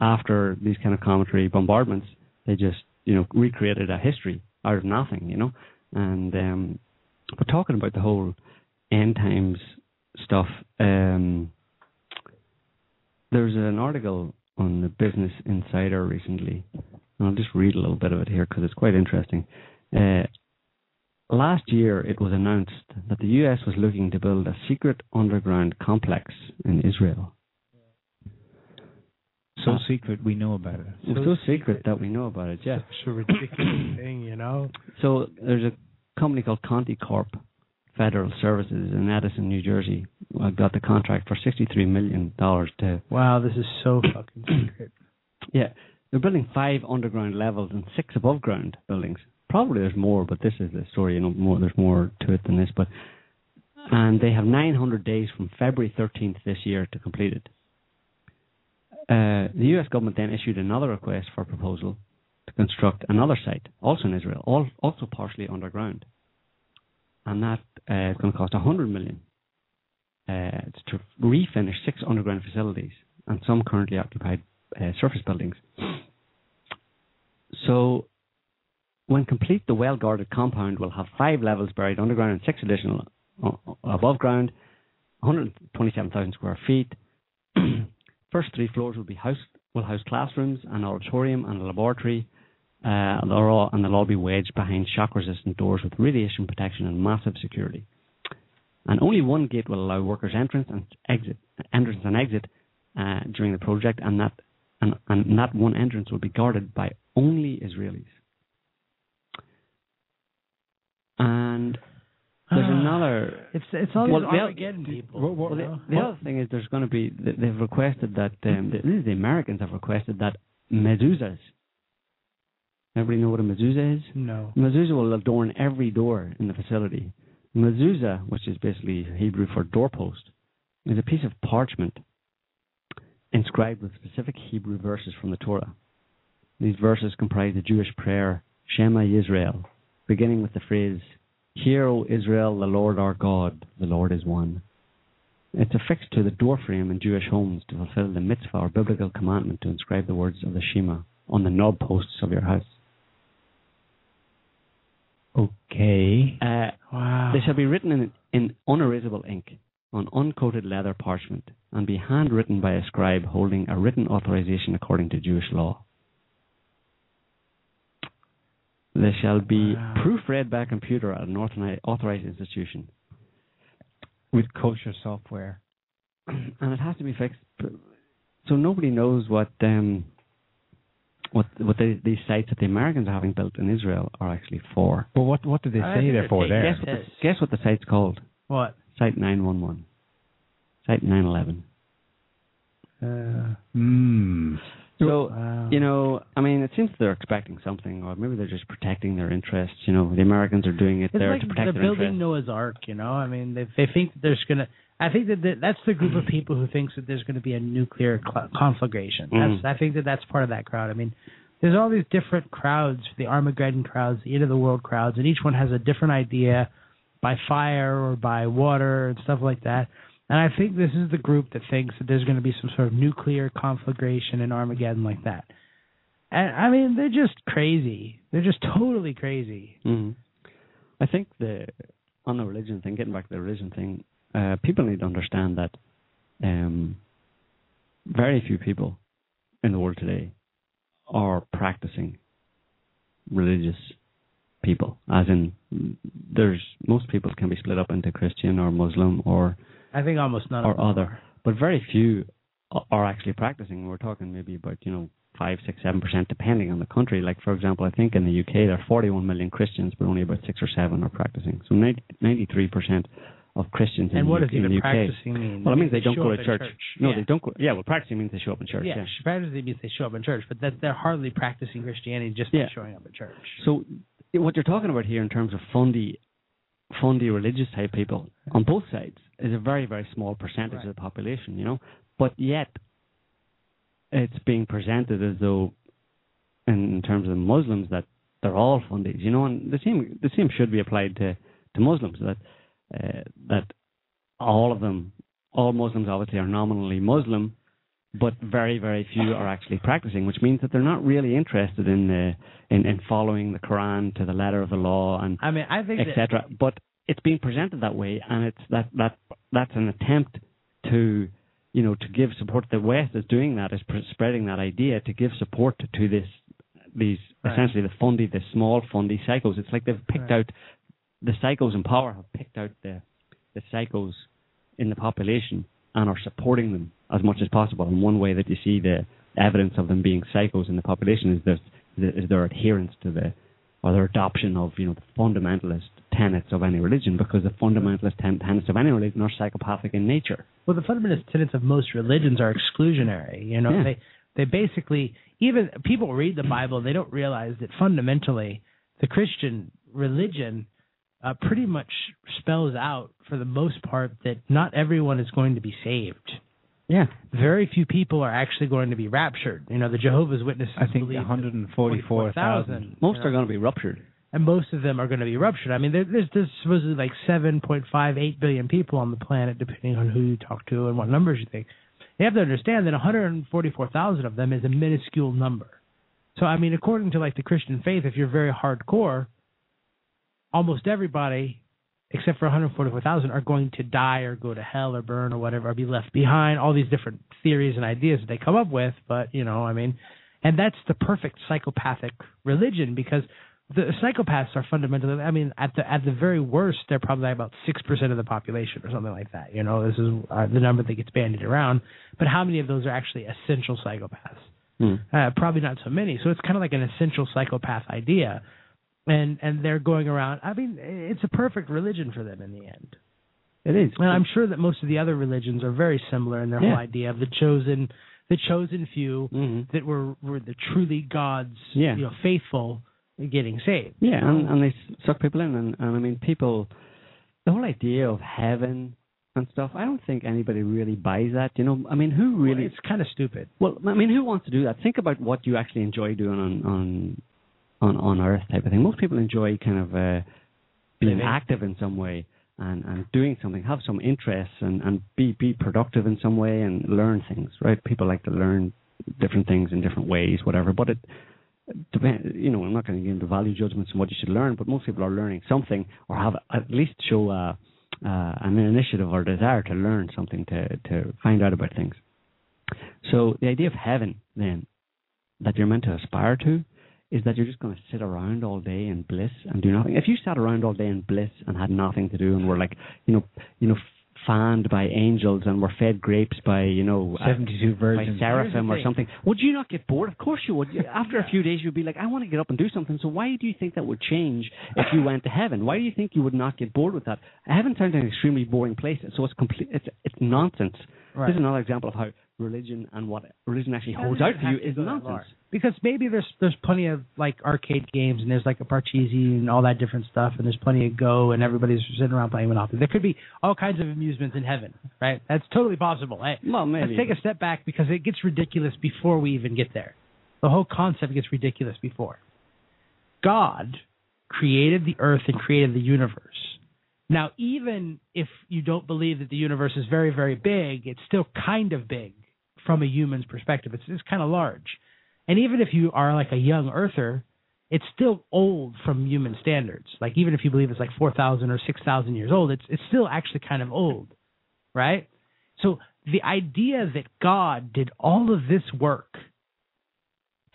after these kind of cometary bombardments. They just, you know, recreated a history out of nothing, you know. And um, but talking about the whole end times stuff, um, there's an article on the Business Insider recently, and I'll just read a little bit of it here because it's quite interesting. Uh, Last year, it was announced that the U.S. was looking to build a secret underground complex in Israel. So Ah. secret, we know about it. It's so secret that we know about it, yeah. Such a ridiculous thing, you know. So there's a company called Conti Corp Federal Services in Edison, New Jersey. uh, got the contract for $63 million to, Wow, this is so fucking secret. yeah, they're building five underground levels and six above ground buildings. Probably there's more, but this is the story, you know, more, there's more to it than this, but, and they have 900 days from February 13th this year to complete it. Uh, the U.S. government then issued another request for a proposal to construct another site, also in Israel, all, also partially underground, and that uh, is going to cost 100 million. Uh, to refinish six underground facilities and some currently occupied uh, surface buildings. So, when complete, the well guarded compound will have five levels buried underground and six additional uh, above ground, 127,000 square feet. [clears throat] First three floors will be house will house classrooms, an auditorium, and a laboratory. Uh, they're all, and they'll all be wedged behind shock resistant doors with radiation protection and massive security. And only one gate will allow workers entrance and exit, entrance and exit uh, during the project, and that and, and that one entrance will be guarded by only Israelis. And there's another. It's it's all Well, these the- Armageddon people. What- what- you The, know? the other thing is there's going to be they've requested that um, [laughs] the, this is the Americans have requested that mezuzahs. Everybody know what a mezuzah is? no. Mezuzah will adorn every door in the facility. Mezuzah, which is basically Hebrew for doorpost, is a piece of parchment inscribed with specific Hebrew verses from the Torah. These verses comprise the Jewish prayer Shema Yisrael, beginning with the phrase Hear, O Israel, the Lord our God, the Lord is one. It's affixed to the doorframe in Jewish homes to fulfill the mitzvah or biblical commandment to inscribe the words of the Shema on the knob posts of your house. Okay. Uh, Wow. They shall be written in, in unerasable ink on uncoated leather parchment and be handwritten by a scribe holding a written authorization according to Jewish law. They shall be Wow. proofread by a computer at an authorized institution. With kosher software. [clears throat] and it has to be fixed. So nobody knows what um, what what the, these sites that the Americans are having built in Israel are actually for. Well, what what did they I say they're for there? Guess what, the, guess what the site's called? what? Site 911. Site 911. Uh, Hmm. So, wow. you know, I mean, it seems they're expecting something, or maybe they're just protecting their interests. You know, the Americans are doing it It's there like to protect they're their building. Noah's Ark, you know. I mean, they they think that there's gonna. I think that that- that's the group of people who thinks that there's going to be a nuclear cl- conflagration. That's Mhm. I think that that's part of that crowd. I mean, there's all these different crowds, the Armageddon crowds, the end of the world crowds, and each one has a different idea by fire or by water and stuff like that. And I think this is the group that thinks that there's going to be some sort of nuclear conflagration in Armageddon like that. And I mean, they're just crazy. They're just totally crazy. hmm I think the on the religion thing, getting back to the religion thing, uh, people need to understand that um, very few people in the world today are practicing religious people. As in, there's most people can be split up into Christian or Muslim or I think almost none or other, but very few are actually practicing. We're talking maybe about you know five, six, seven percent, depending on the country. Like for example, I think in the UK there are 41 million Christians, but only about six or seven are practicing. So 93 percent of Christians in And the, what UK, does in even the UK. practicing mean? Well, it means they They don't go to church. church. No, Yeah. they don't go. Yeah, well, practicing means they show up in church. Yeah, Yeah. practicing means they show up in church, but that they're hardly practicing Christianity just by Yeah. showing up at church. So what you're talking about here in terms of fundy, fundy religious type people on both sides is a very very small percentage Right. of the population, you know. But yet, it's being presented as though, in, in terms of Muslims, that they're all fundies, you know. And the same the same should be applied to to Muslims that uh, that all of them, all Muslims obviously are nominally Muslim, but very, very few are actually practicing, which means that they're not really interested in uh, in, in following the Quran to the letter of the law and I mean, I think that, etc. But it's being presented that way, and it's that that that's an attempt to you know to give support. The West is doing that, is pr- spreading that idea to give support to, to this these Right. essentially the fundy, the small fundy psychos. It's like they've picked Right. out the psychos in power have picked out the the psychos in the population and are supporting them as much as possible. And one way that you see the evidence of them being psychos in the population is their is their adherence to the or their adoption of you know the fundamentalist tenets of any religion because the fundamentalist ten- tenets of any religion are psychopathic in nature. well, the fundamentalist tenets of most religions are exclusionary. You know, Yeah. they they basically even people read the Bible, they don't realize that fundamentally the Christian religion uh, pretty much spells out for the most part that not everyone is going to be saved. Yeah, Very few people are actually going to be raptured. You know, the Jehovah's Witnesses I think believe 144,000. most you know, are going to be ruptured. and most of them are going to be ruptured. I mean, there, there's, there's supposedly like 7.5, 8 billion people on the planet, depending on who you talk to and what numbers you think. You have to understand that 144,000 of them is a minuscule number. So I mean, according to like the Christian faith, if you're very hardcore, almost everybody, except for 144,000, are going to die or go to hell or burn or whatever, or be left behind. All these different theories and ideas that they come up with, but you know, I mean, and that's the perfect psychopathic religion because the psychopaths are fundamentally. I mean, at the at the very worst, they're probably about six percent of the population or something like that. You know, this is uh, the number that gets bandied around. But how many of those are actually essential psychopaths? Hmm. Uh, probably not so many. So it's kind of like an essential psychopath idea, and and they're going around. I mean, it's a perfect religion for them in the end. It is. And I'm sure that most of the other religions are very similar in their Yeah. whole idea of the chosen, the chosen few Mhm. that were were the truly God's, Yeah. you know, faithful getting saved. Yeah, and, and they suck people in, and, and I mean, people, the whole idea of heaven and stuff. I don't think anybody really buys that. You know, I mean, who really? it's kind of stupid. Well, I mean, who wants to do that? Think about what you actually enjoy doing on on on, on Earth type of thing. Most people enjoy kind of uh, being active in some way and, and doing something, have some interests, and, and be be productive in some way and learn things. Right? People like to learn different things in different ways, whatever. But it depend. You know, I'm not going to get into value judgments and what you should learn, but most people are learning something or have at least show uh, uh, an initiative or desire to learn something to to find out about things. So the idea of heaven, then, that you're meant to aspire to, is that you're just going to sit around all day in bliss and do nothing. If you sat around all day in bliss and had nothing to do and were like, you know, you know, fanned by angels and were fed grapes by, you know, uh, 72 by seraphim or something, would you not get bored? Of course you would. [laughs] After a few days, you'd be like, I want to get up and do something. So why do you think that would change if you went to heaven? Why do you think you would not get bored with that? Heaven sounds an extremely boring place. So it's complete. It's it's nonsense. Right. This is another example of how religion and what religion actually holds out for you is nonsense. because maybe there's there's plenty of like arcade games and there's like a Parcheesi and all that different stuff and there's plenty of Go and everybody's sitting around playing Monopoly. There could be all kinds of amusements in heaven, right? That's totally possible. Hey, Well, maybe. let's take a step back because it gets ridiculous before we even get there. The whole concept gets ridiculous before. God created the earth and created the universe. Now, even if you don't believe that the universe is very, very big, it's still kind of big from a human's perspective. It's, it's kind of large. And even if you are like a young earther, it's still old from human standards. Like even if you believe it's like 4,000 or 6,000 years old, it's it's still actually kind of old, right? So the idea that God did all of this work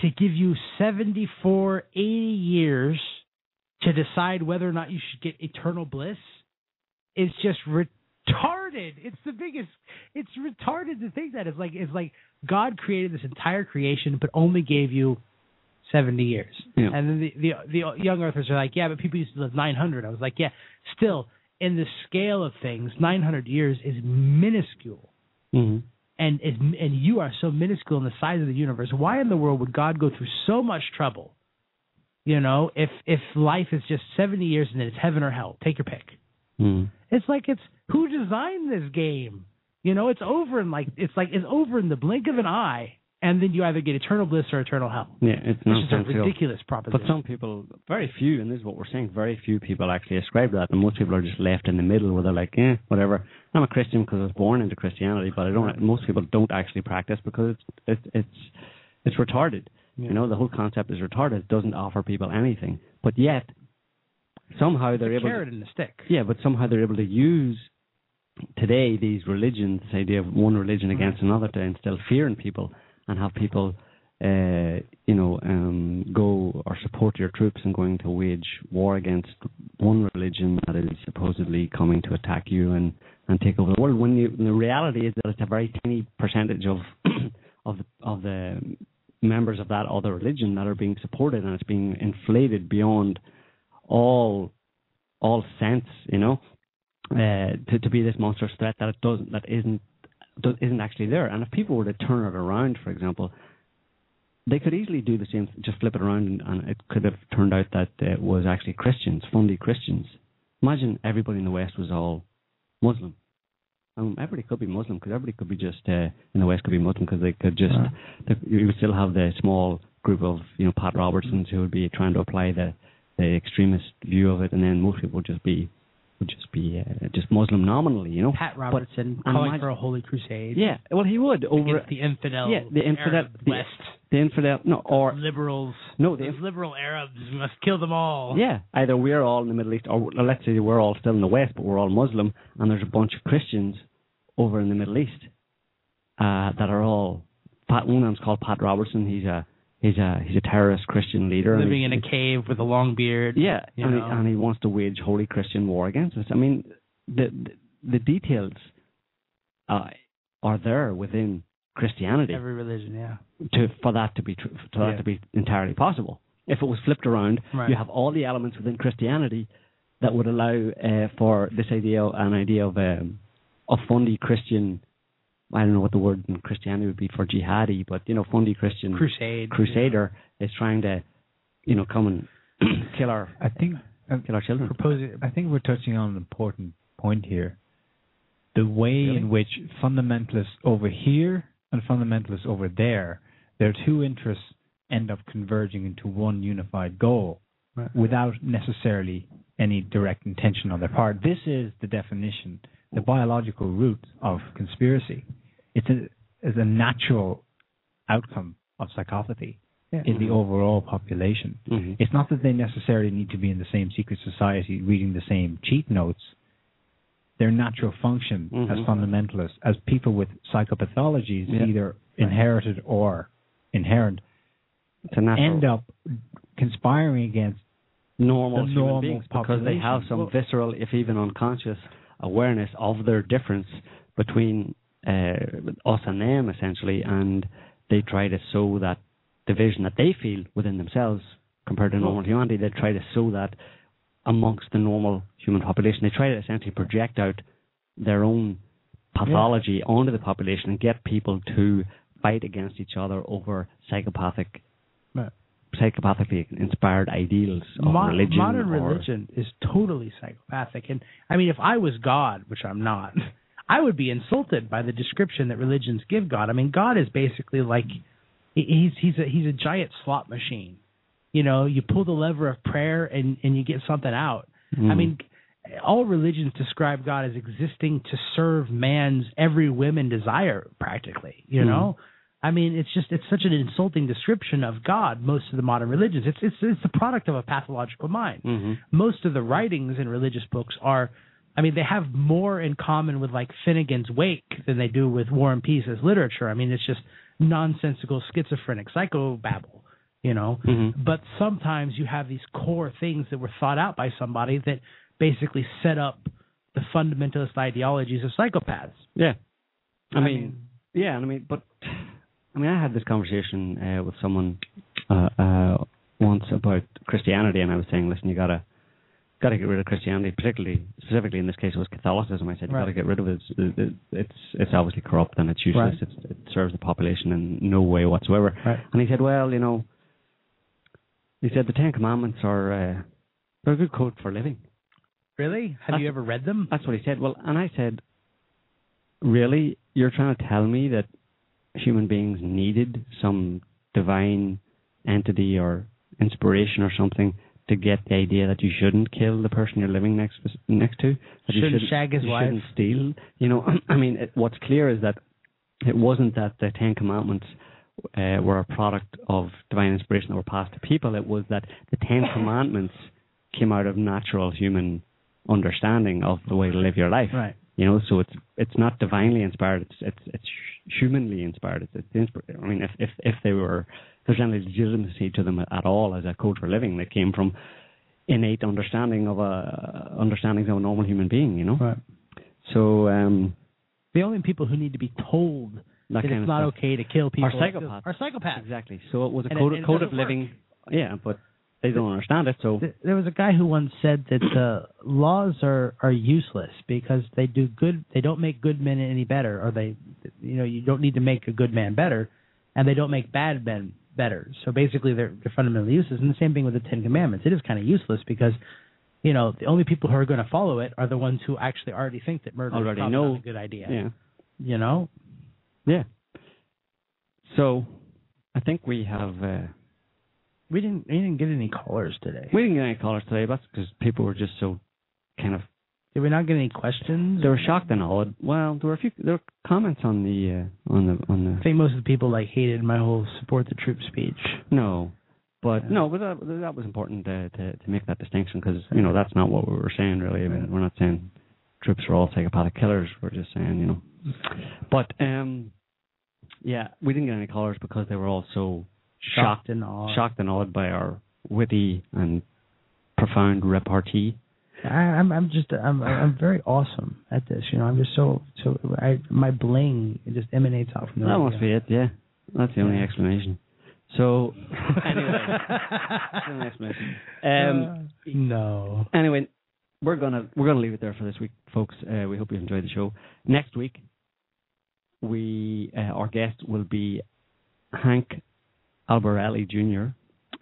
to give you 74, 80 years to decide whether or not you should get eternal bliss is just retarded. It's the biggest. It's retarded to think that it's like it's like God created this entire creation, but only gave you seventy years. Yeah. And then the, the the young earthers are like, yeah, but people used to live nine hundred. I was like, yeah, still in the scale of things, nine hundred years is minuscule. Mhm. And is, and you are so minuscule in the size of the universe. Why in the world would God go through so much trouble? You know, if if life is just seventy years and then it's heaven or hell, take your pick. Mhm. It's like it's who designed this game? You know, it's over in like it's like it's over in the blink of an eye, and then you either get eternal bliss or eternal hell. Yeah, it's Which is a ridiculous proposition. But some people, very few, and this is what we're saying, very few people actually ascribe to that, and most people are just left in the middle where they're like, eh, whatever. I'm a Christian because I was born into Christianity, but I don't. Most people don't actually practice because it's it's it's, it's retarded. You know, the whole concept is retarded. It doesn't offer people anything, but yet somehow they're able. carrot To, and a stick. yeah, but somehow they're able to use today these religions, this idea of one religion against another, to instill fear in people and have people, uh, you know, um, go or support your troops and going to wage war against one religion that is supposedly coming to attack you and, and take over the world. When, you, when the reality is that it's a very tiny percentage of [coughs] of the, of the members of that other religion that are being supported and it's being inflated beyond all all sense, you know, uh, to to be this monstrous threat that it doesn't that isn't does, isn't actually there. And if people were to turn it around, for example, they could easily do the same, just flip it around, and, and it could have turned out that it was actually Christians, fundy Christians. Imagine everybody in the West was all Muslim. Um, everybody could be Muslim because everybody could be just uh, in the West could be Muslim because they could just Right. they, you would still have the small group of you know Pat Robertsons who would be trying to apply the extremist view of it, and then most people would just be would just be uh, just Muslim nominally, you know. Pat Robertson But calling for a holy crusade. Yeah, well, he would over the infidel. yeah, the infidel- the- West. the infidel. No, or liberals. no, the Those liberal Arabs must kill them all. Yeah, either we're all in the Middle East, or let's say we're all still in the West, but we're all Muslim, and there's a bunch of Christians over in the Middle East uh, that are all. Pat, one of them's called Pat Robertson. He's a he's a he's a terrorist Christian leader. Living he- in a cave with a long beard. yeah, and he, and he wants to wage holy Christian war against us. I mean, the the, the details uh, are there within Christianity Every religion, yeah. to for that to be tr- for that Yeah. to be entirely possible. If it was flipped around, Right. you have all the elements within Christianity that would allow uh, for this idea, an idea of um, a fundy Christian. I don't know what the word in Christianity would be for jihadi, but you know, fundy Christian Crusade. crusader is trying to, you know, come and [clears throat] kill our I think uh, kill our children. proposing. I think we're touching on an important point here. The way Really? in which fundamentalists over here and fundamentalists over there, their two interests end up converging into one unified goal Right. without necessarily any direct intention on their part. This is the definition, the biological root of conspiracy. It's a, it's a natural outcome of psychopathy in the overall population. hmm It's not that they necessarily need to be in the same secret society reading the same cheat notes. Their natural function as Mhm. fundamentalists, as people with psychopathologies, Yeah. either inherited or inherent, end up conspiring against normal human normal beings because they have some Well- visceral, if even unconscious, awareness of their difference between uh, us and them, essentially, and they try to sow that division that they feel within themselves compared to normal humanity. They try to sow that amongst the normal human population. They try to essentially project out their own pathology onto the population and get people to fight against each other over psychopathic. Psychopathically inspired ideals of Mo- religion. modern or- religion is totally psychopathic, and I mean, if I was God, which I'm not, [laughs] I would be insulted by the description that religions give God. I mean, God is basically like he's he's a he's a giant slot machine. You know, you pull the lever of prayer and and you get something out. I Mm. mean, all religions describe God as existing to serve man's every whim and desire, practically. You Mhm. know, I mean, it's just it's such an insulting description of God. Most of the modern religions, it's it's it's the product of a pathological mind. Mhm. Most of the writings in religious books are, I mean, they have more in common with like Finnegan's Wake than they do with War and Peace as literature. I mean, it's just nonsensical, schizophrenic psychobabble. You know, Mhm. but sometimes you have these core things that were thought out by somebody that basically set up the fundamentalist ideologies of psychopaths. Yeah. I, I mean, mean- yeah, I mean, but I mean, I had this conversation uh, with someone uh, uh, once about Christianity, and I was saying, listen, you gotta gotta get rid of Christianity, particularly specifically in this case it was Catholicism. I said you Right. gotta get rid of it. It's it's it's obviously corrupt and it's useless. Right. It's, it serves the population in no way whatsoever. Right. And he said, well, you know, he said the Ten Commandments are uh, they're a good code for living. Really? Have That's- you ever read them? That's what he said. Well, and I said, really, you're trying to tell me that human beings needed some divine entity or inspiration or something to get the idea that you shouldn't kill the person you're living next next to, that you Shouldn't shag his you wife. shouldn't steal. You know, [clears throat] I mean, it, what's clear is that it wasn't that the Ten Commandments uh, were a product of divine inspiration that were passed to people. It was that the Ten [laughs] Commandments came out of natural human understanding of the way to live your life. Right. You know, so it's it's not divinely inspired. It's it's it's humanly inspired. It's, it's the inspir- I mean, if if if they were if there's any legitimacy to them at all as a code for living, they came from innate understanding of a understandings of a normal human being. You know. Right. So um, The only people who need to be told that that it's not stuff. okay to kill people Are psychopaths. are psychopaths. Exactly. So it was a And it- code, and it code of doesn't work. living. Yeah, but they don't understand it. So There was a guy who once said that uh, [clears throat] laws are are useless because they do good. They don't make good men any better, or they, you know, you don't need to make a good man better, and they don't make bad men better. So basically, they're they're fundamentally useless. And the same thing with the Ten Commandments. It is kind of useless because, you know, the only people who are going to follow it are the ones who actually already think that murder Already is know. a good idea. yeah, You know, yeah. So I think we have. Uh, we didn't we didn't get any callers today. We didn't get any callers today, but because people were just so kind of Did we not get any questions? They were shocked and all. Well, there were a few there were comments on the uh, on the on the. I think most of the people like hated my whole support the troops speech. no, but Yeah. no, but that, that was important uh, to to make that distinction because you know that's not what we were saying really. I mean, we're not saying troops are all psychopathic killers. We're just saying you know, but um, yeah, we didn't get any callers because they were all so shocked and awed. shocked and awed by our witty and profound repartee. I, I'm I'm just I'm I'm very awesome at this. You know, I'm just so so I my bling it just emanates out from the. That must be it, yeah. That's the only explanation. So [laughs] anyway, that's the only explanation. [laughs] Um, Uh, no. anyway, we're gonna we're gonna leave it there for this week, folks. Uh, we hope you enjoyed the show. Next week, we uh, our guest will be Hank Albarelli Jr.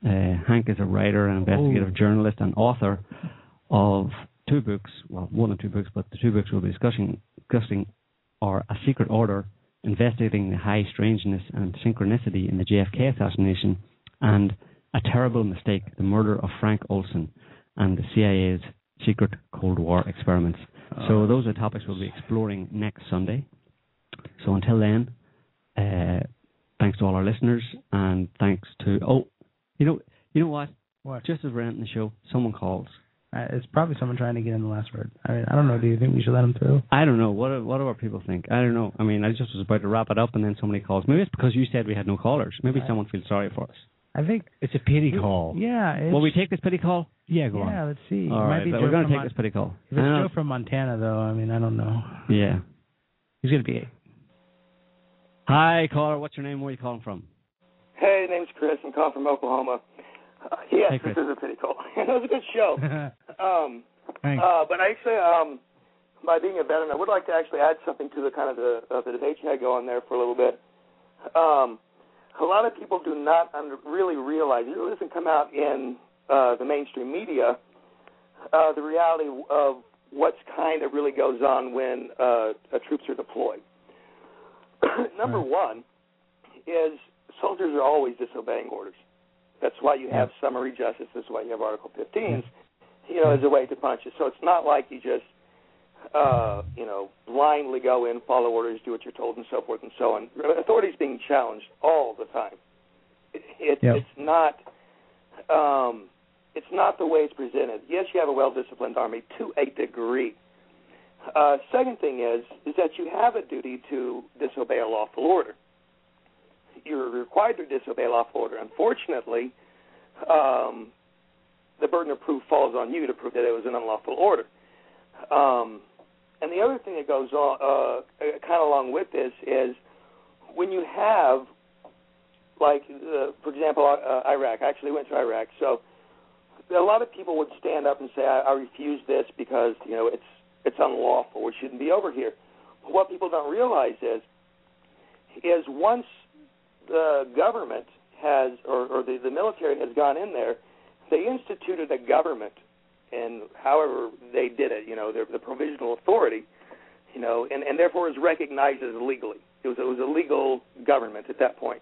Uh, Hank is a writer and investigative journalist and author of two books. Well, one or two books, but the two books we'll be discussing discussing are A Secret Order, investigating the high strangeness and synchronicity in the JFK assassination, and A Terrible Mistake, the murder of Frank Olson and the CIA's secret Cold War experiments. So those are topics we'll be exploring next Sunday. So until then, uh, thanks to all our listeners and thanks to oh, you know, you know what? What? Just as we're ending the show, someone calls. Uh, it's probably someone trying to get in the last word. I mean, I don't know. Do you think we should let them through? I don't know what do, what do our people think. I don't know. I mean, I just was about to wrap it up, and then somebody calls. Maybe it's because you said we had no callers. Maybe Right. someone feels sorry for us. I think. It's a pity call. Yeah. It's, Will we take this pity call? Yeah, go Yeah. on. Yeah, let's see. All It might right, be but we're going to take Mon- this pity call. If I it's know- Joe from Montana, though, I mean, I don't know. yeah. He's gonna be. Hi, caller. What's your name? Where are you calling from? Hey, name's Chris. I'm calling from Oklahoma. Uh, yes, Hey, this is a pretty cool. [laughs] it was a good show. [laughs] Um, Thanks. uh, but actually, um, by being a veteran, I would like to actually add something to the kind of the, uh, the debate you had going there for a little bit. Um, a lot of people do not under, really realize it doesn't come out in uh, the mainstream media uh, the reality of what's kind of really goes on when uh, uh, troops are deployed. [coughs] Number Right. one is soldiers are always disobeying orders. That's why you have summary justice. That's why you have Article 15s. You know, as a way to punish it. So it's not like you just, uh, you know, blindly go in, follow orders, do what you're told, and so forth and so on. Authority is being challenged all the time. It, it, Yep. It's not. Um, it's not the way it's presented. Yes, you have a well-disciplined army to a degree. Uh, second thing is is that you have a duty to disobey a lawful order. You're required to disobey a lawful order. Unfortunately, um, the burden of proof falls on you to prove that it was an unlawful order. Um, and the other thing that goes on, uh, kind of along with this, is when you have, like, uh, for example, uh, Iraq. I actually went to Iraq, so a lot of people would stand up and say, I, "I refuse this because you know it's it's unlawful. We shouldn't be over here." But what people don't realize is, is once the government has, or, or the, the military has gone in there, they instituted a government, and however they did it, you know, the, the provisional authority, you know, and, and therefore is recognized as legally. It was, it was a legal government at that point.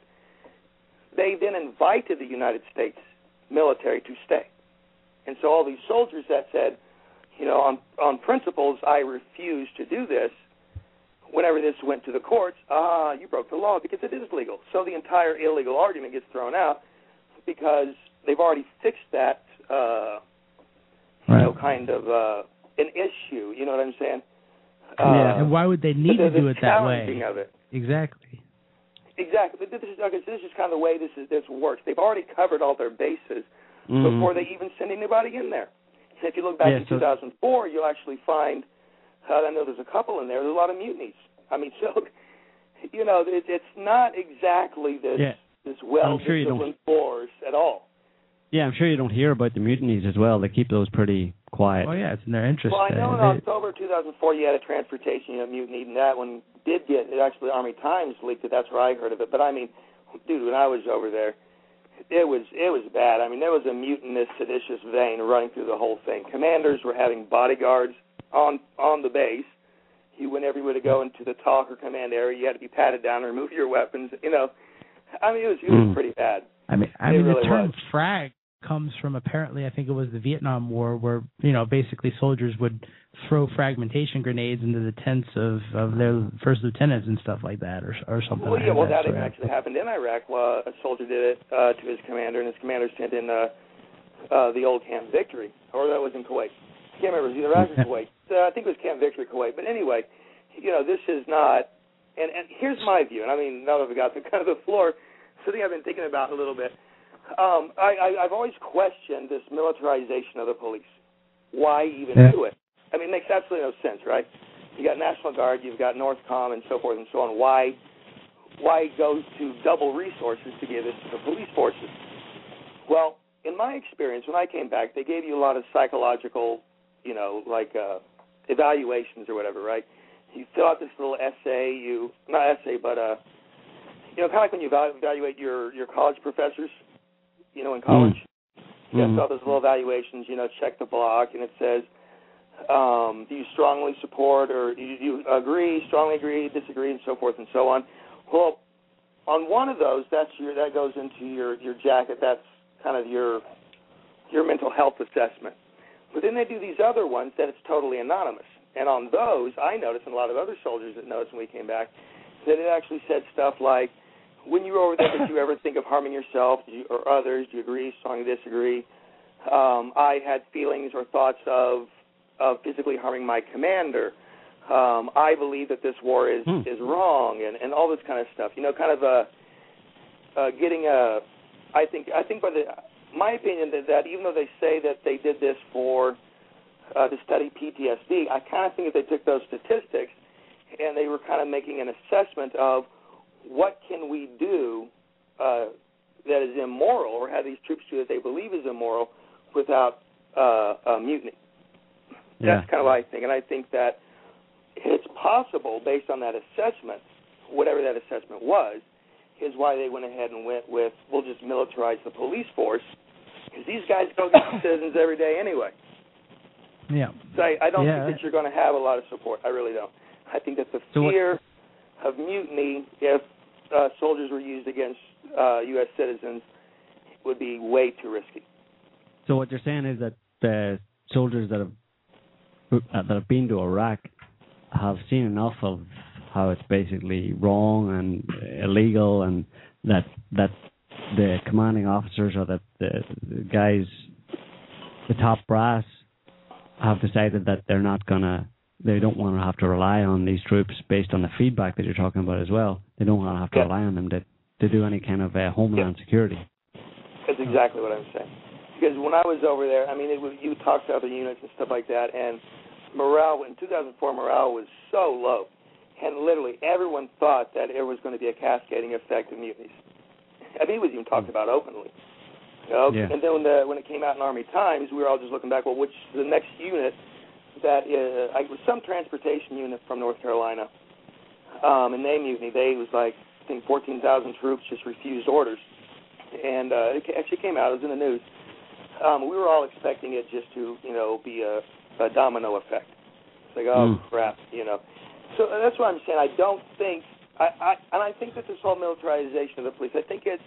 They then invited the United States military to stay. And so all these soldiers that said, you know, on on principles, I refuse to do this. Whenever this went to the courts, ah, you broke the law because it is legal. So the entire illegal argument gets thrown out because they've already fixed that, uh, you know, kind of uh, an issue. You know what I'm saying? yeah. Uh, And why would they need the, to do it that way? Of it. Exactly. Exactly. But this is, okay, so this is kind of the way this is this works. They've already covered all their bases Mhm. before they even send anybody in there. And if you look back Yeah, in so- 2004, you'll actually find. Uh, I know there's a couple in there. There's a lot of mutinies. I mean, [laughs] so you know, it, it's not exactly this Yeah. this well I'm sure you don't- disciplined force at all. Yeah, I'm sure you don't hear about the mutinies as well. They keep those pretty quiet. Oh yeah, it's in their interest. Well, I know in uh, they- October 2004 you had a transportation unit mutiny, and that one did get it. Actually, Army Times leaked it. That's where I heard of it. But I mean, dude, when I was over there, it was it was bad. I mean, there was a mutinous, seditious vein running through the whole thing. Commanders were having bodyguards on on the base. You went everywhere to go into the TOC or command area. You had to be patted down and remove your weapons. You know, I mean, it was it was Mm. pretty bad. I mean, I It mean, really the term was. frag comes from apparently I think it was the Vietnam War where you know basically soldiers would throw fragmentation grenades into the tents of of their first lieutenants and stuff like that or or something. Well, like yeah, well, that that actually happened in Iraq. While a soldier did it uh, to his commander, and his commander sent in uh, uh, the old Camp Victory, or that was in Kuwait. I can't remember. It was either Iraq or [laughs] Kuwait. Uh, I think it was Camp Victory, Kuwait. But anyway, you know, this is not. And and here's my view. And I mean, now that we got the [laughs] kind of the floor, something I've been thinking about a little bit. Um, I, I I've always questioned this militarization of the police. Why even Yeah. do it? I mean, it makes absolutely no sense, right? You got National Guard, you've got Northcom, and so forth and so on. Why why go to double resources to give it to the police forces? Well, in my experience, when I came back, they gave you a lot of psychological, you know, like uh, evaluations or whatever, right? You fill out this little essay, you not essay, but uh, you know, kind of like when you evaluate your your college professors, you know, in college. You Mhm. have all those little evaluations, you know, check the block, and it says, um, do you strongly support or do you, do you agree, strongly agree, disagree, and so forth and so on. Well, on one of those, that's your that goes into your your jacket. That's kind of your your mental health assessment. But then they do these other ones that it's totally anonymous. And on those, I noticed, and a lot of other soldiers that noticed when we came back, that it actually said stuff like, "When you were over there, did you ever think of harming yourself you, or others? Do you agree, strongly disagree?" Um, I had feelings or thoughts of of physically harming my commander. Um, I believe that this war is Hmm. is wrong, and and all this kind of stuff. You know, kind of a uh, getting a. I think I think by the my opinion that, that even though they say that they did this for uh, to study PTSD, I kind of think that they took those statistics and they were kind of making an assessment of what can we do uh, that is immoral or have these troops do that they believe is immoral without uh, a mutiny. Yeah. That's kind of what I think, and I think that it's possible based on that assessment, whatever that assessment was, is why they went ahead and went with we'll just militarize the police force because these guys go get the [coughs] citizens every day anyway. Yeah. So I, I don't Yeah. think that you're going to have a lot of support. I really don't. I think that the So what- fear of mutiny, if uh, soldiers were used against uh, U.S. citizens, would be way too risky. So what you're saying is that the soldiers that have uh, that have been to Iraq have seen enough of how it's basically wrong and illegal, and that that the commanding officers or that the, the guys, the top brass, have decided that they're not gonna, they don't want to have to rely on these troops based on the feedback that you're talking about as well. They don't want to have to Yeah. rely on them to to do any kind of uh, homeland security. That's exactly what I'm saying. Because when I was over there, I mean, it was, you talked to other units and stuff like that, and morale in 2004, morale was so low, and literally everyone thought that there was going to be a cascading effect of mutinies. I mean, it was even talked about openly. You know? Yeah. And then when, the, when it came out in Army Times, we were all just looking back. Well, which the next unit that uh, I, was some transportation unit from North Carolina, um, and they mutinied. They was like I think 14,000 troops just refused orders and uh, it actually came out. It was in the news. Um, we were all expecting it just to, you know, be a, a domino effect. It's like, oh Mm. crap, you know. So uh, that's what I'm saying. I don't think, I, I and I think that this whole militarization of the police. I think it's.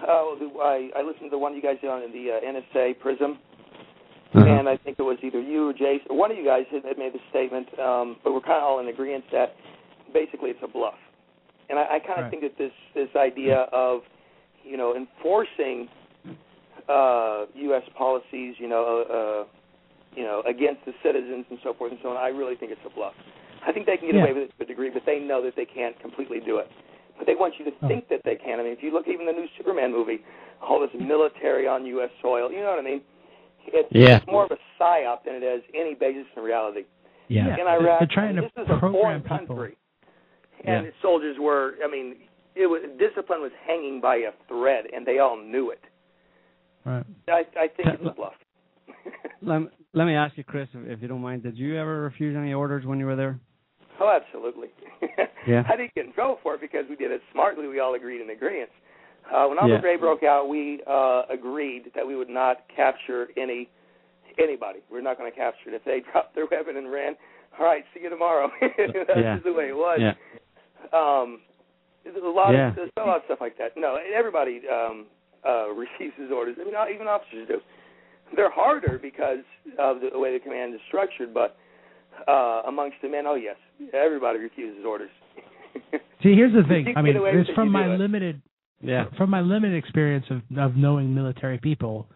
Uh, I I listened to the one you guys did on the uh, NSA Prism, Uh-huh. and I think it was either you or Jason, or one of you guys had, had made the statement, um, but we're kind of all in agreement that basically it's a bluff. And I, I kind of Right. think that this this idea of, you know, enforcing uh, U.S. policies, you know, uh, you know, against the citizens and so forth and so on, I really think it's a bluff. I think they can get Yeah. away with it to a degree, but they know that they can't completely do it. But they want you to Oh. think that they can. I mean, if you look even the new Superman movie, all this military on U.S. soil, you know what I mean? It's, Yeah. it's more of a psyop than it has any basis in reality. Yeah. In They're- Iraq, they're trying to this is a program foreign people. country, and Yeah. soldiers were. I mean, it was discipline was hanging by a thread, and they all knew it. Right. I, I think it's a bluff. [laughs] Let, let me ask you, Chris, if, if you don't mind, did you ever refuse any orders when you were there? Oh, absolutely. [laughs] Yeah. I didn't get in trouble for it because we did it smartly. We all agreed in agreement. Uh, when Alpha Yeah. Gray broke out, we uh, agreed that we would not capture any anybody. We're not going to capture it. If they [laughs] dropped their weapon and ran, all right, see you tomorrow. [laughs] That's Yeah. just the way it was. Yeah. Um, there's a lot Yeah. of there's a lot of stuff like that. No, everybody. Um, uh, [laughs] refuses orders. I mean, not even officers do. They're harder because of the way the command is structured, but uh, amongst the men, oh yes, everybody refuses orders. See, here's the thing. I mean, it's from my it. limited Yeah. from my limited experience of of knowing military people.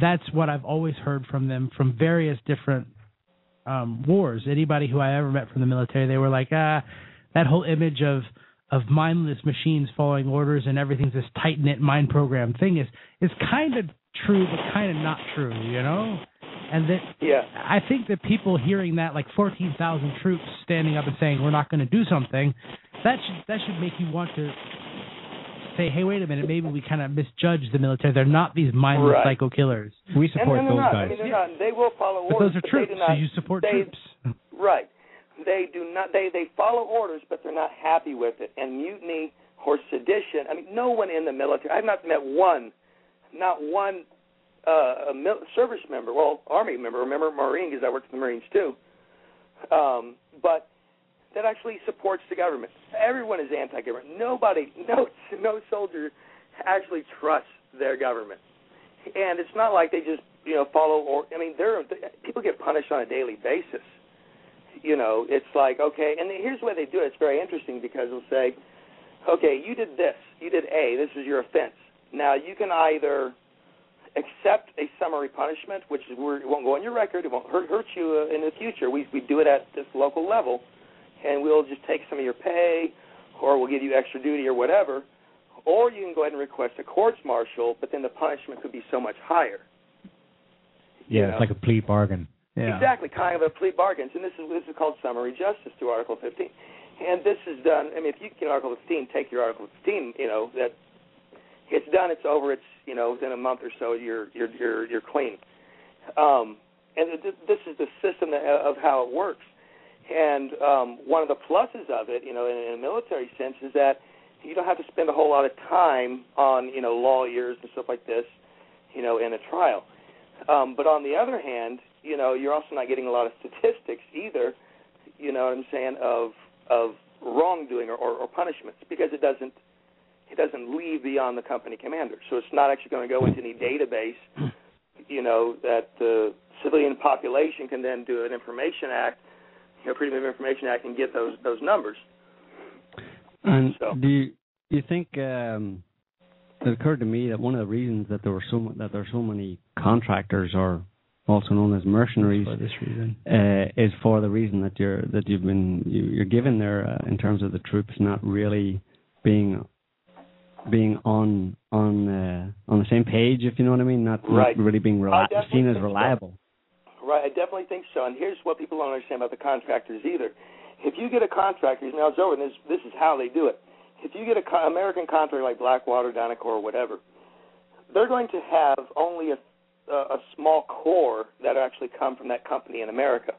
That's what I've always heard from them from various different um wars. Anybody who I ever met from the military, they were like, ah, that whole image of of mindless machines following orders and everything's this tight knit mind program thing is is kind of true, but kind of not true, you know. And that Yeah. I think that people hearing that, like 14,000 troops standing up and saying we're not going to do something, that should that should make you want to say, hey, wait a minute, maybe we kind of misjudge the military. They're not these mindless Right. psycho killers. We support they're those not. I guys. mean, they're not. They will follow But orders, those are but troops, not, so you support they, troops. [laughs] Right. They do not. They they follow orders, but they're not happy with it. And mutiny or sedition. I mean, no one in the military. I've not met one, not one uh, a mil- service member. Well, army member. Remember Marine because I worked in the Marines too. Um, but that actually supports the government. Everyone is anti-government. Nobody, no, no soldier actually trusts their government. And it's not like they just you know follow or I mean, there people get punished on a daily basis you know, it's like, okay, and here's the way they do it. It's very interesting because they'll say, okay, you did this, you did A, this is your offense. Now you can either accept a summary punishment, which is won't go on your record, it won't hurt, hurt you uh, in the future. We we do it at this local level, and we'll just take some of your pay, or we'll give you extra duty or whatever. Or you can go ahead and request a courts martial, but then the punishment could be so much higher. Yeah, you know? it's like a plea bargain. Yeah. Exactly, kind of a plea bargains, and this is this is called summary justice through Article 15. And this is done. I mean, if you get Article 15, take your Article 15. You know that it's done. It's over. It's you know within a month or so you're you're you're you're clean. Um, and th- this is the system that, of how it works. And um, one of the pluses of it, you know, in, in a military sense, is that you don't have to spend a whole lot of time on you know lawyers and stuff like this, you know, in a trial. Um, but on the other hand, you know, you're also not getting a lot of [laughs] statistics either. You know what I'm saying of of wrongdoing or, or, or punishments because it doesn't it doesn't leave beyond the company commander. So it's not actually going to go into any database. You know that the civilian population can then do an information act, you know, Freedom of Information Act, and get those those numbers. And So- do you do you think um, it occurred to me that one of the reasons that there were so that there are so many contractors or also known as mercenaries For this reason. uh, is for the reason that you're that you've been you, you're given there uh, in terms of the troops not really being being on on uh, on the same page, if you know what I mean, not, Right. not really being I reli- definitely seen as think so. reliable. Right, I definitely think so. And here's what people don't understand about the contractors either. If you get a contractor, now it's over, and this this is how they do it. If you get a co- American contractor like Blackwater, DynCorp, or whatever, they're going to have only a a, a small core that actually come from that company in America.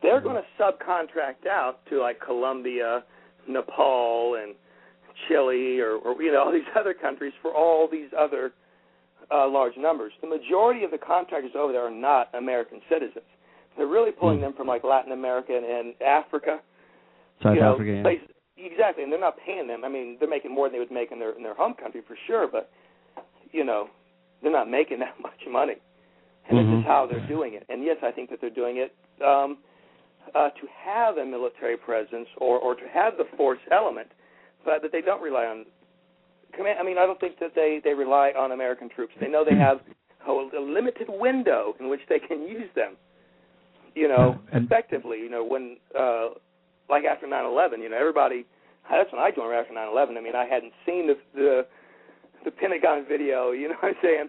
They're going to subcontract out to like Colombia, Nepal, and Chile, or, or you know all these [laughs] other countries for all these other uh, large numbers. The majority of the contractors over there are not American citizens. They're really pulling Hmm. them from like Latin America and, and Africa. South you know, Africa, yeah. places- exactly, and they're not paying them. I mean, they're making more than they would make in their in their home country for sure, but you know, they're not making [laughs] that much money. And this Mhm. is how they're doing it. And yes, I think that they're doing it um, uh, to have a military presence or or to have the force element, but that they don't rely on command. I mean, I don't think that they they rely on American troops. They know they [laughs] have a, a limited window in which they can use them. You know, And- effectively. You know, when uh, like after 9/11, you know, everybody. That's when I joined after 9/11. I mean, I hadn't seen the the, the Pentagon video. You know what I'm saying?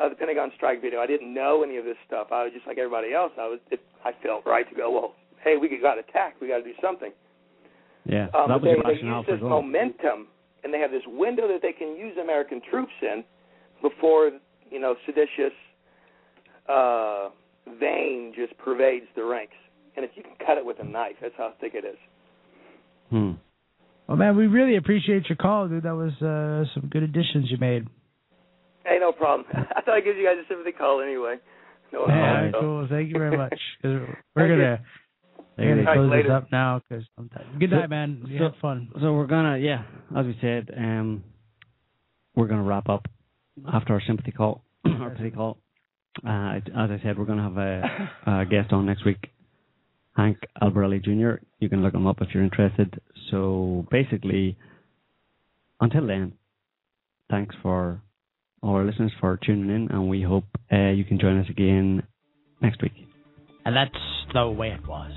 Uh, the Pentagon strike video. I didn't know any of this stuff. I was just like everybody else. I was. It, I felt right to go. Well, hey, we got attacked. We got to do something. Yeah, Um, that was they, they rationale use for this going. momentum, and they have this window that they can use American troops in before you know seditious uh, vein just pervades the ranks. And if you can cut it with a knife, that's how thick it is. Hmm. Well, man, we really appreciate your call, dude. That was uh, some good additions you made. Hey, no problem. [laughs] I thought I'd give you guys a sympathy call anyway. No Yeah, cool. Thank you very much. [laughs] we're gonna we're gonna All right, close this up now because I'm tired. Good So- night, man. You so- had fun. So we're gonna, yeah, as we said, um, we're gonna wrap up after our sympathy call, [clears throat] our pity call. Uh, as I said, we're going to have a, a [laughs] guest on next week, Hank Albarelli Jr. You can look him up if you're interested. So basically, until then, thanks for all our listeners for tuning in, and we hope uh, you can join us again next week. And that's the way it was.